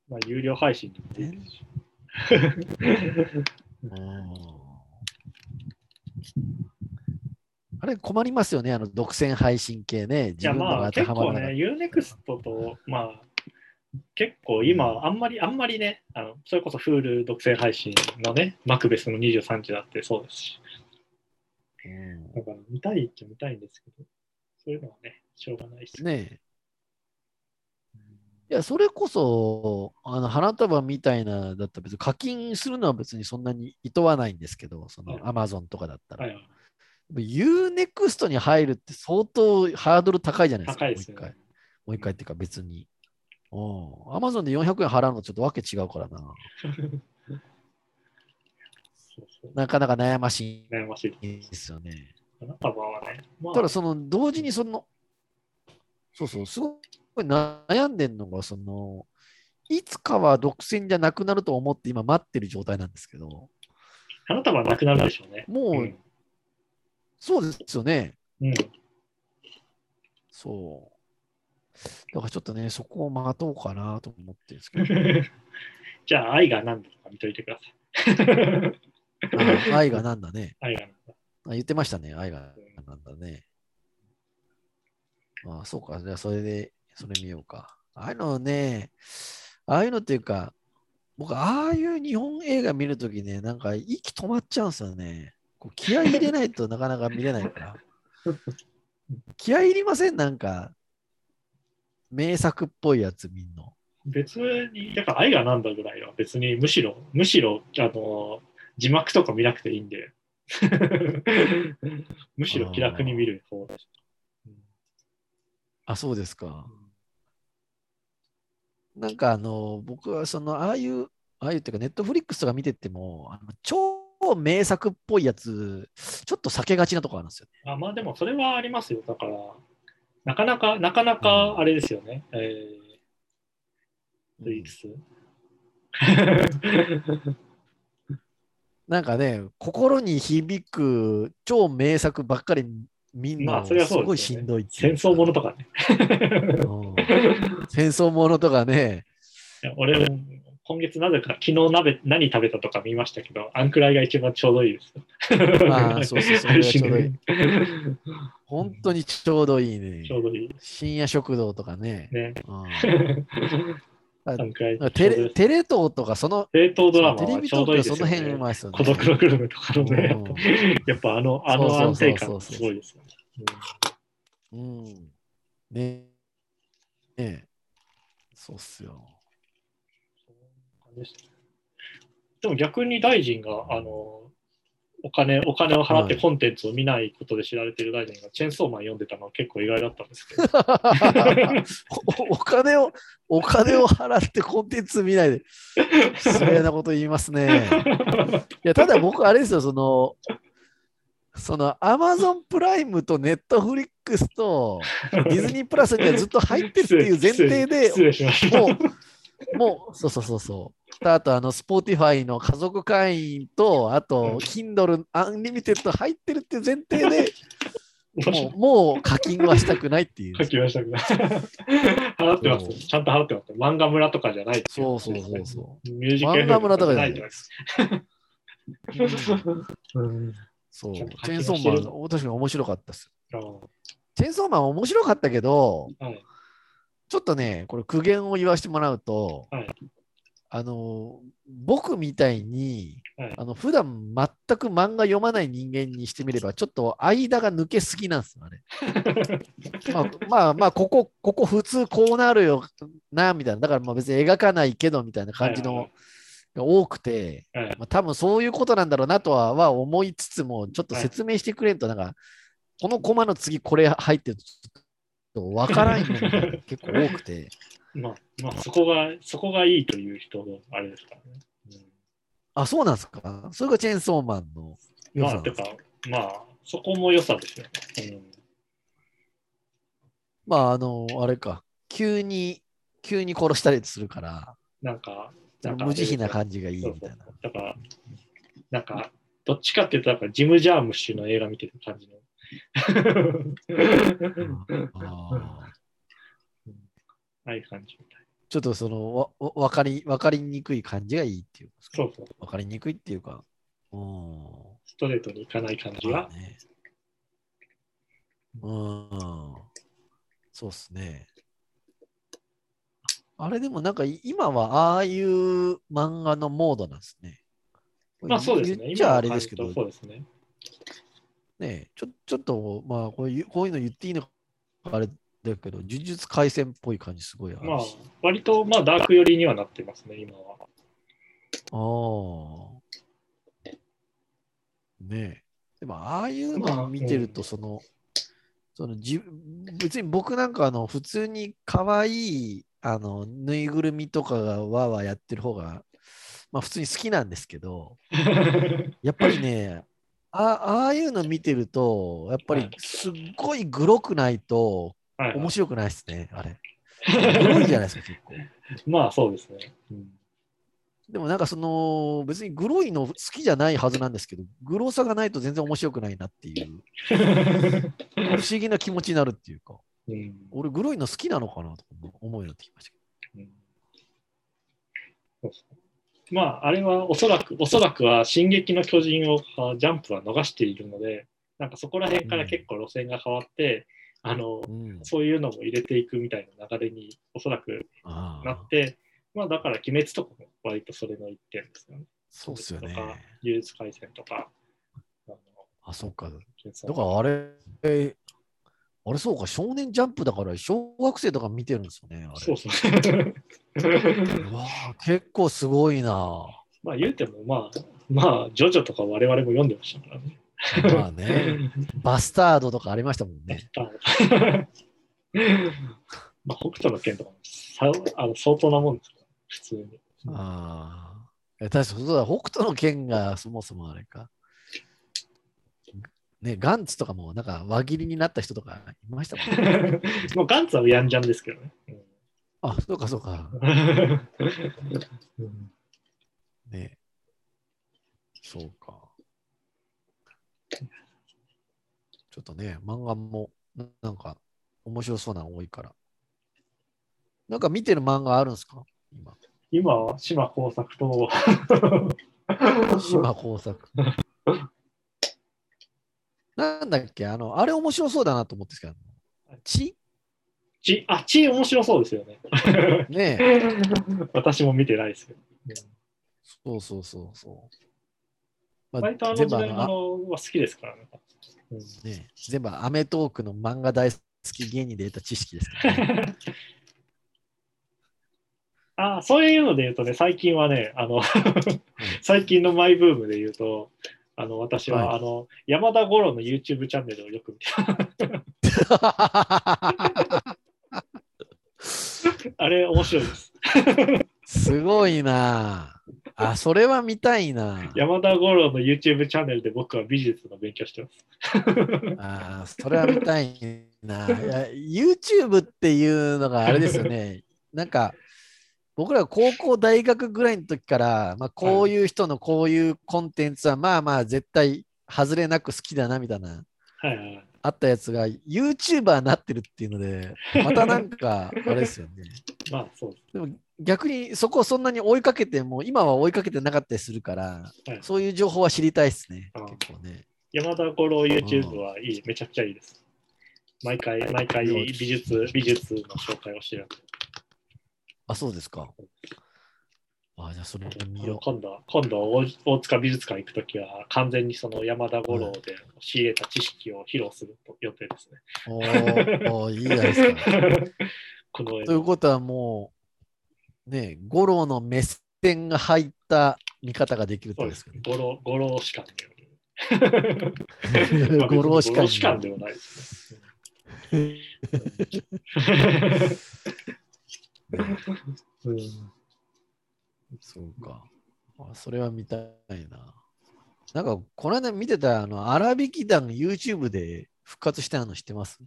A: まあ、有料配信にも出てるし。
B: うんあれ困りますよね、あの独占配信系ね。
A: いや、
B: 自分のが
A: まあ、結構ね、UNEXT と、まあ、結構今、あんまり、あんまりね、あのそれこそ Hulu 独占配信のね、マクベスの23時だってそうですし、
B: たうん
A: だから見たいっちゃ見たいんですけど、そういうのはね、しょうがないです。
B: ねえ。いや、それこそ、あの花束みたいなだったら別に課金するのは別にそんなにいとわないんですけど、その
A: はい
B: Amazon とかだったら。
A: はいはい、
B: UNEXT に入るって相当ハードル高いじゃないですか。
A: 高いですよ
B: もう一回
A: ね。。
B: もう一回っていうか別に。うん。Amazon で400円払うのちょっとわけ違うからな。
A: そうそう
B: なかなか悩まし
A: 悩ましい
B: い
A: で。
B: ですすよね。
A: ね、まあ、
B: ただその同時にその、そうそう、すごい悩んでんのが、その、いつかは独占じゃなくなると思って今待ってる状態なんですけど、
A: 花束はなくなるでしょうね。
B: もう、
A: うん
B: そうですよね。
A: うん、
B: そう。だからちょっとね、そこを待とうかなと思ってるんですけど、
A: じゃあ、愛が何だとか見といてください。
B: あ愛がなんだね。
A: 愛が何だ。
B: あ言ってましたね、愛がなんだね。あそうか、じゃあそれで、それ見ようか。ああいうのね、ああいうのっていうか、僕、ああいう日本映画見るときね、なんか息止まっちゃうんですよね。こう気合い入れないとなかなか見れないから。気合い入りません？なんか、名作っぽいやつみんな。
A: 別に、だから愛が何だぐらいは別にむしろ、むしろ、あの、字幕とか見なくていいんで、むしろ気楽に見る方です。
B: あ、そうですか。なんかあの、僕はその、ああいう、ああいうっていうか、ネットフリックスとか見てても、あの超名作っぽいやつ、ちょっと避けがちなとこあるんですよね。
A: あまあでもそれはありますよ。だから、なかなか、なかなかあれですよね。えー、フリックス。
B: なんかね、心に響く超名作ばっかり見んの
A: まあそれは
B: すごいしんどいい
A: 戦
B: うか
A: 争ものとかね。
B: うん戦争ものとかね、
A: 俺も今月なぜか昨日鍋何食べたとか見ましたけど、あんくらいが一番ちょうどいいです。
B: ああそうそうそれがちょうどいい
A: い。
B: 本当にちょうどいいね
A: ち。ょうどいい。
B: 深夜食堂とかね。
A: ね。
B: テレテレ東とかその、
A: 冷凍ドラマ
B: テレビ
A: はちょうどいいですよね。
B: 辺うまいですよね。
A: 孤独のグルメとかのね、
B: うん
A: やっぱあのあの
B: そうそうそう
A: 安定感
B: そう
A: すごいですよね。
B: うん。ねねそうっすよ。
A: うんでも逆に大臣があのお金お金を払って
B: はい
A: コンテンツを見ないことで知られている大臣がチェーンソーマン読んでたのは結構意外だったんですけど、
B: お お金を、お金を払ってコンテンツ見ないで、失礼なこと言いますね。いや、ただ僕、あれですよ、その、その、アマゾンプライムとネットフリックスとディズニープラスにはずっと入ってるっていう前提で
A: 失、礼しました。
B: もう、もう、そうそうそうそう。あと、あの、スポーティファイの家族会員と、あ
A: うん
B: と、Kindle アンリミテッド入ってるっていう前提で、もう、もう課金はしたくないっていう。
A: 書きましたけど。払ってます。ちゃんと払ってます。漫画村とかじゃない。
B: そうそうそうそう。
A: ミュージック
B: 漫画村とかじゃない
A: じゃないです。
B: そう。チェーンソーマン、確かに面白かったです。
A: あ
B: チェーンソーマン面白かったけど、
A: はい
B: ちょっとね、これ苦言を言わせてもらうと、
A: はい
B: あの、僕みたいに、
A: はい
B: あの普段全く漫画読まない人間にしてみれば、ちょっと間が抜けすぎなんですよ、あれ。まあまあまあ、ここ、ここ普通こうなるよな、みたいな。だからまあ別に描かないけど、みたいな感じの
A: はいはい
B: が多くて、
A: はい
B: まあ、多分そういうことなんだろうなとはは思いつつも、ちょっと説明してくれんと、なんか、このコマの次これ入ってると、ちょっとわからんのが結構多くて。
A: まあ、まあ、そこが、そこがいいという人のあれですからね。
B: あ、そうなんですか？それがチェーンソーマンの
A: うん、
B: 良
A: まあ、
B: さなんですか？
A: てか、まあ、そこも良さですよね。
B: まあ、あの、あれか、急に、急に殺したりするから、
A: うん、なんか、なんか
B: 無慈悲な感じがいい
A: そうそう。
B: みたいな。
A: だから、なんか、どっちかっていうと、なんかジム・ジャームッシュの映画見てる感じの。
B: あー
A: ああいう感じみたい。
B: ちょっとそのわわわかり、わかりにくい感じがいいっていうか。
A: そうそう。
B: わかりにくいっていうか。うん。
A: ストレートにいかない感じが
B: まあ。ね。うん。そうっすね。あれでもなんかい今はああいう漫画のモードなんですね。
A: まあそうですね。
B: 言っちゃあれ
A: の
B: ですけど
A: そうですね。
B: ねちょちょっと、まあこういう、こういうの言っていいのかあれだけど、呪術廻戦っぽい感じすごいあるし。
A: まあ、割と、まあ、ダーク寄りにはなってますね、今は。
B: ああ。ねえ。でも、ああいうのを見てると、その、そのじ別に僕なんかあの普通に可愛いあのぬいぐるみとかがわーわーやってる方が、まあ普通に好きなんですけど、やっぱりね、あああいうの見てると、やっぱりすっごいグロくないと
A: はい。
B: 面白くないですね、あれ。グロいじゃないですか、結構。
A: まあ、そうですね。うん。
B: でもなんかその別にグロいの好きじゃないはずなんですけど、グロさがないと全然面白くないなっていう、不思議な気持ちになるっていうか、
A: うん。
B: 俺グロいの好きなのかなと思うようになってきましたけ
A: うん。そうそうまあ、あれはおそらく、おそらくは、進撃の巨人をあジャンプは逃しているので、なんかそこら辺から結構路線が変わって、あの、
B: ど。うん、
A: そういうのも入れていくみたいな流れにおそらくなって、まあだから鬼滅とかも割とそれの一点ですよね。
B: そうっすよね
A: と。か、呪術廻戦とか、あの
B: あ、そうか。だからあれ、えあれそうか、少年ジャンプだから小学生とか見てるんですよね。あれ
A: そうそう。
B: うわあ結構すごいな。
A: まあ言うても、まあ、まあ、ジョジョとか我々も読んでましたからね。
B: まあね、バスタードとかありましたもんね。
A: まあ、北斗の剣とかもさあの相当なもんですから、普通に。
B: ああ。え確かそうだ、北斗の剣がそもそもあれか。ね、ガンツとかもなんか輪切りになった人とかいましたもんね。
A: もうガンツはヤンジャンですけどね。
B: あ、そうかそうか。
A: うん
B: ね。そうか。ちょっとね、漫画もななんか面白そうなの多いから。なんか見てる漫画あるんですか？今。
A: 今は？島耕作と、
B: 島工作。なんだっけ？あの、あれ面白そうだなと思ってるんですけど、血
A: ち？あ、ち面白そうですよね。
B: ねえ。
A: 私も見てないですけど。
B: そうそうそうそう。ま
A: 割とあの
B: 全部あ
A: 時代のは好きですからね。
B: ね、全部アメトークの漫画大好き芸人で得た知識ですからね。
A: あそういうので言うとね、最近はね、あの最近のマイブームで言うと、あの私は、
B: はい
A: あの山田五郎の YouTube チャンネルをよく見て、あれ面白いです。
B: すごいなあ。あ、それは見たいな
A: 山田五郎の YouTube チャンネルで僕は美術の勉強してます。
B: あ。それは見たいな。YouTube っていうのがあれですよね。なんか、僕ら高校、大学ぐらいの時から、まあ、こういう人のこういうコンテンツは、まあまあ絶対外れなく好きだなみたいな、
A: はいはいはい。
B: あったやつが YouTuber になってるっていうので、またなんか、あれですよね。
A: まあそうです。
B: でも逆にそこをそんなに追いかけても、今は追いかけてなかったりするから、
A: はい
B: そういう情報は知りたいですね。結構ね。
A: 山田五郎 YouTube はいい、めちゃくちゃいいです。毎回、毎回美術、美術の紹介をしてるんで。
B: あ、そうですか。あ、じゃあそれも見よ
A: 今度は、今度大大塚美術館行くときは、完全にその山田五郎で仕入れた知識を披露する予定ですね。
B: う。おーおーいいじゃないですか。
A: この絵
B: ということはもう、ね、五郎の目線が入った見方ができると
A: です
B: ですけど。
A: 五郎、五郎士官で。ま あ
B: 五郎士官
A: 五郎士官ではないですね。うん
B: そうか。あそれは見たいな。なんか、この間見てた、あの、荒引き団 YouTube で復活したの知ってます？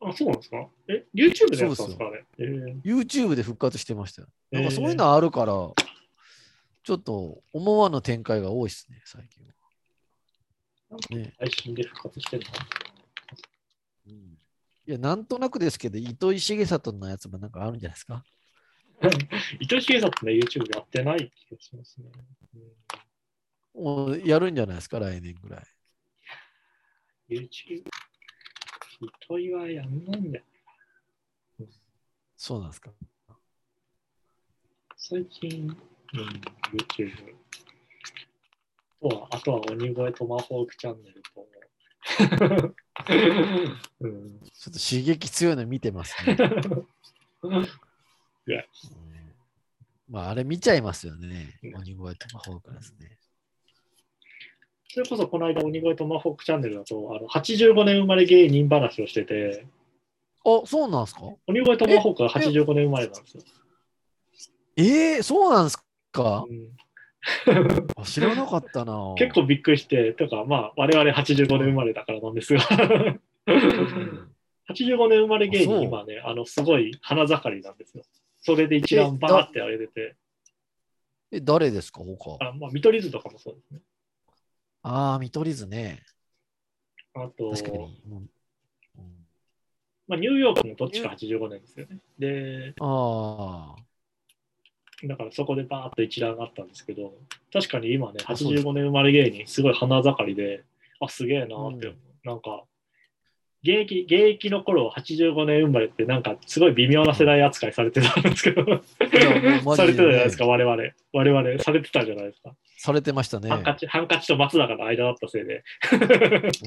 A: あ、そうなんですか？え、YouTube でやったんですかあれ？えー
B: ?YouTube で復活してましたよ。なんか
A: えー
B: そういうのあるから、ちょっと思わぬ展開が多いですね、最近は。ね
A: 配信で復活してるの？
B: うん、いや、なんとなくですけど、糸井重里のやつもなんかあるんじゃないですか？
A: 糸井重里ね、YouTube やってない気がしますね。うん
B: もうやるんじゃないですか、来年ぐらい。
A: YouTube、糸井はやんないんだよ。
B: そうなんですか。
A: 最近、うん、YouTube。あとは、あとは鬼越トマホークチャンネルと、うん、
B: ちょっと刺激強いの見てますね。うんまあ、あれ見ちゃいますよね。
A: うん
B: 鬼越トマホークですね。
A: それこそこの間鬼越トマホークチャンネルだと、あの85年生まれ芸人話をしてて、
B: あ、そうなんですか？
A: 鬼越トマホークは85年生まれなんですよ。
B: ええそうなんですか？
A: うん。
B: あ知らなかったな。
A: 結構びっくりして、とか、まあ、我々85年生まれだからなんですが、
B: うん。
A: 85年生まれ芸人、今ね、あの、すごい花盛りなんですよ。それで一覧バーって上げてて、
B: え、誰ですか？他。
A: あまあ、見取り図とかもそうですね。
B: ああ、見取り図ね。
A: あと、まあ、ニューヨークもどっちか85年ですよね。で、
B: ああ、
A: だからそこでバーっと一覧があったんですけど、確かに今ね、
B: あそうです
A: 85年生まれ芸人、すごい花盛りで、あ、すげえなーって、
B: うん。
A: なんか、現役、現役の頃85年生まれって、なんかすごい微妙な世代扱いされてたんですけど、されてたじゃないですか、我々。我々、されてたじゃないですか。
B: されてましたね。
A: ハンカチ、ハンカチと松坂の間だったせいで。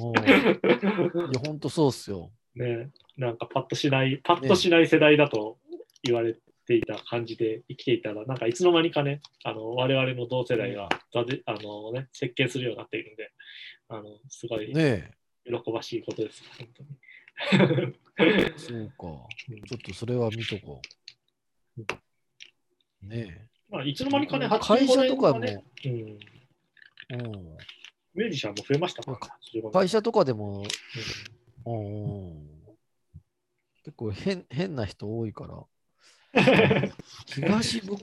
B: うんいや、ほんとそうっすよ。
A: ね、なんかパッとしない、パッとしない世代だと言われていた感じで生きていたら、なんかいつの間にかね、あの我々の同世代があの、ね、設計するようになっているんで、あのすごい
B: ね
A: 喜ばしいことです、本当に。
B: え、そうか。
A: うん。
B: ちょっとそれは見とこう。ね
A: まあ、いつの間にかね、
B: 会社とか
A: 85年
B: も、
A: うん、
B: うん、
A: ミュージシャンも増えましたから、85年。
B: 会社とかでも、
A: う
B: うん、結構変変な人多いから、
A: ん
B: 東袋、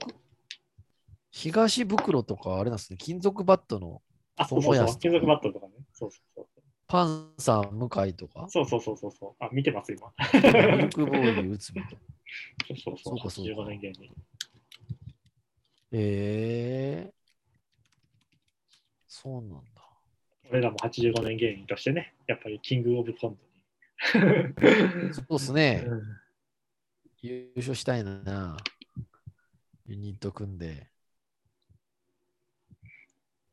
B: 東袋とかあれなんですね、金属バットの
A: あ、そうそうそう、金属バットとかね。そうそうそう。
B: パンサー向井とか、
A: そうそうそうそうそう。あ、見てます、今。
B: ミルクボーイ内海とか。
A: そうそうそう。
B: そうかそうか
A: 85年芸人。
B: ええそうなんだ。
A: 俺らも85年芸人としてね、やっぱりキングオブコント
B: そうっす
A: に。
B: ね。
A: うん
B: 優勝したいな。ユニット組んで。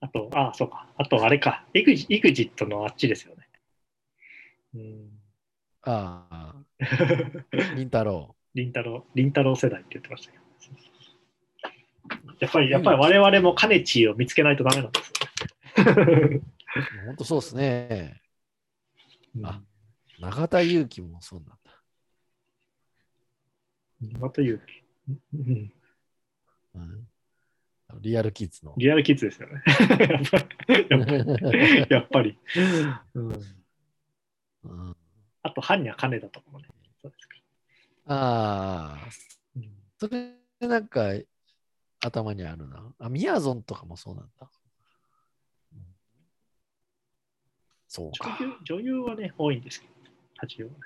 A: あと、あ、そうか。あと、あれか。エグジエグジットのあっちですよね。うん。
B: ああ、りんたろ
A: りんたろう、りんたろう世代って言ってましたけど。やっぱり、やっぱり我々もカネチーを見つけないとダメなんですよね。
B: う。ほんとそうっすね。
A: うん
B: あ永田祐希もそうなんだ。
A: また言う。うん
B: うん、リアルキッズの。
A: リアルキッズですよね。やっぱり。あと、ハンニャ・カネダとかもね。そうですか。
B: ああ、
A: うん
B: それなんか頭にあるな。あ、ミヤゾンとかもそうなんだ。うんそうか。
A: 女優女優はね、多いんですけど、80はね。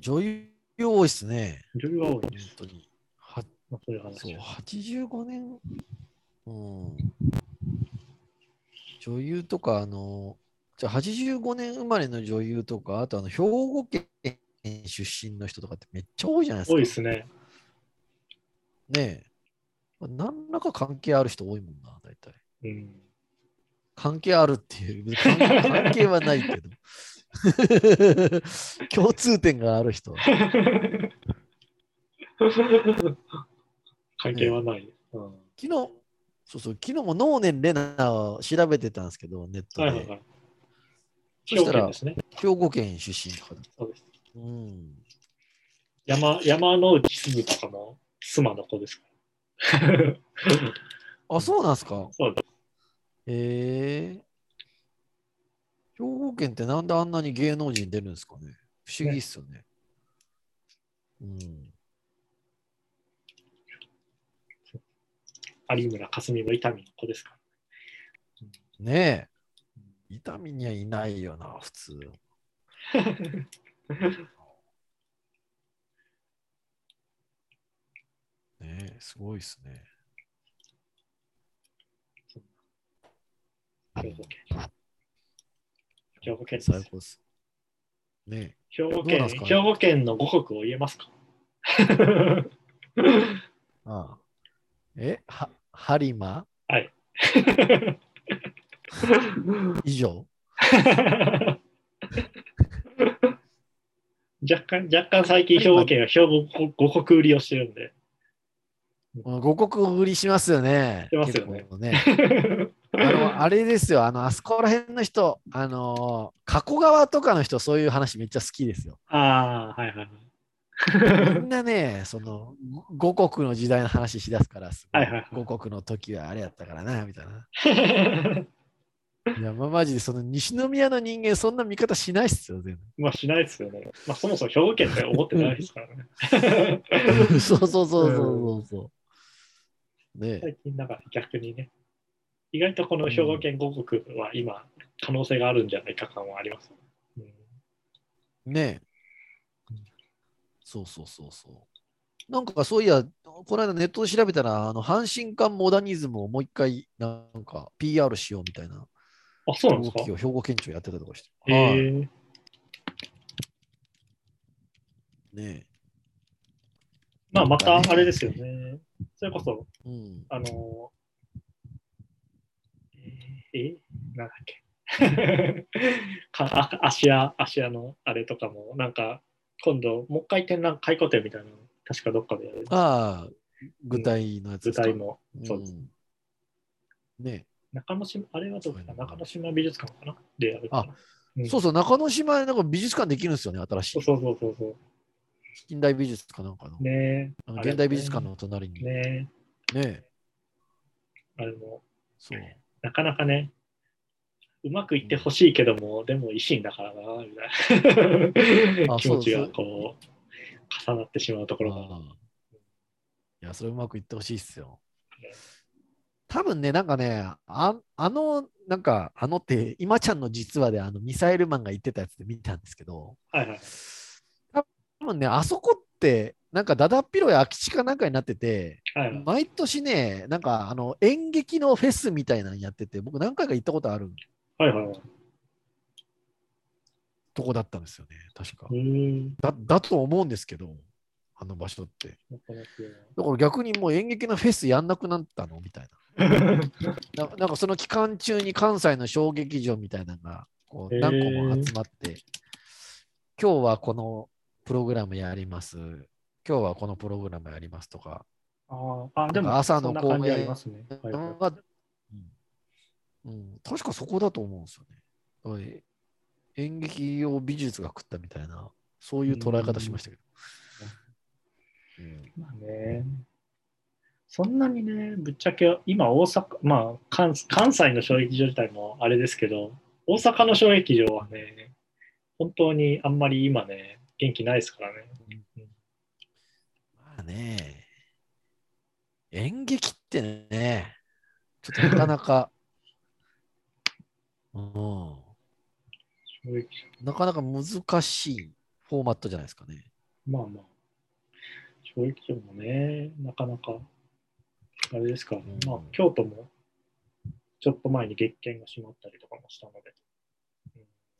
B: 女優多いっすね。
A: 女優は多いん
B: 本
A: です。
B: 当に。は
A: まあ、そういう話
B: そう、85年。うん。女優とか、あの、じゃあ85年生まれの女優とか、あとあの兵庫県出身の人とかってめっちゃ多いじゃないですか。
A: 多いですね。
B: ねえ。まあ何らか関係ある人多いもんな、大体。
A: うん。
B: 関係あるっていう、関関係はないけど。共通点がある人。
A: 関係はない。うん
B: 昨日、そうそう、昨日も能年レナを調べてたんですけど、ネットで。
A: はいはいはい。
B: そしたら
A: 兵庫県ですね。
B: 兵庫県出身とかだ。
A: そうです。
B: うん。
A: 山山之内すぐとかも妻の子ですから。
B: あ、そうなんですか？
A: そうです。
B: へえ。兵庫県ってなんであんなに芸能人出るんですかね不思議っすよね。うん。
A: 有村架純も伊丹の子ですか？ら。
B: ねえ。痛みにはいないよな、普通。ねえ、すごいっすね。
A: 兵庫県。兵庫県。
B: ね
A: 兵庫県、兵庫県の五国を言えますか？
B: え。ああえ、は、播磨
A: はい。
B: 以上？
A: 若干、若干最近兵庫県は兵庫五国売りをしてるんで。
B: 五国売りしますよね。
A: してますよね
B: ね。あの、あれですよ、あの、あそこら辺の人、あのー、加古川とかの人、そういう話めっちゃ好きですよ。
A: ああ、はいはいはい。
B: みんなね、その、ご五国の時代の話しだすから、す
A: はいはいはい
B: 五国の時はあれやったからな、みたいな。いや、まあ、マジで、その西宮の人間、そんな見方しないっすよ、全
A: まあしないですよね。まあそもそも兵庫県って思ってないですからね。
B: 部。そうそうそうそうそうそう。ねえ
A: 最近だから逆にね、意外とこの兵庫県五国は今可能性があるんじゃないか感はあります。うん
B: ねえ。そうそうそうそう。なんかそういや、この間ネットで調べたら、あの阪神間モダニズムをもう一回、なんか PR しようみたいな
A: あ、そうなんですか？
B: 動きを兵庫県庁やってたとかして。
A: へ
B: はい
A: え
B: ね
A: まあまたあれですよね。それこそ、
B: え。うん。
A: あの、えー、えなんだっけ？かあ芦屋、芦屋のあれとかも、なんか、今度、もう一回展覧会回顧展みたいなの、確かどっかでやる。
B: ああ、具体のやつですか？
A: 舞台も。そうです
B: んね
A: 中之島、あれはどうか？な中之島美術館かな？でやるかな。う
B: え。
A: ん
B: そうそう、中之島なんか美術館できるんですよね、新しい。
A: そうそうそうそう。
B: 近代美術かなんかの。
A: ね
B: あの現代美術館の隣に。
A: え、ね
B: ねえ。
A: え、あれも、
B: そう。
A: なかなかね、うまくいってほしいけども、でも維新だからな、みたいな
B: あ
A: 気持ちがこう、重なってしまうところが。
B: いや、それうまくいってほしいっすよ。多分ね、なんかね、ああの、なんか、あのって、今ちゃんの実話であのミサイルマンが言ってたやつで見たんですけど、
A: はいはい。
B: 多分ね、あそこって、なんかだだっ広い空き地かなんかになってて、
A: はいはい。
B: 毎年ね、なんかあの演劇のフェスみたいなのやってて、僕何回か行ったことある
A: はいはいはい。
B: とこだったんですよね、確か。だだと思うんですけど、あの場所って。だから逆にもう演劇のフェスやんなくなったのみたいな。ななんかその期間中に関西の小劇場みたいなのがこう何個も集まって、今日はこのプログラムやります。今日はこのプログラムやりますとか。
A: あーあ、でも、
B: 朝の
A: そんな感じありますね。はいはい
B: がうんうん確かそこだと思うんですよね。演劇を美術が食ったみたいな、そういう捉え方しましたけど。うん
A: まあね。そんなにね、ぶっちゃけ、今大阪、まあ関、関西の小劇場自体もあれですけど、大阪の小劇場はね、本当にあんまり今ね、元気ないですからね。
B: まあね、演劇ってね、ちょっとなかなか、なかなか難しいフォーマットじゃないですかね。
A: 場まあまあ、小劇場もね、なかなか、あれですか。ら、
B: うん。
A: まあ、京都も、ちょっと前に月券が閉まったりとかもしたので、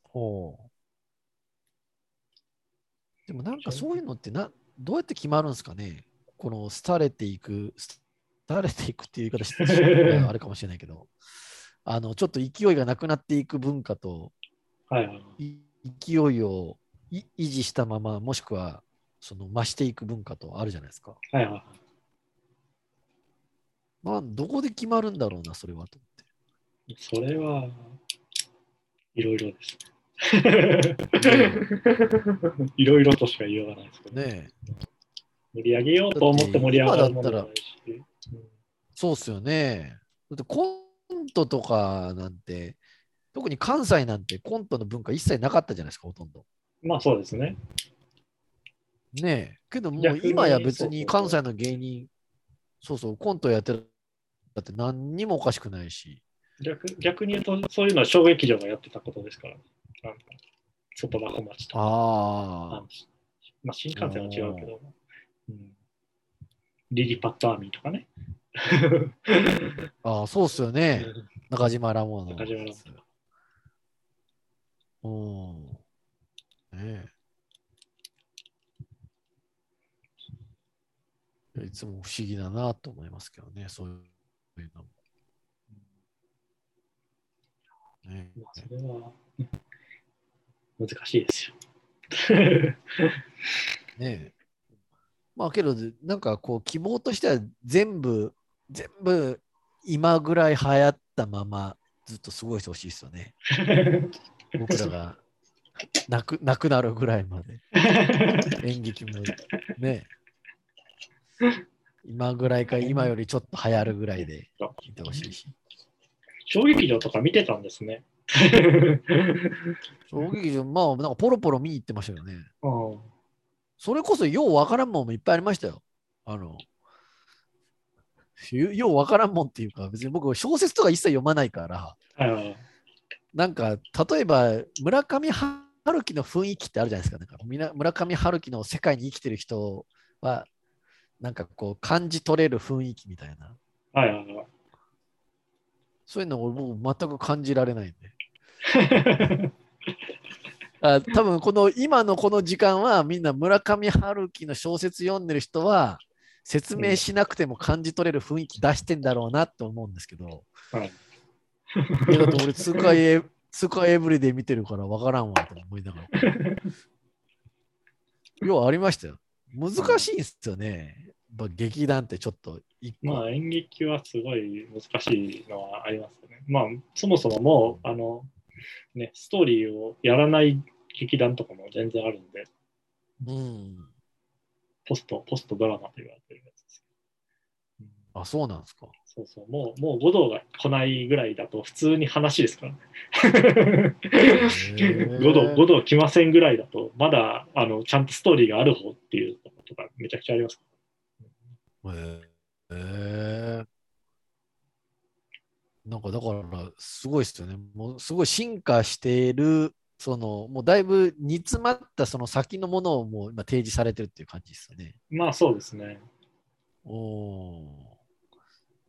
B: ほう。でもなんかそういうのってな、どうやって決まるんですかね。この廃れていく、廃れていくっていう言い方して あれかもしれないけど、あの、ちょっと勢いがなくなっていく文化と、
A: はい
B: 勢いをい維持したまま、もしくは、その増していく文化とあるじゃないですか。
A: はいはい。
B: まあ、どこで決まるんだろうな、それはと思って。
A: それは、いろいろですね。いろいろとしか言いようがないですけど、
B: ねえ。
A: 盛り上げようと思って盛り上がるものじゃないし。
B: そうっすよね。だってコントとかなんて、特に関西なんてコントの文化一切なかったじゃないですか、ほとんど。
A: まあそうですね。
B: ねえ。けどもう今や別に関西の芸人、そうそう、コントやってる。だって何にもおかしくないし。
A: 逆逆に言うと、そういうのは小劇場がやってたことですから、なんか外箱町とか、
B: あ
A: まあ、新幹線は違うけど、うん、リリパットアーミーとかね。
B: あ、ああ、そうっすよね。中島ラモーの。
A: 中島ラモ
B: うん。ねえ。いつも不思議だなと思いますけどね、そういうのも。ね
A: まあ、それは難しいですよ。
B: ねえ。まあけど、なんかこう希望としては全部、全部今ぐらい流行ったままずっと過ごしてほしいですよね。僕らがなくなくなるぐらいまで。演劇もね。今ぐらいか 今よりちょっと流行るぐらいで見てほしいし。
A: 小劇場とか見てたんですね。
B: 小劇場、まあなんかポロポロ見に行ってましたよね。
A: うん
B: それこそようわからんもんもいっぱいありましたよ。あの、よようわからんもんっていうか、別に僕小説とか一切読まないから、なんか例えば村上春樹の雰囲気ってあるじゃないですか。なんか村上春樹の世界に生きてる人は、なんかこう感じ取れる雰囲気みたいな。
A: はいはいはい
B: そういうのを僕全く感じられないんで。あ多分この今のこの時間はみんな村上春樹の小説読んでる人は説明しなくても感じ取れる雰囲気出してんだろうなって思うんですけど、
A: はい
B: いやだって俺通過エ 通過エブリデイ見てるから分からんわと思いながら。要はありましたよ。難しいんですよね。やっぱ劇団ってちょっと。
A: まあ演劇はすごい難しいのはありますよね。まあそもそももうあの、ね、ストーリーをやらない劇団とかも全然あるんで、
B: うん。
A: ポスト、ポストドラマと言われてるやつですけど。うん
B: あ、そうなんですか。
A: そうそう、もう、もう五道が来ないぐらいだと普通に話ですからね。
B: ー
A: 五道、五道来ませんぐらいだと、まだあのちゃんとストーリーがある方っていうことがめちゃくちゃあります。
B: へえなんかだから、すごいですよね。もうすごい進化している、その、もうだいぶ煮詰まったその先のものをもう今提示されてるっていう感じですよね。
A: まあそうですね。
B: お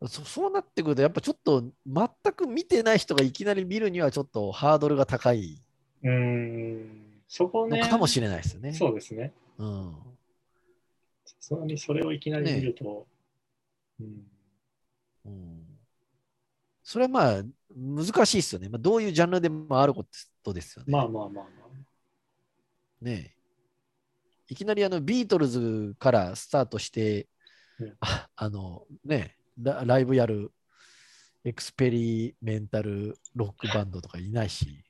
B: ーそそうなってくると、やっぱちょっと全く見てない人がいきなり見るにはちょっとハードルが高いう
A: ーん、そこ
B: かもしれないですよね。
A: そうですね。
B: うん。
A: さすがにそれをいきなり見ると、うん、
B: うんそれはまあ難しいですよね。まあ、どういうジャンルでもあることですよね。
A: まあまあまあま
B: ねえいきなりあのビートルズからスタートして、
A: うん
B: ああのねラライブやるエクスペリメンタルロックバンドとかいないし、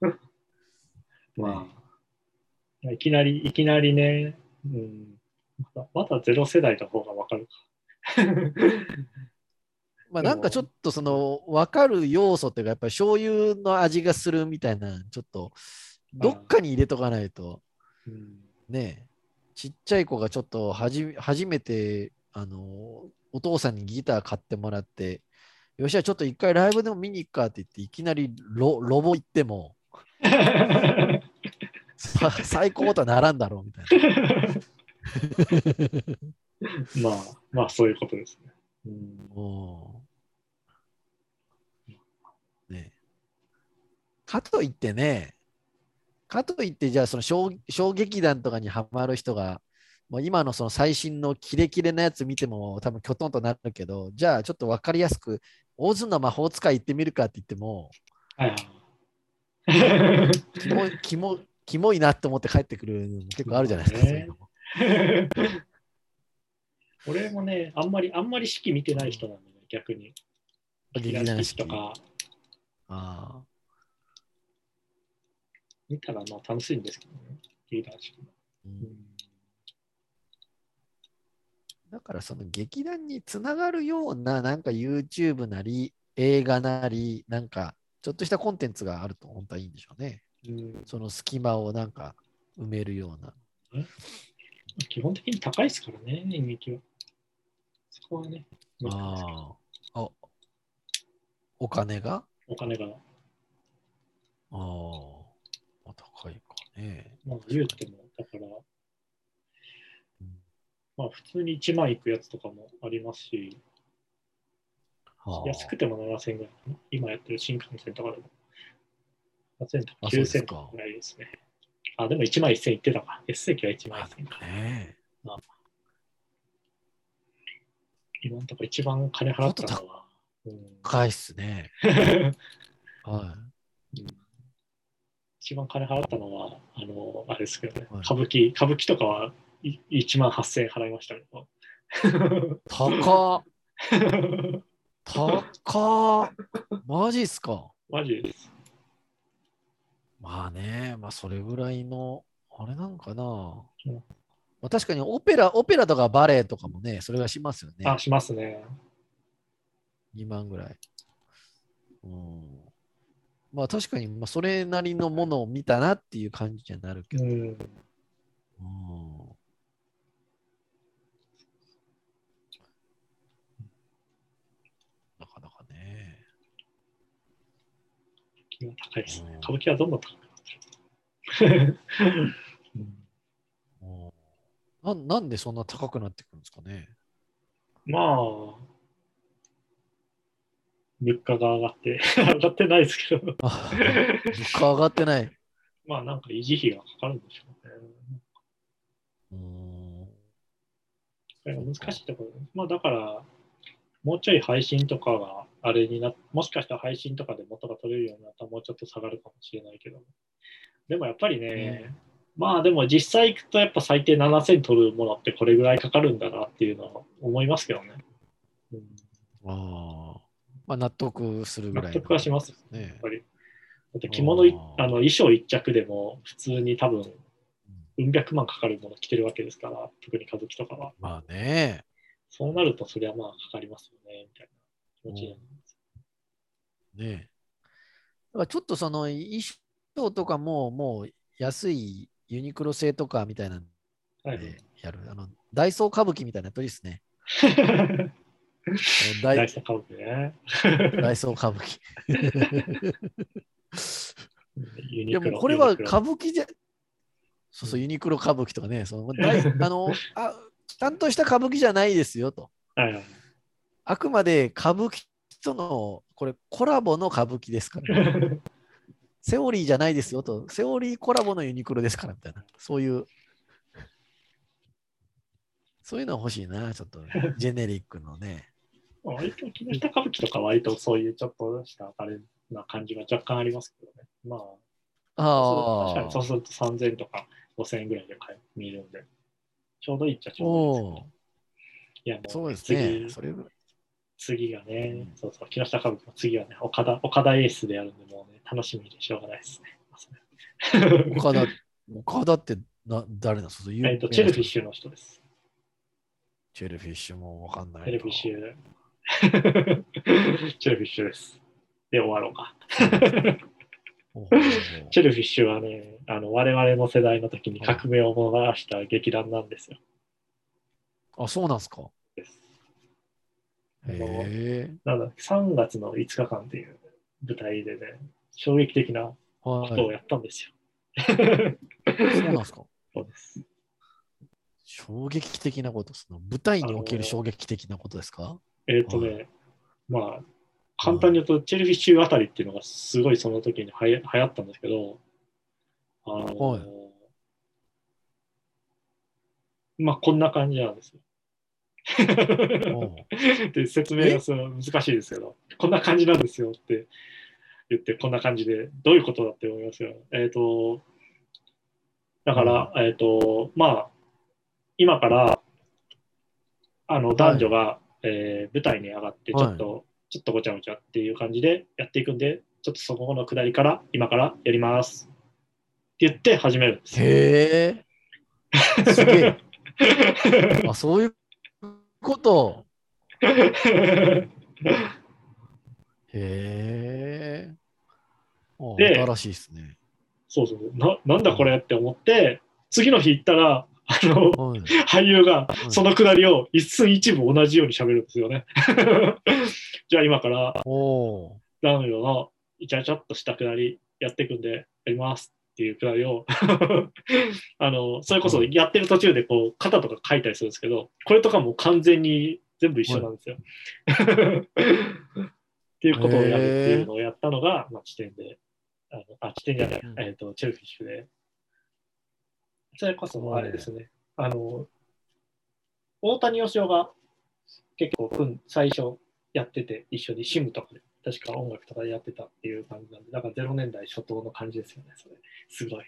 A: あ。まあ、いきなり、いきなりね、うん、まだまだゼロ世代の方がわかるか。
B: まあ、なんかちょっとその分かる要素っていうか、やっぱり醤油の味がするみたいな、ちょっとどっかに入れとかないと、
A: うん。
B: ねえ。ちっちゃい子がちょっとはじ初めてあのお父さんにギター買ってもらって、よっしゃ、ちょっと一回ライブでも見に行くかって言って、いきなりロロボ行っても、さ 最高とはならんだろうみたいな。
A: まあ、まあそういうことですね。うん
B: ねかといってね、かといって、じゃあその小小劇団とかにハマる人が、もう今のその最新のキレキレなやつ見ても多分きょとんとなるけど、じゃあちょっと分かりやすく、オズの魔法使い行ってみるかって言っても、
A: はいはい。
B: キモいキモキモいなって思って帰ってくるのも結構あるじゃないですか。
A: ね
B: そういうのも
A: 俺もね、あんまり、あんまり式見てない人なんでね、逆に。
B: 劇団四季
A: とか
B: あ
A: 見たらまあ楽しいんですけどね、劇団四季も。
B: ーう
A: うんん
B: だからその劇団につながるようななんか YouTube なり映画なりなんかちょっとしたコンテンツがあると本当はいいんでしょうね。
A: うん
B: その隙間をなんか埋めるような。
A: 基本的に高いですからね、演劇は。そこはね、
B: ああ。あお金が？
A: お金が、
B: ああ。高いかね。
A: まあ言うても、だから、
B: うん
A: まあ普通に1万いくやつとかもありますし、
B: はあ
A: 安くても7000円ぐらいかな。今やってる新幹線とかでも。8000とか
B: あそうです
A: 9000
B: か
A: とかぐらいですね。あ、でも1万1000いってたか。S 席は1万1000か。
B: ね
A: 今のところ一番金払ったのは、うん
B: 高いっすね。は
A: 一番金払ったのは、あの、あれですけどね、
B: はい
A: 歌舞伎、歌舞伎とかはい1万8000円払いましたけど。
B: い。高っ 高っマジっすか？
A: マジです。
B: まあね、まあそれぐらいの、あれなんかな。
A: うん
B: まあ、確かにオペラ、オペラとかバレエとかもね、それがしますよね。
A: あ、しますね。
B: 2万ぐらい。うん。まあ確かに、まあそれなりのものを見たなっていう感じにはなるけど。
A: うん。
B: うん。なかなかね。
A: 高いですね
B: うん。
A: 歌舞伎はどんどん高くなってる。うん
B: うんななんでそんな高くなってくるんですかね。
A: まあ、物価が上がって、上がってないですけど、
B: あ物価上がってない。
A: まあなんか維持費がかかるんでしょうね。
B: うん。
A: 難しいところ、まあだから、もうちょい配信とかがあれになもしかしたら配信とかで元が取れるようになったらもうちょっと下がるかもしれないけど、でもやっぱりね、まあでも実際行くとやっぱ最低7000取るものってこれぐらいかかるんだなっていうのは思いますけどね。うん、
B: ああ。まあ納得するぐらいの。
A: 納得はしますや
B: ね
A: っ。ぱり。だって着物い
B: あ
A: の衣装一着でも普通に多分、うん百万かかるもの着てるわけですから、特に歌舞伎とかは。
B: まあね。
A: そうなるとそりゃまあかかりますよね、みたいな気持ちになります。
B: ねだからちょっとその衣装とかももう安いユニクロ製とかみたいなの
A: はい
B: でやる。あの、ダイソー歌舞伎みたいなやつですね。ダイ
A: 大した株でね。
B: ダイソー歌舞伎。
A: ユニクロ
B: でもこれは歌舞伎じゃ、そうそう、ユニクロ歌舞伎とかね、その大 あのあちゃんとした歌舞伎じゃないですよと。
A: はいはい
B: あくまで歌舞伎とのこれコラボの歌舞伎ですから、セオリーじゃないですよと、セオリーコラボのユニクロですからみたいな、そういう、そういうのは欲しいな、ちょっと、ジェネリックのね。
A: 木下歌舞伎とか割とそういうちょっとしたあれな感じが若干ありますけどね。まあ、
B: ああ
A: 確かにそうすると3000とか5000円ぐらいで買え見るんで、ちょうどいいっちゃちょうどいい。いやもう
B: そうですね。
A: 次。がね、
B: うん。
A: そうそう、木下歌舞伎の次はね、岡田岡田エースでやるんで、も楽しみでしょうがないですね。
B: 岡田、岡田ってな誰なんですか
A: えっと、チェルフィッシュの人です。
B: チェルフィッシュもわかんないな。
A: チェルフィッシュ。チェルフィッシュです。で、終わろうか。チェルフィッシュはね、あの我々の世代の時に革命をもたらした劇団なんですよ。
B: あ、そうなんですか？
A: です
B: へえ。
A: なんだ3月の5日間っていう舞台でね、衝撃的な
B: はい。
A: ことをやったんですよ。
B: そうなんですか？
A: そうです。
B: 衝撃的なことですね。舞台における衝撃的なことですか？
A: えっ、とね、まあ、簡単に言うと、チェルフィッシュあたりっていうのがすごいその時にはや流行ったんですけど、あの
B: はい
A: まあこんな感じなんですよ。で説明がその難しいですけど、こんな感じなんですよって言って、こんな感じで、どういうことだって思いますよ。えっ、と、だから、えっ、と、まあ、今から、あの、男女が、えー舞台に上がって、ちょっと、ちょっとごちゃごちゃっていう感じでやっていくんで、ちょっとそこのくだりから、今からやります。って言って始めるんですよ。
B: へえ。すげえ。あ、そういうこと？へえ。あ
A: で
B: 新しいですね。
A: そうそうな。なんだこれって思って、次の日行ったら、あの、
B: はい
A: 俳優が
B: うん
A: そのくだりを一寸一部同じように喋るんですよね。じゃあ今から
B: おお
A: 男女のイチャイチャっとしたくだりやっていくんでやりますっていうくだりを あのそれこそやってる途中でこう肩とか書いたりするんですけどこれとかも完全に全部一緒なんですよ。っていうことをやるっていうのをやったのが、まあ、地点であのあ地点じゃない、
B: うん
A: えー、とチェルフィッシュでそれこそあれですねあの大谷義雄が結構、うん、最初やってて、一緒にシムとかで、確か音楽とかでやってたっていう感じなんで、だから0年代初頭の感じですよね、それ。すごい。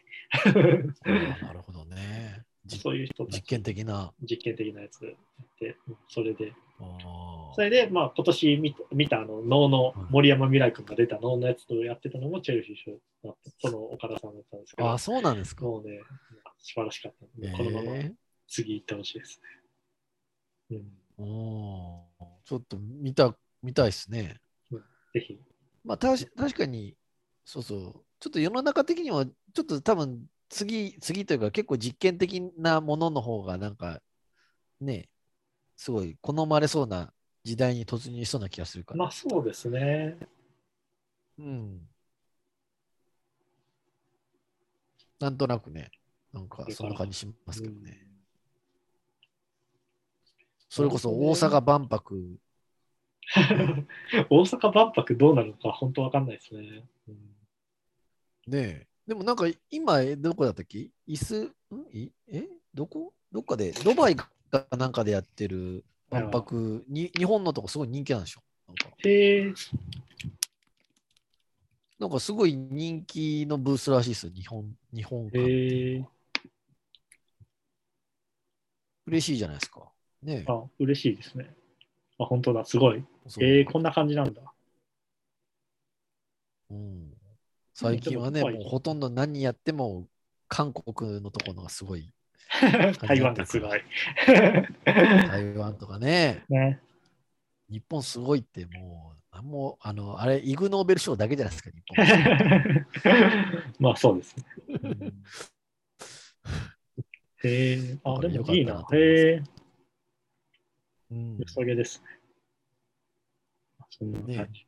B: なるほどね。じ
A: そういう人
B: 実験的な。
A: 実験的なやつやって、うんそれで、
B: あ
A: それで、まあ、今年見た見たあの能の森山未来君が出た能のやつとやってたのもチェルシュだった、その岡田さんだったんですけど
B: ーあ、、そうなんですか。
A: もうね、素晴らしかったんで、このまま
B: え
A: 次行ってほしいですね。うん、
B: ちょっと見た、見たいですね。
A: ぜひ。
B: まあ、たし確かに、そうそう。ちょっと世の中的にも、ちょっと多分、次、次というか、結構実験的なものの方が、なんか、ね、すごい好まれそうな時代に突入しそうな気がするから。
A: まあそうですね。
B: うん。なんとなくね、なんかそんな感じしますけどね。それこそ大阪万博、
A: 大阪万博どうなるのか本当わかんないですね。うん
B: ねえ。でもなんか今、えどこだったっけ？椅子、ん？い？え？どこ？どっかで、ドバイかなんかでやってる万博、に日本のとこすごい人気なんでしょ？なんか。
A: へえ。
B: なんかすごい人気のブースらしいですよ、日本、日本館
A: へえ。
B: 嬉しいじゃないですか。ねえ。
A: あ、嬉しいですね。あ、本当だ、すごい。
B: そう。
A: えー、こんな感じなんだ。
B: うん、最近はね、
A: でも
B: もうほとんど何やっても韓国のところがすごい。
A: 台湾がすごい。
B: 台湾とかね、
A: ね。
B: 日本すごいってもう、なんも、あの、あれ、イグ・ノーベル賞だけじゃないですか、日本。
A: まあそうですね。
B: うん
A: へえあ、でもいいな。へえ
B: うん
A: 良さげですね。そんな感じ。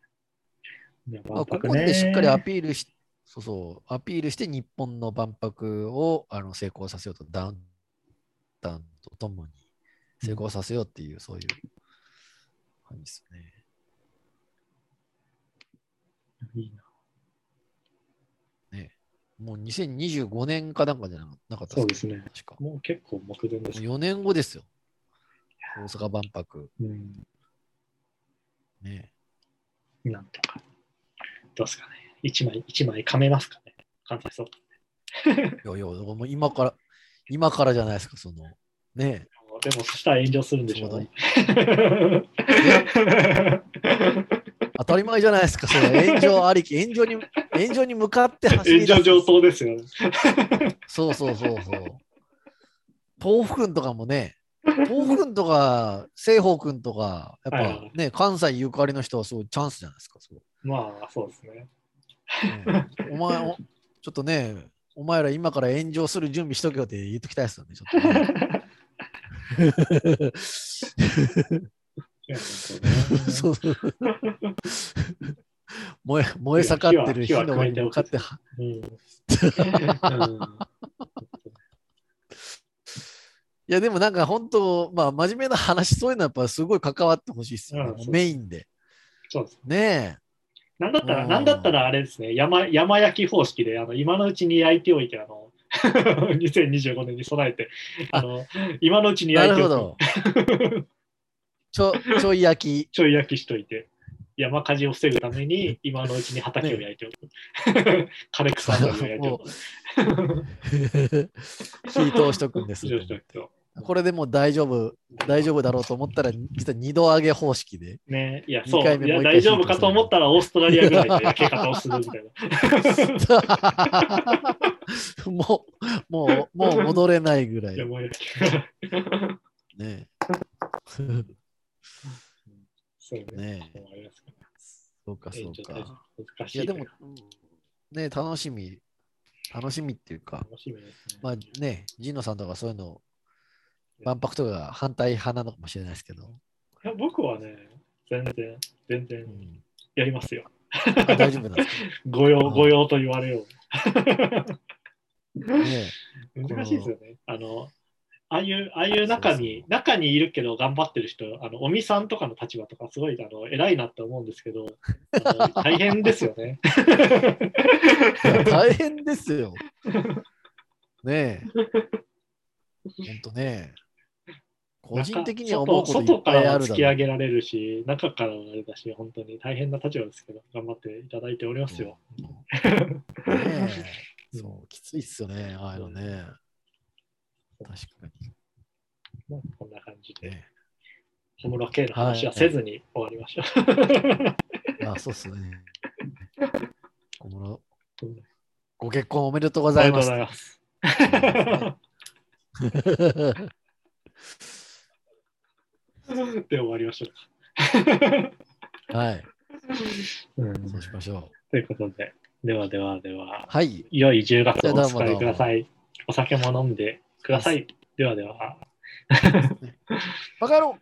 B: ねまあ、ここでしっかりアピールし、そうそう、アピールして日本の万博をあの成功させようと、ダウンタウンとともに成功させようっていう、そういう感じですね。
A: いいな。
B: もう2025年かなんかじゃななかった
A: そうですね。
B: 確か。
A: もう結構目前です。
B: 4年後ですよ。大阪万博。
A: うん。
B: ね。
A: なんとか。どうですかね。一枚、一枚噛めますかね？簡単そう。
B: いやいや、もう今から、今からじゃないですか、その。ね
A: でも、そしたら炎上するんでしょうね。
B: 当たり前じゃないですか、それ炎上ありき、炎上に、炎上に向かって走り
A: 炎上上等ですよね。
B: そうそうそうそう。東福君とかもね、東福君とか、西方君とか、やっ
A: はいはい
B: ぱね、関西ゆかりの人はすごいチャンスじゃないですか。
A: まあ、そうですね。
B: ねお前お、ちょっとね、お前ら今から炎上する準備しとけよって言っときたいですよね、ちょっとねそうそう燃え燃え盛ってる火の上に向かっては、いやでもなんか本当、まあ真面目な話、そういうのはやっぱすごい関わってほしいですよね、
A: うん
B: メインで。
A: そうです。
B: ね
A: なんだったら、
B: うん
A: なんだったらあれですね、山山焼き方式で、あの今のうちに焼いておいて、あの 2025年に備えて、あの今のうちに焼いて
B: るほ
A: おく。
B: ど。ちょ、ちょい焼き。
A: ちょい焼きしといて、山火事を防ぐために、今のうちに畑を焼いておく。枯れ草を焼いておく。
B: 火通しとくんです。
A: そうそうそう
B: これでもう大丈夫、大丈夫だろうと思ったら、実は二度揚げ方式で。
A: ね、いや、
B: 二
A: そう、いや大丈夫かと思ったら、オーストラリアぐらいで焼け方をするみたいな。
B: もう、もう、もう戻れないぐらい。ね
A: そうね。
B: ね
A: そうから
B: そうか。
A: 難しい。
B: いや、でも、うんね楽しみ。楽しみっていうか、
A: 楽しみですね。
B: まあね、ジノさんとかそういうの、万博とかが反対派なのかもしれないですけど、
A: いや僕はね、全然、全
B: う
A: 然
B: ん
A: やりますよ。
B: あ大丈夫なんです
A: 御 用、
B: うん
A: 御用と言われよ
B: か、ね。
A: う。難しいですよね。あの、ああいう、ああいう中に、中にいるけど頑張ってる人、あの、尾身さんとかの立場とか、すごい、あの、偉いなって思うんですけど、大変ですよね。
B: 大変ですよ。ねえ。ほんとね。個人的には思うこと
A: 外外から突き上げられるし、中からはあれだし、本当に大変な立場ですけど、頑張っていただいておりますよ。
B: ねえ。そう、きついっすよね、ああいうのね。確か
A: まあこんな感じ
B: に。
A: で、
B: ね
A: 小室圭の話はせずに終わりましょう。
B: あ、そうっすね。小室
A: うん、
B: ご結婚おめでとうご
A: あ
B: ざい
A: りがとう
B: ます
A: ご。ざいます。で終わりましょう
B: はい、
A: か。うん
B: そうしましょう。
A: ということで、ではではでは、
B: はい、
A: 良い10月をお使いください。お酒も飲んでください。ではでは。
B: バカ野郎